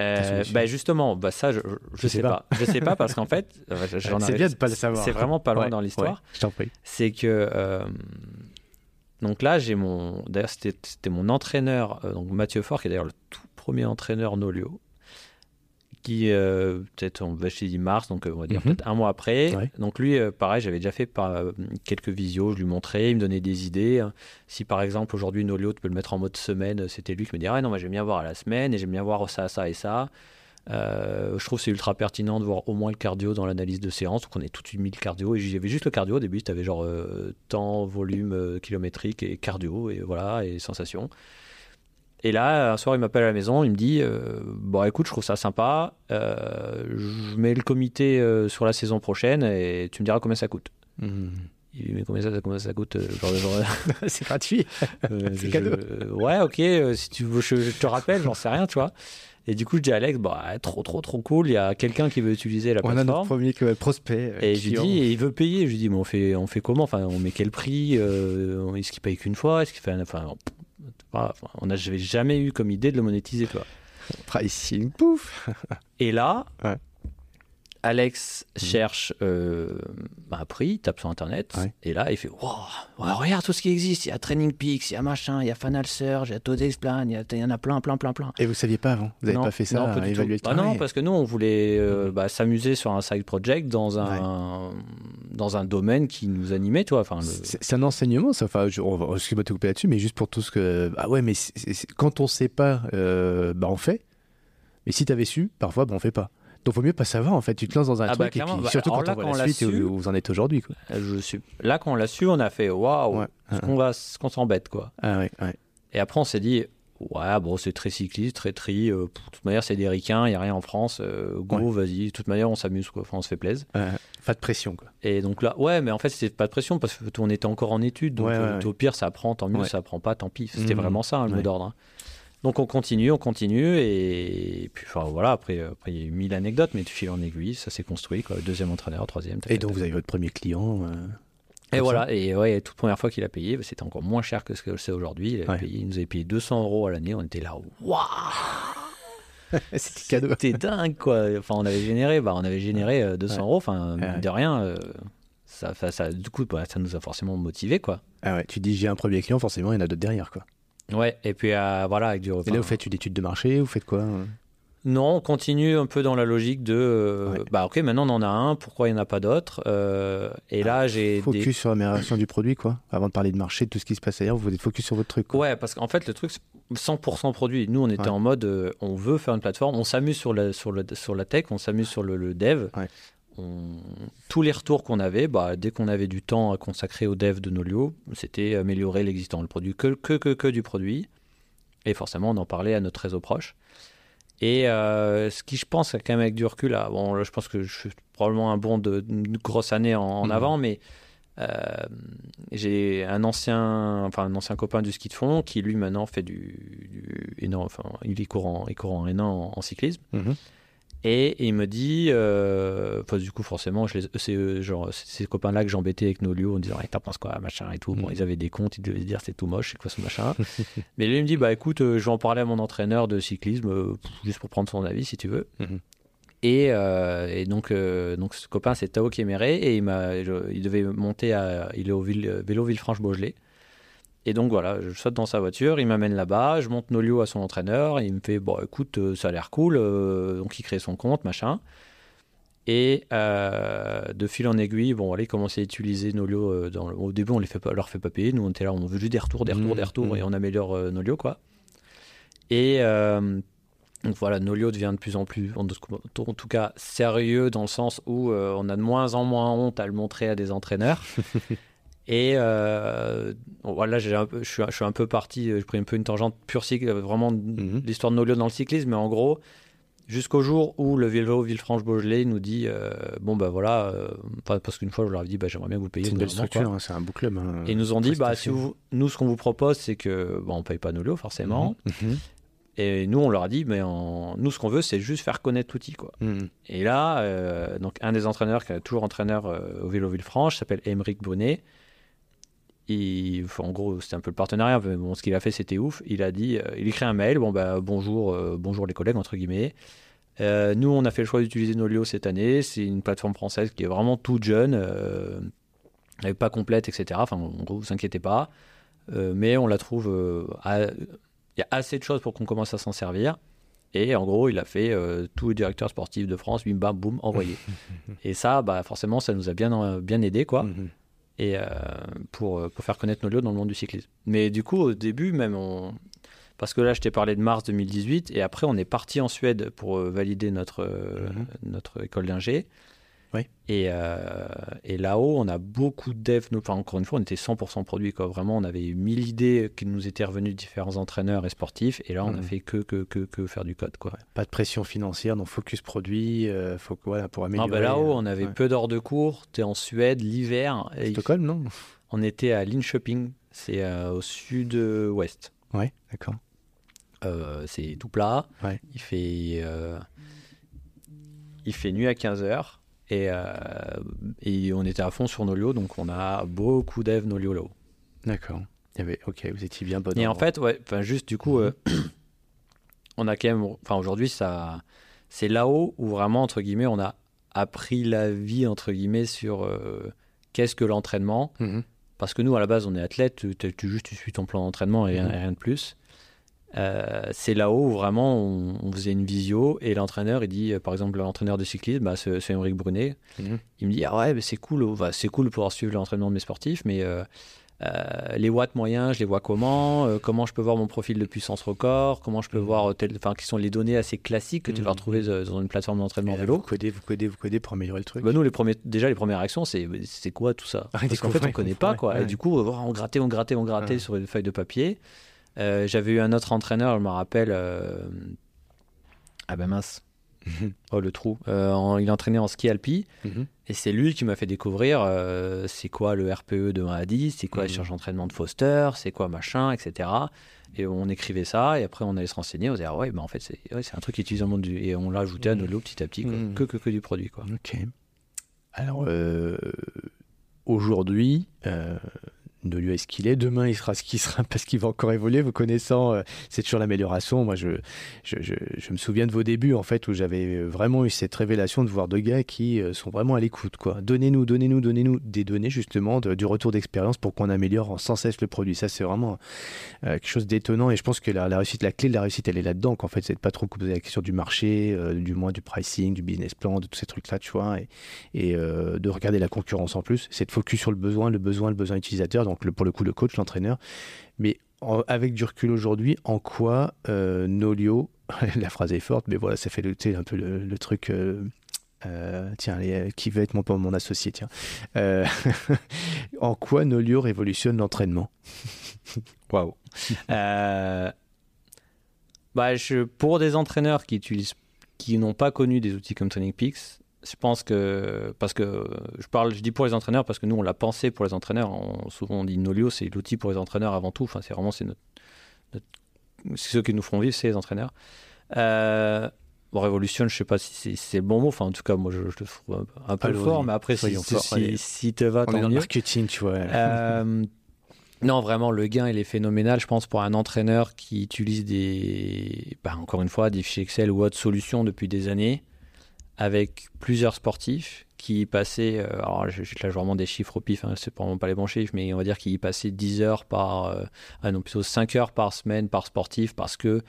Euh, bah justement, bah ça je, je, je sais pas. je sais pas parce qu'en fait, C'est bien de pas le savoir. C'est vraiment pas loin Ouais, dans l'histoire. ouais, je t'en prie. C'est que euh, donc là j'ai mon, d'ailleurs c'était c'était mon entraîneur, euh, donc Mathieu Fort qui est d'ailleurs le tout premier entraîneur Nolio qui euh, peut-être on va chez dit mars donc euh, on va dire Mhm. peut-être un mois après Ouais. donc lui euh, pareil j'avais déjà fait par, euh, quelques visios je lui montrais il me donnait des idées hein. si par exemple aujourd'hui Nolio tu peux le mettre en mode semaine c'était lui qui me dirait ah non moi j'aime bien voir à la semaine et j'aime bien voir ça ça et ça je trouve que c'est ultra pertinent de voir au moins le cardio dans l'analyse de séance donc on est tout de suite mis le cardio et j'avais juste le cardio au début tu avais genre temps volume kilométrique et cardio et voilà et sensations et là, un soir, il m'appelle à la maison, il me dit euh, Bon, écoute, je trouve ça sympa, euh, je mets le comité euh, sur la saison prochaine et tu me diras combien ça coûte. Mhm. Il dit Mais combien ça, combien ça coûte c'est gratuit. C'est cadeau. Ouais, ok, si tu veux, je, je te rappelle, j'en sais rien, tu vois. Et du coup, je dis à Alex Bah, trop, trop, trop cool, il y a quelqu'un qui veut utiliser la On a notre plateforme. premier prospect. euh, Et je lui dis, et il veut payer. Je lui dis, mais on fait, on fait comment? Enfin, on met quel prix Euh, Est-ce qu'il paye qu'une fois? Est-ce qu'il fait, un- enfin, enfin, on a, j'avais jamais eu comme idée de le monétiser, toi. Pricing, pouf. Et là, Ouais. Alex Mhm. cherche euh, un prix, il tape sur internet, Ouais. et là il fait Wow, ouais, regarde tout ce qui existe, il y a Training Peaks, il y a machin, il y a Fanal Surge, il y a Todex Plan, il y, a- il y en a plein, plein, plein, plein. Et vous saviez pas avant? Vous n'avez pas fait ça non, à du évaluer le Ah non, parce que nous on voulait euh, Mhm. bah, s'amuser sur un side project dans un, dans un domaine qui nous animait, toi. Enfin, le- C'est un enseignement, ça. Enfin, je, on excuse-moi de te couper là-dessus, mais juste pour tout ce que. Ah ouais, mais quand on sait pas, euh, bah on fait. Mais si t'avais su, parfois, bah on fait pas. Donc faut mieux pas savoir en fait. Tu te lances dans un Ah bah, truc et clairement. puis Bah, surtout quand là, on voit quand la suite et su- où où vous en êtes aujourd'hui. Quoi. je suis... Là, quand on l'a su, on a fait Waouh, Ouais. ce qu'on va, s'embête, quoi. Ah ouais, ouais. Et après, on s'est dit, ouais, bon, c'est très cycliste, très tri. euh, de toute manière, c'est des ricains, il n'y a rien en France. euh, go, vas-y. De toute manière, on s'amuse, quoi. Enfin, on se fait plaisir. Pas de pression quoi. Et donc là, ouais, mais en fait, c'était pas de pression parce qu'on était encore en études. Donc, euh, au pire, ça prend, tant mieux, ça prend pas, tant pis. C'était Mhm. vraiment ça, hein, le mot d'ordre. hein. Donc, on continue, on continue. Et, puis, enfin, voilà, après, euh, après, il y a eu mille anecdotes, mais de fil en aiguille, ça s'est construit, quoi. Deuxième entraîneur, troisième. Et donc vous avez votre premier client. euh, Et voilà, et ouais, toute première fois qu'il a payé, c'était encore moins cher que ce que c'est aujourd'hui. Il, Ouais. payé- il nous avait payé 200 euros à l'année, on était là, waouh C'était cadeau. C'était dingue, quoi. Enfin, on avait généré, bah, on avait généré euh, 200 Ouais. euros, enfin, de rien, euh, ça, ça, ça- du coup, bah, ça nous a forcément motivé, quoi. Ah ouais, tu dis j'ai un premier client, forcément il y en a d'autres derrière quoi. Ouais, et puis euh, voilà, avec du Et repas. là vous faites une étude de marché, vous faites quoi euh Non, on continue un peu dans la logique de, euh, Ouais. bah ok, maintenant on en a un, pourquoi il n'y en a pas d'autres Euh, Et là, j'ai Focus des... sur l'amélioration du produit quoi. Avant de parler de marché, de tout ce qui se passe ailleurs, vous êtes focus sur votre truc. Quoi. Ouais, parce qu'en fait, le truc, c'est 100% produit. Nous, on était Ouais. en mode, euh, on veut faire une plateforme, on s'amuse sur la, sur, le, sur la tech, on s'amuse sur le, le dev. Ouais. On- Tous les retours qu'on avait, bah, dès qu'on avait du temps à consacrer au dev de Nolio, c'était améliorer l'existant, le produit, que, que, que, que du produit. Et forcément, on en parlait à notre réseau proche. Et euh, ce qui, je pense, quand même avec du recul, là, bon, là, je pense que je suis probablement un bond de, une grosse année en, en Mhm. avant, mais euh, j'ai un ancien, enfin un ancien copain du ski de fond qui lui maintenant fait du, du énorme, enfin il est courant, il court en N1 en, en cyclisme. Mhm. Et il me dit, euh, enfin, du coup, forcément, c'est euh, genre ces copains-là que j'embêtais avec Nolio en disant, hey, t'en penses quoi, machin et tout. Bon, Mhm. ils avaient des comptes, ils devaient se dire, c'est tout moche, c'est quoi ce machin. Mais lui, il me dit, bah écoute, euh, je vais en parler à mon entraîneur de cyclisme, juste pour prendre son avis, si tu veux. Mhm. Et, et donc, donc, ce copain, c'est Tao Kéméré, et il, il devait monter à, il est au ville, vélo Villefranche-Beaujolais. Et donc voilà, je saute dans sa voiture, il m'amène là-bas, je monte Nolio à son entraîneur, et il me fait bon écoute, euh, ça a l'air cool, euh, donc il crée son compte, machin. Et euh, de fil en aiguille, bon, allez, commencer à utiliser Nolio. dans le- Au début, on les fait pas, leur fait pas payer. Nous, on était là, on veut juste des retours, des retours, Mmh, des retours, mmh. et on améliore euh, Nolio, quoi. Et euh, donc voilà, Nolio devient de plus en plus, en tout cas, sérieux dans le sens où on a de moins en moins honte à le montrer à des entraîneurs. Et euh, voilà, j'ai un peu- je, suis, je suis un peu parti, euh, je pris un peu une tangente pure cycle, euh, vraiment Mhm. l'histoire de Nolio dans le cyclisme, mais en gros, jusqu'au jour où le vélo Villefranche-Beaujolais nous dit euh, bon bah voilà, euh, parce qu'une fois je leur ai dit bah, j'aimerais bien que vous payiez. C'est une belle structure, hein, c'est un beau club. hein. Et ils nous ont dit bah si prestation. vous, nous ce qu'on vous propose c'est que bon, on paye pas Nolio forcément. Mhm. Et nous on leur a dit mais nous ce qu'on veut c'est juste faire connaître l'outil quoi. Mhm. Et là, euh, donc un des entraîneurs qui est toujours entraîneur euh, au Vélo Villefranche s'appelle Émeric Bonnet. Il, enfin, en gros, c'était un peu le partenariat, mais bon, ce qu'il a fait, c'était ouf. Il a dit, euh, il écrit un mail, bon bah bonjour, euh, bonjour les collègues entre guillemets. Euh, nous, on a fait le choix d'utiliser Nolio cette année. C'est une plateforme française qui est vraiment toute jeune, euh, elle est pas complète, etc. Enfin, en gros, vous inquiétez pas. Mais on la trouve, il y a assez de choses pour qu'on commence à s'en servir. Et en gros, il a fait euh, tous les directeurs sportifs de France, bim bam boum, envoyé. et ça, bah, forcément, ça nous a bien, bien aidé, quoi. Mhm. Et euh, pour, pour faire connaître Nolio dans le monde du cyclisme. Mais du coup, au début, même, on... parce que là, je t'ai parlé de mars 2018, et après, on est parti en Suède pour euh, valider notre, euh, Mhm. notre école d'ingé. Oui. Et, euh, et là-haut, on a beaucoup de devs. Enfin, encore une fois, on était 100% produit. Quoi. Vraiment, on avait eu mille idées qui nous étaient revenues de différents entraîneurs et sportifs. Et là, on a Mhm. fait que, que, que, que faire du code. Quoi. Pas de pression financière, donc focus produit, euh, faut voilà, pour Non, améliorer. bah là-haut, euh, on avait ouais. peu d'heures de cours. Tu es en Suède, l'hiver. il- Stockholm, non? On était à Linköping. C'est euh, au sud-ouest. Ouais, d'accord. C'est tout plat. Ouais. Il fait, il fait nuit à 15h. Et, euh, et on était à fond sur Nolio, donc on a beaucoup dev Nolio là-haut. D'accord. Y avait, ok, vous étiez bien bon. Et en fait, ouais, juste du coup, euh, on a quand même, enfin aujourd'hui, ça, c'est là-haut où vraiment entre guillemets, on a appris la vie entre guillemets sur euh, qu'est-ce que l'entraînement. Mhm. Parce que nous, à la base, on est athlète, tu, tu- tu- juste tu suis ton plan d'entraînement et rien, Mhm. et rien de plus. Euh, c'est là-haut où vraiment on, on faisait une visio et l'entraîneur, il dit, euh, par exemple, l'entraîneur de cyclisme, bah, c'est Émeric Brunet, Mhm. il me dit, ah ouais, mais c'est cool, bah, c'est cool de pouvoir suivre l'entraînement de mes sportifs, mais euh, les watts moyens, je les vois comment Comment je peux voir mon profil de puissance record Comment je peux Mhm. voir, enfin, qui sont les données assez classiques que tu vas Mhm. retrouver dans une plateforme d'entraînement vélo Vous codez, vous codez, vous codez pour améliorer le truc. bah nous, les premiers, déjà, les premières réactions, c'est c'est quoi tout ça? Ah, Parce qu'en fait, on connaît comprendre, pas, quoi. ouais. Et du coup, on grattait, on grattait, on grattait Ouais. sur une feuille de papier. Euh, J'avais eu un autre entraîneur, je me rappelle. euh, Ah ben mince. Oh, le trou. Euh, en- il entraînait en ski alpi. Mhm. Et c'est lui qui m'a fait découvrir c'est quoi le RPE de 1 à 10, c'est quoi la Mhm. charge d'entraînement de Foster, c'est quoi machin, etc. Et on écrivait ça, et après on allait se renseigner, on disait, ah ouais, bah en fait, c'est ouais, un truc qui utilise dans le monde du. Et on l'a ajouté à Mhm. Nolo petit à petit, quoi. Mhm. que, que, que du produit, quoi. Ok. Alors, euh, aujourd'hui, euh, de lieu est ce qu'il est. Demain, il sera ce qu'il sera parce qu'il va encore évoluer. Vous connaissant, euh, c'est toujours l'amélioration. Moi, je, me souviens de vos débuts, en fait, où j'avais vraiment eu cette révélation de voir deux gars qui euh, sont vraiment à l'écoute. quoi. Donnez-nous, donnez-nous, donnez-nous des données, justement, du retour d'expérience pour qu'on améliore sans cesse le produit. Ça, c'est vraiment euh, quelque chose d'étonnant. Et je pense que la, réussite, la clé de la réussite, elle est là-dedans. Qu'en fait, c'est de pas trop poser la question du marché, du moins du pricing, du business plan, de tous ces trucs-là, tu vois. Et, de regarder la concurrence en plus. C'est de focus sur le besoin, le besoin, le besoin utilisateur, donc pour le coup le coach, l'entraîneur. Mais avec du recul aujourd'hui, en quoi euh, Nolio, la phrase est forte, mais voilà, ça fait un peu le, truc. euh, euh, tiens, qui va être mon, mon associé Tiens, en quoi Nolio révolutionne l'entraînement? Waouh. Bah, pour des entraîneurs qui utilisent, qui n'ont pas connu des outils comme Training Peaks, je pense que parce que je parle, je dis pour les entraîneurs parce que nous on l'a pensé pour les entraîneurs. On- souvent on dit Nolio, c'est l'outil pour les entraîneurs avant tout. Enfin, c'est vraiment c'est notre, notre- ceux qui nous font vivre, c'est les entraîneurs. Euh, bon, révolutionne, je sais pas si c'est, si le bon mot. Enfin, en tout cas, moi je, je le trouve un, peu fort, mais après si, si, forts, si, si te va, On est tant dans le mieux. marketing, tu vois. Euh, non, vraiment, le gain, il est phénoménal, je pense, pour un entraîneur qui utilise des, bah, encore une fois, des fichiers Excel ou autres solutions depuis des années, avec plusieurs sportifs qui y passaient, euh, alors je, je vraiment des chiffres au pif, hein, c'est vraiment pas les bons chiffres, mais on va dire qu'ils y passaient 10 heures par, euh, ah non, plutôt 5 heures par semaine par sportif, parce que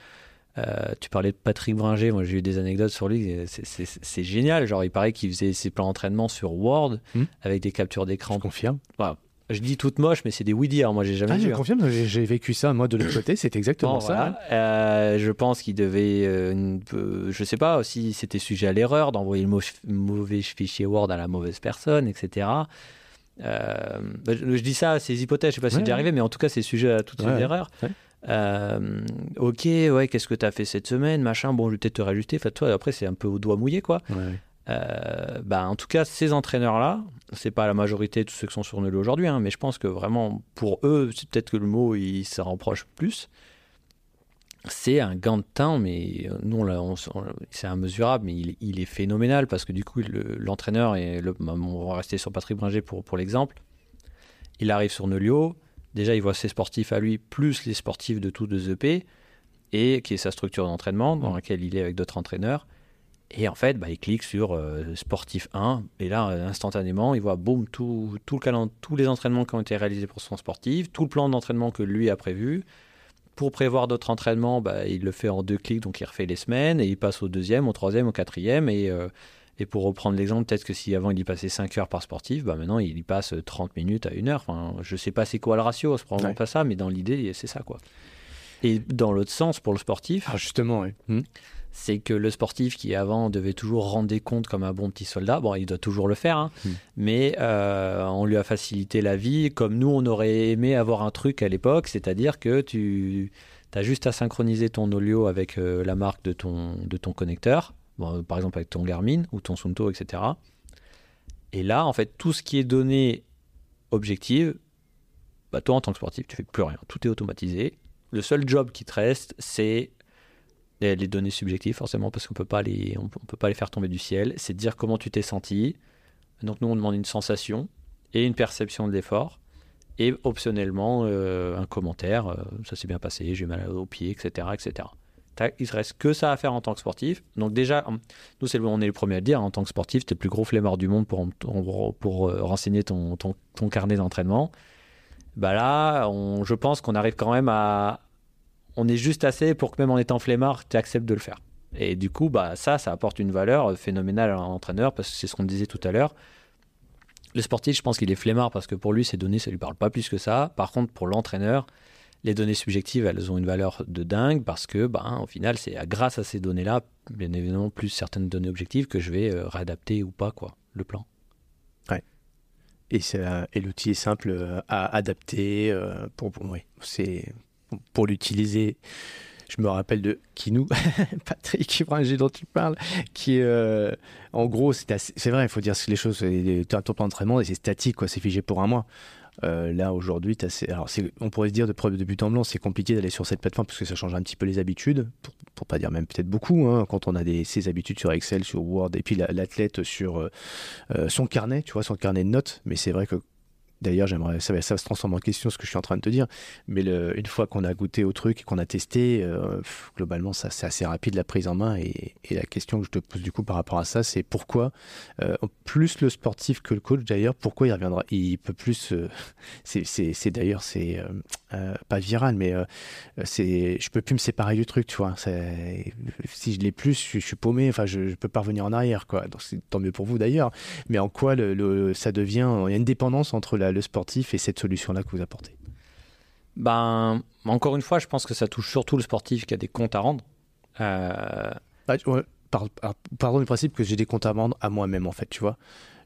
euh, tu parlais de Patrick Bringer, moi j'ai eu des anecdotes sur lui, c'est- génial, genre il paraît qu'il faisait ses plans d'entraînement sur Word, Hmm. avec des captures je d'écran confirme. Je dis toute moche, mais c'est des dire. Moi, j'ai jamais Ah, vu. je hein. confirme, j'ai vécu ça, moi, de l'autre côté, c'est exactement Bon, ça. voilà. Euh, je pense qu'il devait, euh, peu- je sais pas si c'était sujet à l'erreur d'envoyer le mau- mauvais fichier Word à la mauvaise personne, etc. Euh, bah, je, je dis ça, c'est hypothèses, je sais pas si Ouais, c'est déjà ouais. arrivé, mais en tout cas, c'est sujet à toutes Ouais, ces erreurs. Euh, ok, ouais, qu'est-ce que tu as fait cette semaine, machin, bon, je vais peut-être te réajuster. Enfin, toi, après, c'est un peu au doigt mouillé, quoi. Euh, bah, en tout cas, ces entraîneurs-là, c'est pas la majorité de tous ceux qui sont sur Nelo aujourd'hui, hein, mais je pense que vraiment pour eux, c'est peut-être que le mot il se rapproche plus. C'est un gain de temps, mais euh, nous, on c'est immesurable, mais il, il est phénoménal parce que du coup, le- l'entraîneur, et le, bah, on va rester sur Patrick Bringer pour, pour l'exemple, il arrive sur Nolio, déjà il voit ses sportifs à lui, plus les sportifs de tous deux EP, et qui est sa structure d'entraînement dans Mm. laquelle il est avec d'autres entraîneurs. Et en fait, bah, il clique sur euh, sportif 1, et là, euh, instantanément, il voit, boum, tout, tout le calend- tous les entraînements qui ont été réalisés pour son sportif, tout le plan d'entraînement que lui a prévu, pour prévoir d'autres entraînements, bah, il le fait en deux clics, donc il refait les semaines, et il passe au deuxième, au troisième, au quatrième, et, euh, et pour reprendre l'exemple, peut-être que si avant il y passait 5 heures par sportif, bah maintenant il y passe 30 minutes à 1 heure. Enfin, je sais pas c'est quoi le ratio, c'est probablement Ouais. pas ça, mais dans l'idée, c'est ça quoi. Et dans l'autre sens, pour le sportif, Ah, justement, oui. Hmm. C'est que le sportif qui avant devait toujours rendre des comptes comme un bon petit soldat, bon, il doit toujours le faire, hein, Mm. mais euh, on lui a facilité la vie comme nous on aurait aimé avoir un truc à l'époque, c'est-à-dire que tu as juste à synchroniser ton Olio avec euh, la marque de ton, de ton connecteur, bon, par exemple avec ton Garmin ou ton Sunto, etc. Et là, en fait, tout ce qui est donné objective, bah, toi en tant que sportif, tu fais plus rien, tout est automatisé. Le seul job qui te reste, c'est les données subjectives forcément parce qu'on peut pas les on, peut pas les faire tomber du ciel. C'est dire comment tu t'es senti. Donc nous on demande une sensation et une perception de l'effort. Et optionnellement euh, un commentaire euh, ça s'est bien passé j'ai mal au pied etc etc il ne reste que ça à faire en tant que sportif. Donc déjà nous c'est on est les premiers à le dire en tant que sportif tu es le plus gros flemmard du monde pour, pour, pour, euh, renseigner ton, ton, ton carnet d'entraînement. Bah là je pense qu'on arrive quand même à on est juste assez pour que même en étant flemmard, tu acceptes de le faire. Et du coup, bah, ça, ça apporte une valeur phénoménale à l'entraîneur parce que c'est ce qu'on disait tout à l'heure. Le sportif, je pense qu'il est flemmard parce que pour lui, ces données, ça lui parle pas plus que ça. Par contre, pour l'entraîneur, les données subjectives, elles ont une valeur de dingue parce que, bah, au final, c'est grâce à ces données-là, bien évidemment, plus certaines données objectives que je vais euh, réadapter ou pas, quoi, le plan. Et, ça- et l'outil est simple euh, à adapter. euh, pour, pour- oui, c'est pour l'utiliser. Je me rappelle de Kinou, Patrick Ibranger dont tu parles, qui euh, en gros, c'est vrai, il faut dire les choses. Tu as ton plan d'entraînement et c'est statique, c'est figé pour un mois. Euh, là aujourd'hui, alors on pourrait se dire de preuve de but en blanc, c'est compliqué d'aller sur cette plateforme parce que ça change un petit peu les habitudes, pour, pour pas dire même peut-être beaucoup, hein, quand on a ses habitudes sur Excel, sur Word, et puis la- l'athlète sur euh, son carnet, tu vois, son carnet de notes. Mais c'est vrai que D'ailleurs, j'aimerais, ça, ça se transformer en question ce que je suis en train de te dire. Mais une fois qu'on a goûté au truc et qu'on a testé, euh, globalement, ça, c'est assez rapide la prise en main. Et, la question que je te pose du coup par rapport à ça, c'est pourquoi, euh, plus le sportif que le coach d'ailleurs, pourquoi il reviendra? Il peut plus. euh, c'est, d'ailleurs, c'est euh, pas viral, mais c'est, je peux plus me séparer du truc, tu vois. Si je l'ai plus, je, suis paumé. Enfin, je, je peux pas revenir en arrière, quoi. Donc, tant mieux pour vous d'ailleurs. Mais en quoi le- ça devient. Il y a une dépendance entre la- le sportif et cette solution-là que vous apportez. Ben, encore une fois, je pense que ça touche surtout le sportif qui a des comptes à rendre. Euh, Ah, ouais, par- par- pardon du principe que j'ai des comptes à rendre à moi-même, en fait, tu vois.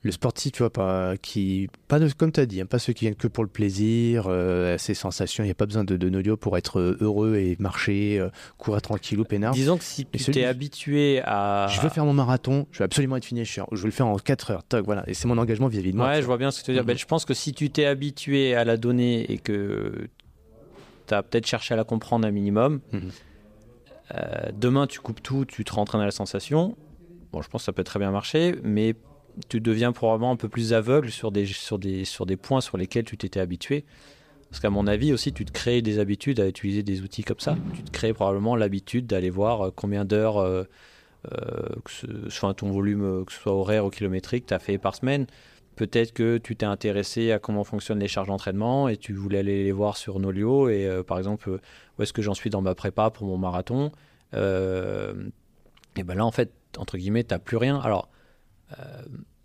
Le sportif, tu vois, pas, qui, pas de, comme tu as dit, hein, pas ceux qui viennent que pour le plaisir, euh, ces sensations, il n'y a pas besoin de, de nodio pour être euh, heureux et marcher, euh, courir tranquillou, peinard. Disons que si Mais tu t'es habitué à. Je veux faire mon marathon, je veux absolument être finisher, je veux le faire en 4 heures, toc, voilà. Et c'est mon engagement vis-à-vis de moi. Ouais, je vois bien ce que tu veux dire. Mhm. Ben, je pense que si tu t'es habitué à la donnée et que tu as peut-être cherché à la comprendre un minimum, Mhm. euh, demain tu coupes tout, tu te rentraînes à la sensation. Bon, je pense que ça peut très bien marcher, mais tu deviens probablement un peu plus aveugle sur des, sur des, sur des points sur lesquels tu t'étais habitué. Parce qu'à mon avis aussi, tu te crées des habitudes à utiliser des outils comme ça. Tu te crées probablement l'habitude d'aller voir euh, combien d'heures, euh, euh, que ce soit ton volume, euh, que ce soit horaire ou kilométrique, tu as fait par semaine. Peut-être que tu t'es intéressé à comment fonctionnent les charges d'entraînement et tu voulais aller les voir sur Nolio et euh, par exemple où est-ce que j'en suis dans ma prépa pour mon marathon. Et ben là en fait entre guillemets t'as plus rien. Alors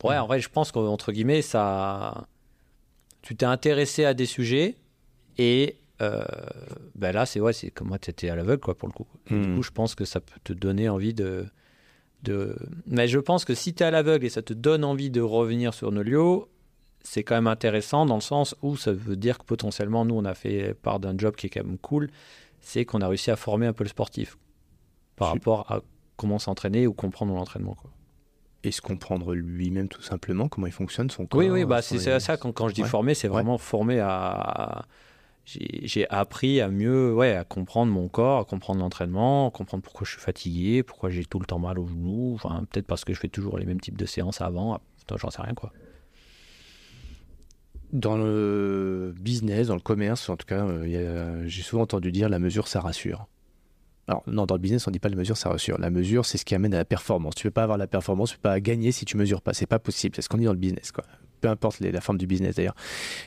ouais en vrai je pense qu'entre guillemets ça tu t'es intéressé à des sujets et euh, ben là c'est ouais c'est comme moi t'étais à l'aveugle quoi pour le coup. Et Du Mhm. coup je pense que ça peut te donner envie de de... Mais je pense que si tu es à l'aveugle et ça te donne envie de revenir sur Nolio, c'est quand même intéressant dans le sens où ça veut dire que potentiellement, nous, on a fait part d'un job qui est quand même cool, c'est qu'on a réussi à former un peu le sportif par rapport à comment s'entraîner ou comprendre l'entraînement. Quoi. Et se comprendre lui-même tout simplement, comment il fonctionne, son corps. Oui, oui, bah, son- c'est ça, quand, quand je dis Ouais. former, c'est Ouais. vraiment former à... J'ai appris à mieux, ouais, à comprendre mon corps, à comprendre l'entraînement, à comprendre pourquoi je suis fatigué, pourquoi j'ai tout le temps mal aux genoux, enfin, peut-être parce que je fais toujours les mêmes types de séances avant, j'en sais rien, quoi. Dans le business, dans le commerce, en tout cas, euh, j'ai souvent entendu dire la mesure, ça rassure. Alors, non, dans le business, on dit pas la mesure, ça rassure. La mesure, c'est ce qui amène à la performance. Tu peux pas avoir la performance, tu peux pas gagner si tu mesures pas. C'est pas possible. C'est ce qu'on dit dans le business, quoi. peu importe la forme du business d'ailleurs.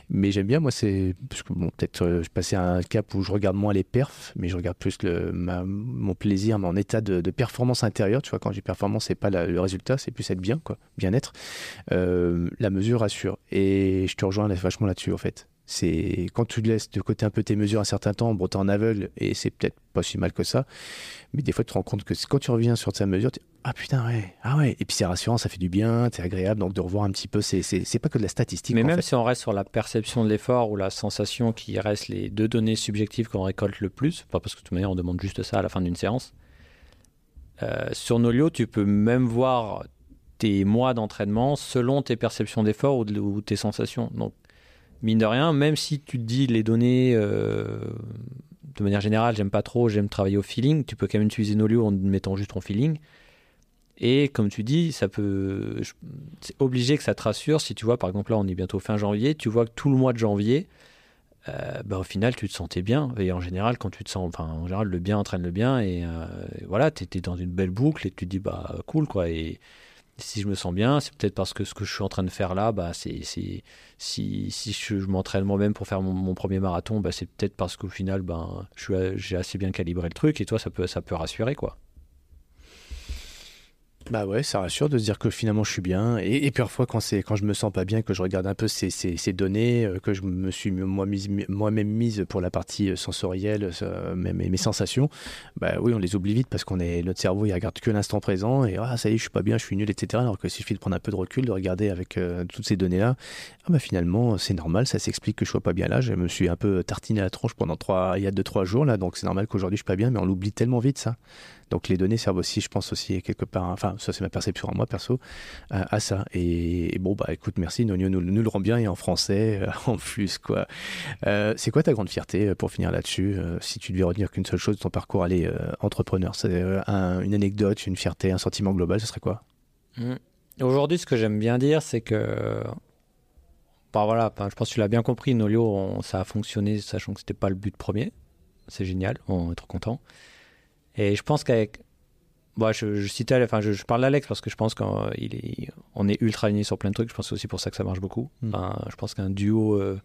Mais j'aime bien, moi, c'est. Bon, peut-être euh, je passais à un cap où je regarde moins les perfs, mais je regarde plus le, mon plaisir, mon état de, performance intérieure. Tu vois, quand j'ai performance, c'est pas le résultat, c'est plus être bien, quoi, bien-être. Euh, la mesure rassure. Et je te rejoins vachement là-dessus, en fait. C'est quand tu laisses de côté un peu tes mesures un certain temps, bon, t'es en aveugle et c'est peut-être pas si mal que ça. Mais des fois, tu te rends compte que quand tu reviens sur ta mesure, tu ah putain, ouais, ah ouais. Et puis c'est rassurant, ça fait du bien, c'est agréable. Donc de revoir un petit peu, c'est pas que de la statistique. Mais même si on reste sur la perception de l'effort ou la sensation qui reste les deux données subjectives qu'on récolte le plus, pas parce que de toute manière on demande juste ça à la fin d'une séance. Euh, sur Nolio, tu peux même voir tes mois d'entraînement selon tes perceptions d'effort ou, ou, tes sensations. Donc mine de rien, même si tu te dis les données, euh, de manière générale, j'aime pas trop, j'aime travailler au feeling, tu peux quand même utiliser Nolio en mettant juste ton feeling. Et comme tu dis, ça peut, c'est obligé que ça te rassure. Si tu vois, par exemple, là, on est bientôt fin janvier, tu vois que tout le mois de janvier, euh, bah, au final, tu te sentais bien. Et en général, quand tu te sens, enfin, en général, le bien entraîne le bien. Et, euh, voilà, tu étais dans une belle boucle et tu te dis, bah, cool, quoi. Et, si je me sens bien, c'est peut-être parce que ce que je suis en train de faire là, bah, c'est, si, si je, m'entraîne moi-même pour faire mon, premier marathon, bah, c'est peut-être parce qu'au final, ben, j'ai assez bien calibré le truc et toi, ça peut, ça peut rassurer. quoi. Bah ouais, ça rassure de se dire que finalement je suis bien. Et, et parfois quand c'est quand je me sens pas bien, que je regarde un peu ces, données, euh, que je me suis moi-même mise pour la partie euh, sensorielle, euh, même mes, sensations, bah oui, on les oublie vite parce qu'on est notre cerveau il regarde que l'instant présent et ah ça y est, je suis pas bien, je suis nul, etc. Alors qu'il suffit de prendre un peu de recul, de regarder avec toutes ces données là, ah bah finalement c'est normal, ça s'explique que je sois pas bien là. Je me suis un peu tartiné la tronche pendant trois, il y a deux trois jours là, donc c'est normal qu'aujourd'hui je suis pas bien, mais on l'oublie tellement vite ça. Donc les données servent aussi, je pense aussi quelque part, enfin ça c'est ma perception à moi perso, à, ça. Et, bon bah écoute, merci, Nonio nous, le rend bien et en français euh, en plus quoi. Euh, c'est quoi ta grande fierté euh, pour finir là-dessus Si tu devais retenir qu'une seule chose de ton parcours, allez entrepreneur, c'est une anecdote, une fierté, un sentiment global, ce serait quoi? Mmh. Aujourd'hui, ce que j'aime bien dire, c'est que bah voilà, je pense que tu l'as bien compris, Nolio, ça a fonctionné, sachant que c'était pas le but premier. C'est génial, on est trop content. Et je pense qu'avec. Bon, je, je, citais, enfin, je, parle d'Alex parce que je pense qu'on est, on est ultra aligné sur plein de trucs. Je pense que c'est aussi pour ça que ça marche beaucoup. Hmm. je pense qu'un duo, euh,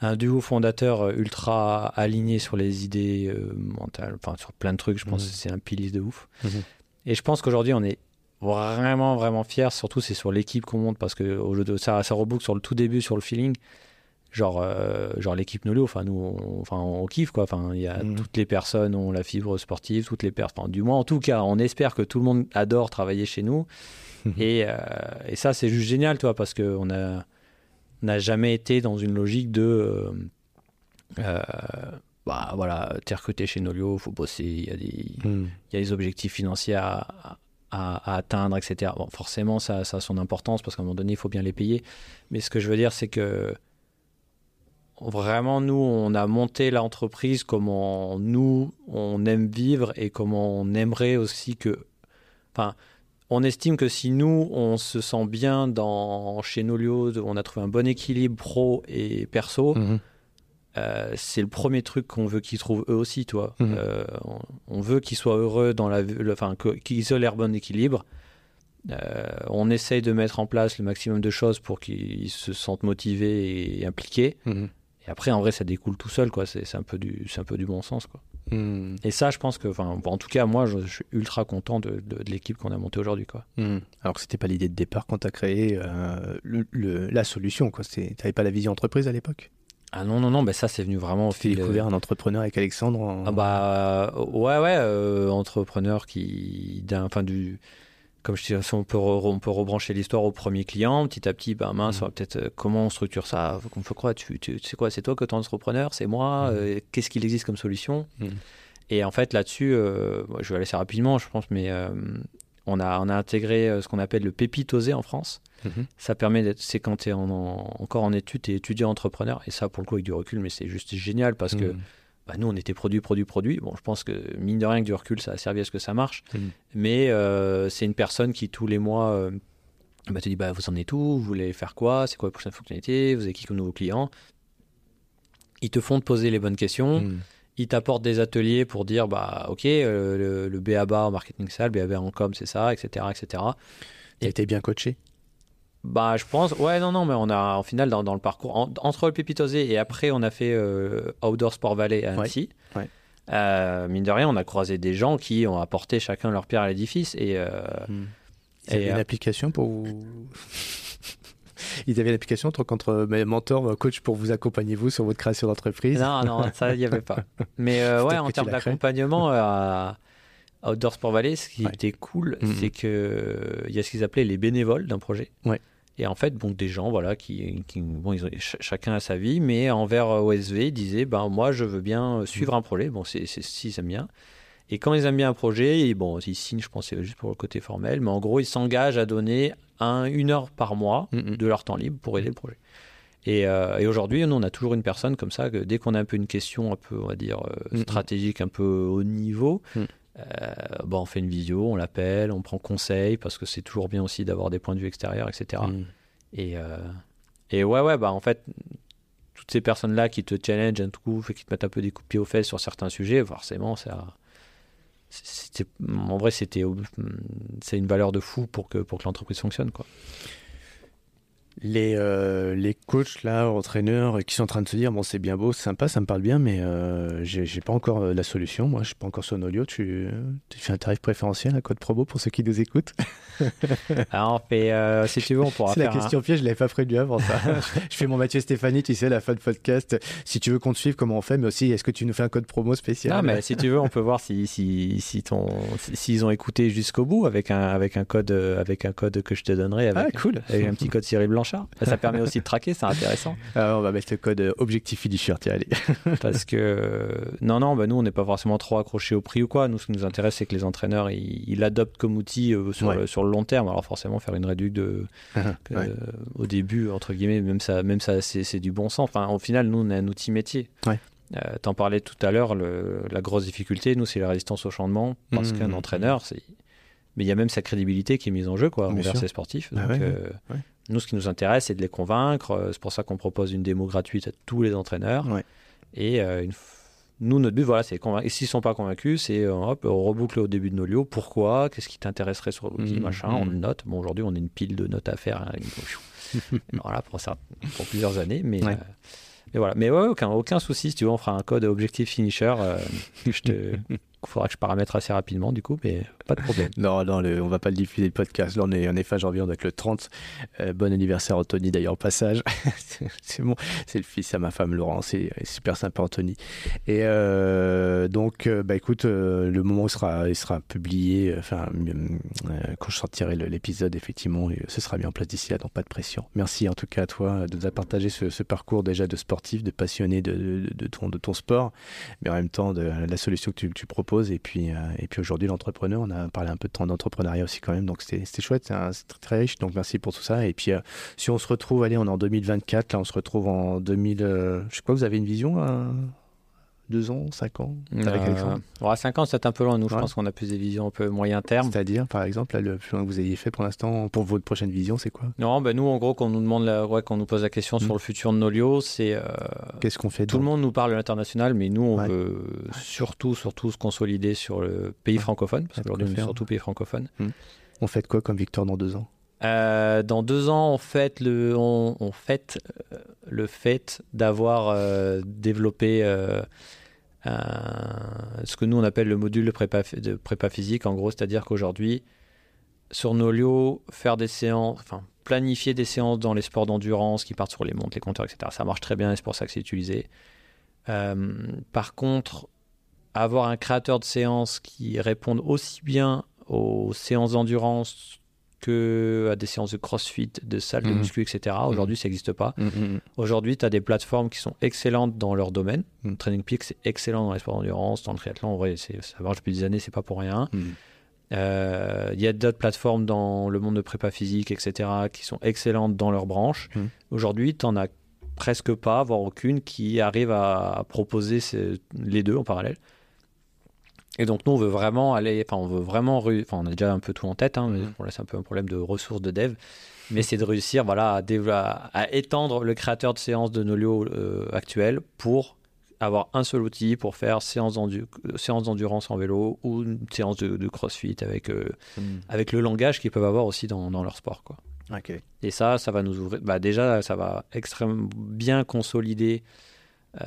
un duo fondateur euh, ultra aligné sur les idées euh, mentales, enfin, sur plein de trucs, je pense hmm. que c'est un pilier de ouf. Hmm. Et je pense qu'aujourd'hui, on est vraiment, vraiment fiers. Surtout, c'est sur l'équipe qu'on monte parce que au jeu de, ça, ça reboucle sur le tout début, sur le feeling genre euh, genre l'équipe Nolo enfin nous on, enfin on kiffe quoi enfin il y a mhm. toutes les personnes ont la fibre sportive toutes les personnes du moins en tout cas on espère que tout le monde adore travailler chez nous et, euh, et, ça c'est juste génial toi parce que on a n'a jamais été dans une logique de euh, bah voilà t'es recruté chez Nolio faut bosser il y a des mhm. il y a des objectifs financiers à, à, atteindre etc bon forcément ça, ça a son importance parce qu'à un moment donné il faut bien les payer mais ce que je veux dire c'est que vraiment, nous, on a monté l'entreprise comment nous, on aime vivre et comment on aimerait aussi que... Enfin, on estime que si nous, on se sent bien dans, chez Nolio, on a trouvé un bon équilibre pro et perso, mhm. euh, c'est le premier truc qu'on veut qu'ils trouvent eux aussi, toi. Mhm. Euh, on, veut qu'ils soient heureux dans la... Enfin, qu'ils aient leur bon équilibre. Euh, on essaye de mettre en place le maximum de choses pour qu'ils se sentent motivés et impliqués. Mhm. Et après, en vrai, ça découle tout seul, quoi. C'est un peu du, un peu du bon sens, quoi. Hmm. Et ça, je pense que, enfin, en tout cas, moi, je, suis ultra content de, de, l'équipe qu'on a montée aujourd'hui, quoi. Hmm. Alors que c'était pas l'idée de départ quand tu as créé euh, le, la solution, quoi. T'avais pas la vision entreprise à l'époque? Ah non, non, non, ben ça c'est venu vraiment au fil. Découvert un entrepreneur avec Alexandre Ah bah ouais, ouais, euh, entrepreneur qui, enfin du, comme je dis, on peut, on peut rebrancher l'histoire au premier client, petit à petit, ben mince, mm. peut-être euh, comment on structure ça? On fait quoi tu, tu, sais quoi C'est toi que es entrepreneur C'est moi mm. euh, Qu'est-ce qu'il existe comme solution? Mm. Et en fait, là-dessus, euh, je vais aller assez rapidement, je pense, mais on, a, on a intégré ce qu'on appelle le pépitosé en France. Mm-hmm. Ça permet d'être, c'est quand tu es encore en études, tu es étudiant entrepreneur, et ça, pour le coup, avec du recul, mais c'est juste génial parce que bah, nous, on était produit, produit, produit. Bon, je pense que, mine de rien, que du recul, ça a servi à ce que ça marche. Mm. Mais euh, c'est une personne qui, tous les mois, euh, bah, te dit bah, Vous en êtes où Vous voulez faire quoi C'est quoi la prochaine fonctionnalité Vous avez qui comme nouveaux clients Ils te font te poser les bonnes questions. Mm. Ils t'apportent des ateliers pour dire bah, Ok, euh, le, le BABA en marketing sale, BABA en com, c'est ça, etc. etc. Et tu été bien coaché? Bah, je pense. Ouais, non, non, mais on a, au final, dans, dans le parcours, en- entre le Pépitosé et après, on a fait euh, Outdoor Sport Valley à Annecy. ouais. Euh, mine de rien, on a croisé des gens qui ont apporté chacun leur pierre à l'édifice. Et euh, Ils avaient Et, une application pour vous. Ils avaient une application en tant qu'entre mentor, coach pour vous accompagner vous sur votre création d'entreprise? non, non, ça, il n'y avait pas. Mais euh, ouais, en termes d'accompagnement à Outdoor Sport Valley, ce qui Ouais. était cool, Mhm. c'est que il y a ce qu'ils appelaient les bénévoles d'un projet. Ouais. Et en fait, bon, des gens, voilà, qui, qui- bon, ils ont, ch- chacun a sa vie, mais envers euh, OSV, ils disaient, ben moi, je veux bien euh, suivre un projet. Bon, c'est c'est- si ils aiment bien. Et quand ils aiment bien un projet, ils, bon, ils signent, je pense, c'est juste pour le côté formel, mais en gros, ils s'engagent à donner un, une heure par mois Mhm. de leur temps libre pour aider le projet. Et, euh, et aujourd'hui, on a toujours une personne comme ça, que dès qu'on a un peu une question un peu, on va dire, euh, stratégique, un peu haut niveau, bon, on fait une visio, on l'appelle, on prend conseil, parce que c'est toujours bien aussi d'avoir des points de vue extérieurs, etc. Mm. Et, euh, et ouais, ouais, bah en fait, toutes ces personnes-là qui te challenge un coup, qui te mettent un peu des coups de pied aux fesses sur certains sujets, forcément, ça. en vrai, c'était c'est une valeur de fou pour que, pour que l'entreprise fonctionne. Quoi. Les, euh, les coachs, là, entraîneurs, qui sont en train de se dire bon, c'est bien beau, c'est sympa, ça me parle bien, mais euh, j'ai pas encore euh, la solution. Moi, je suis pas encore sur Nolio. Tu, tu fais un tarif préférentiel, un code promo pour ceux qui nous écoutent? Alors, on fait, euh, si tu veux, on pourra C'est la faire. un- question piège, je l'avais pas prévu avant ça. je fais mon Mathieu Stéphanie, tu sais, la fin de podcast. Si tu veux qu'on te suive, comment on fait, mais aussi, est-ce que tu nous fais un code promo spécial? Non, mais si tu veux, on peut voir si, si, si ton, si- s'ils ont écouté jusqu'au bout avec un, avec, un code, euh, avec un code que je te donnerai. Ah, Avec, cool. avec un petit code Cyril Blanchard. Ça permet aussi de traquer, c'est intéressant. Alors, on va mettre le code euh, objectif finisher, tiens, allez. Parce que, euh, non, non, bah nous, on n'est pas forcément trop accroché au prix ou quoi. Nous, ce qui nous intéresse, c'est que les entraîneurs, ils ils l'adoptent comme outil euh, sur, Ouais. le, sur le long terme. Alors, forcément, faire une réduction de, Ouais. au début, entre guillemets, même ça, même ça c'est, du bon sens. Enfin, au final, nous, on est un outil métier. Ouais. Euh, T'en parlais tout à l'heure, la grosse difficulté, nous, c'est la résistance au changement. Parce Mmh, qu'un entraîneur, c'est. Mais il y a même sa crédibilité qui est mise en jeu, quoi, envers ses sportifs. Bah Donc, ouais, euh, ouais. Nous, ce qui nous intéresse, c'est de les convaincre. Euh, C'est pour ça qu'on propose une démo gratuite à tous les entraîneurs. Ouais. Et euh, une f- nous, notre but, voilà, c'est convaincre. Et s'ils sont pas convaincus, c'est euh, hop, on reboucle au début de nos lieux. Pourquoi? Qu'est-ce qui t'intéresserait sur l'outil Mhm, Machin, on le note. Bon, aujourd'hui, on a une pile de notes à faire. hein, voilà, pour, ça, pour plusieurs années. Mais, Ouais. euh, mais voilà. Mais ouais, aucun, aucun souci. Si tu veux, on fera un code objectif finisher. euh, je te. Faudra que je paramètre assez rapidement, du coup, mais pas de problème. Non, non, le, on va pas le diffuser le podcast. Là, on est en effet en janvier, on doit être le 30. Euh, bon anniversaire, Anthony, d'ailleurs, au passage. c'est bon, c'est le fils à ma femme, Laurent. C'est super sympa, Anthony. Et euh, donc, euh, bah écoute, le moment où il sera, il sera publié, enfin, quand je sortirai l'épisode, effectivement, ce sera mis en place d'ici là, donc pas de pression. Merci en tout cas à toi de nous avoir partagé ce, parcours déjà de sportif, de passionné de, de, ton, de ton sport, mais en même temps de la solution que tu proposes. Et puis, euh, puis aujourd'hui, l'entrepreneur, on a parlé un peu de temps d'entrepreneuriat aussi quand même. Donc c'était chouette, c'est très, très, riche. Donc merci pour tout ça. Et puis euh, si on se retrouve, allez, on est en 2024, là on se retrouve en 2000. Euh, je crois que vous avez une vision. Hein 2 ans, 5 ans avec euh, Alexandre 5 ans, c'est un peu loin. Nous, je pense qu'on a plus des visions un peu moyen terme. C'est-à-dire, par exemple, là, le plus loin que vous ayez fait pour l'instant, pour votre prochaine vision, c'est quoi? Non, ben nous, en gros, quand on nous demande, la... ouais, quand on nous pose la question hmm. sur le futur de Nolio, c'est. Euh, Qu'est-ce qu'on fait Tout le monde nous parle de l'international, mais nous, on veut surtout, surtout se consolider sur le pays francophone, parce qu'aujourd'hui, on est surtout hein. pays francophone. Hmm. On fait quoi comme Victor dans 2 ans? Euh, dans deux ans, on fête le, on, fête, le fait d'avoir développé ce que nous on appelle le module de prépa, de prépa physique, en gros, c'est-à-dire qu'aujourd'hui, sur Nolio, faire des séances, enfin, planifier des séances dans les sports d'endurance qui partent sur les montes, les compteurs, etc. Ça marche très bien et c'est pour ça que c'est utilisé. Euh, par contre, avoir un créateur de séances qui réponde aussi bien aux séances d'endurance que à des séances de crossfit, de salle de Mhm. muscu, etc. Aujourd'hui, ça n'existe pas. Mm, Aujourd'hui, tu as des plateformes qui sont excellentes dans leur domaine. Mhm. Training Peak, c'est excellent dans les sports d'endurance, dans le triathlon, en vrai, ça marche depuis des années, c'est pas pour rien. mm. Euh, Il y a d'autres plateformes dans le monde de prépa physique, etc., qui sont excellentes dans leur branche. Mhm. Aujourd'hui, tu n'en as presque pas, voire aucune, qui arrive à proposer ces- les deux en parallèle. Et donc, nous, on veut vraiment aller, enfin, on veut vraiment, enfin, on a déjà un peu tout en tête, hein, mais Mhm. c'est un peu un problème de ressources de dev, mais c'est de réussir, voilà, à, à- à étendre le créateur de séances de Nolio euh, actuel pour avoir un seul outil pour faire séance d'endu- séance d'endurance en vélo ou une séance de, de crossfit avec, euh, Mm. avec le langage qu'ils peuvent avoir aussi dans, dans leur sport. Quoi. Et ça, ça va nous ouvrir. Bah déjà, ça va extrêmement bien consolider euh,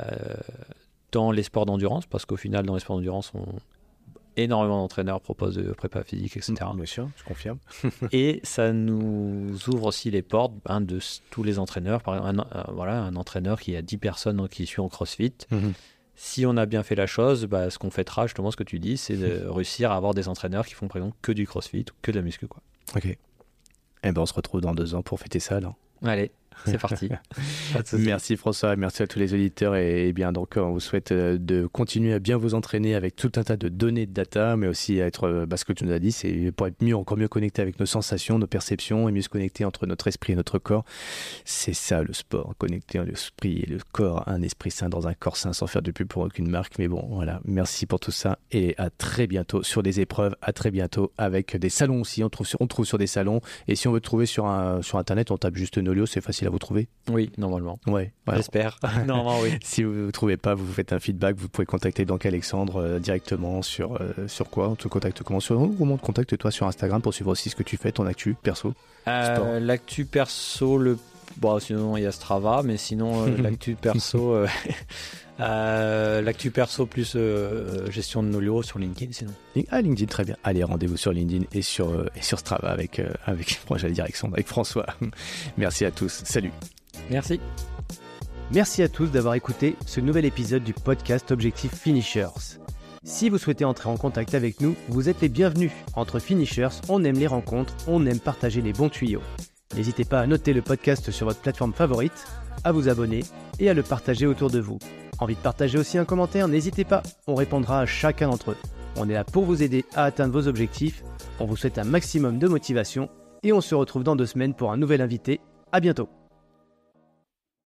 dans les sports d'endurance, parce qu'au final, dans les sports d'endurance, on... énormément d'entraîneurs proposent de prépa physique, etc. Bien sûr, je confirme. Et ça nous ouvre aussi les portes ben, de tous les entraîneurs. Par exemple, un, euh, voilà, un entraîneur qui a 10 personnes qui suit en CrossFit. Si on a bien fait la chose, bah, ce qu'on fêtera, justement, ce que tu dis, c'est de réussir à avoir des entraîneurs qui font, par exemple, que du CrossFit ou que de la muscu. Quoi. Ok. Eh ben, on se retrouve dans deux ans pour fêter ça, alors. Allez, c'est parti. Merci François, merci à tous les auditeurs et, et bien donc on vous souhaite euh, de continuer à bien vous entraîner avec tout un tas de données de data, mais aussi à être, euh, bah, ce que tu nous as dit, c'est pour être mieux, encore mieux connecté avec nos sensations, nos perceptions et mieux se connecter entre notre esprit et notre corps. C'est ça le sport, connecter l'esprit et le corps, un esprit sain dans un corps sain sans faire de pub pour aucune marque. Mais bon, voilà, merci pour tout ça et à très bientôt sur des épreuves, à très bientôt avec des salons aussi. On trouve sur, on trouve sur des salons et si on veut trouver sur, un, sur internet, on tape juste Nolio, c'est facile à vous trouver. Oui, normalement. Ouais. J'espère. normalement, oui. Si vous ne trouvez pas, vous faites un feedback, vous pouvez contacter donc Alexandre euh, directement sur, euh, sur quoi? On te contacte comment? Sur, on te contacte toi sur Instagram pour suivre aussi ce que tu fais, ton actu perso? Euh. L'actu perso, le. Bon, sinon, il y a Strava, mais sinon, l'actu perso. Euh, euh, l'actu perso plus euh, gestion de Nolio sur LinkedIn, sinon. Ah, LinkedIn, très bien. Allez, rendez-vous sur LinkedIn et sur, euh, et sur Strava avec, euh, avec moi j'allais dire Alexandre, avec François. Merci à tous. Salut. Merci. Merci à tous d'avoir écouté ce nouvel épisode du podcast Objectif Finishers. Si vous souhaitez entrer en contact avec nous, vous êtes les bienvenus. Entre Finishers, on aime les rencontres, on aime partager les bons tuyaux. N'hésitez pas à noter le podcast sur votre plateforme favorite, à vous abonner et à le partager autour de vous. Envie de partager aussi un commentaire N'hésitez pas, on répondra à chacun d'entre eux. On est là pour vous aider à atteindre vos objectifs. On vous souhaite un maximum de motivation et on se retrouve dans deux semaines pour un nouvel invité. À bientôt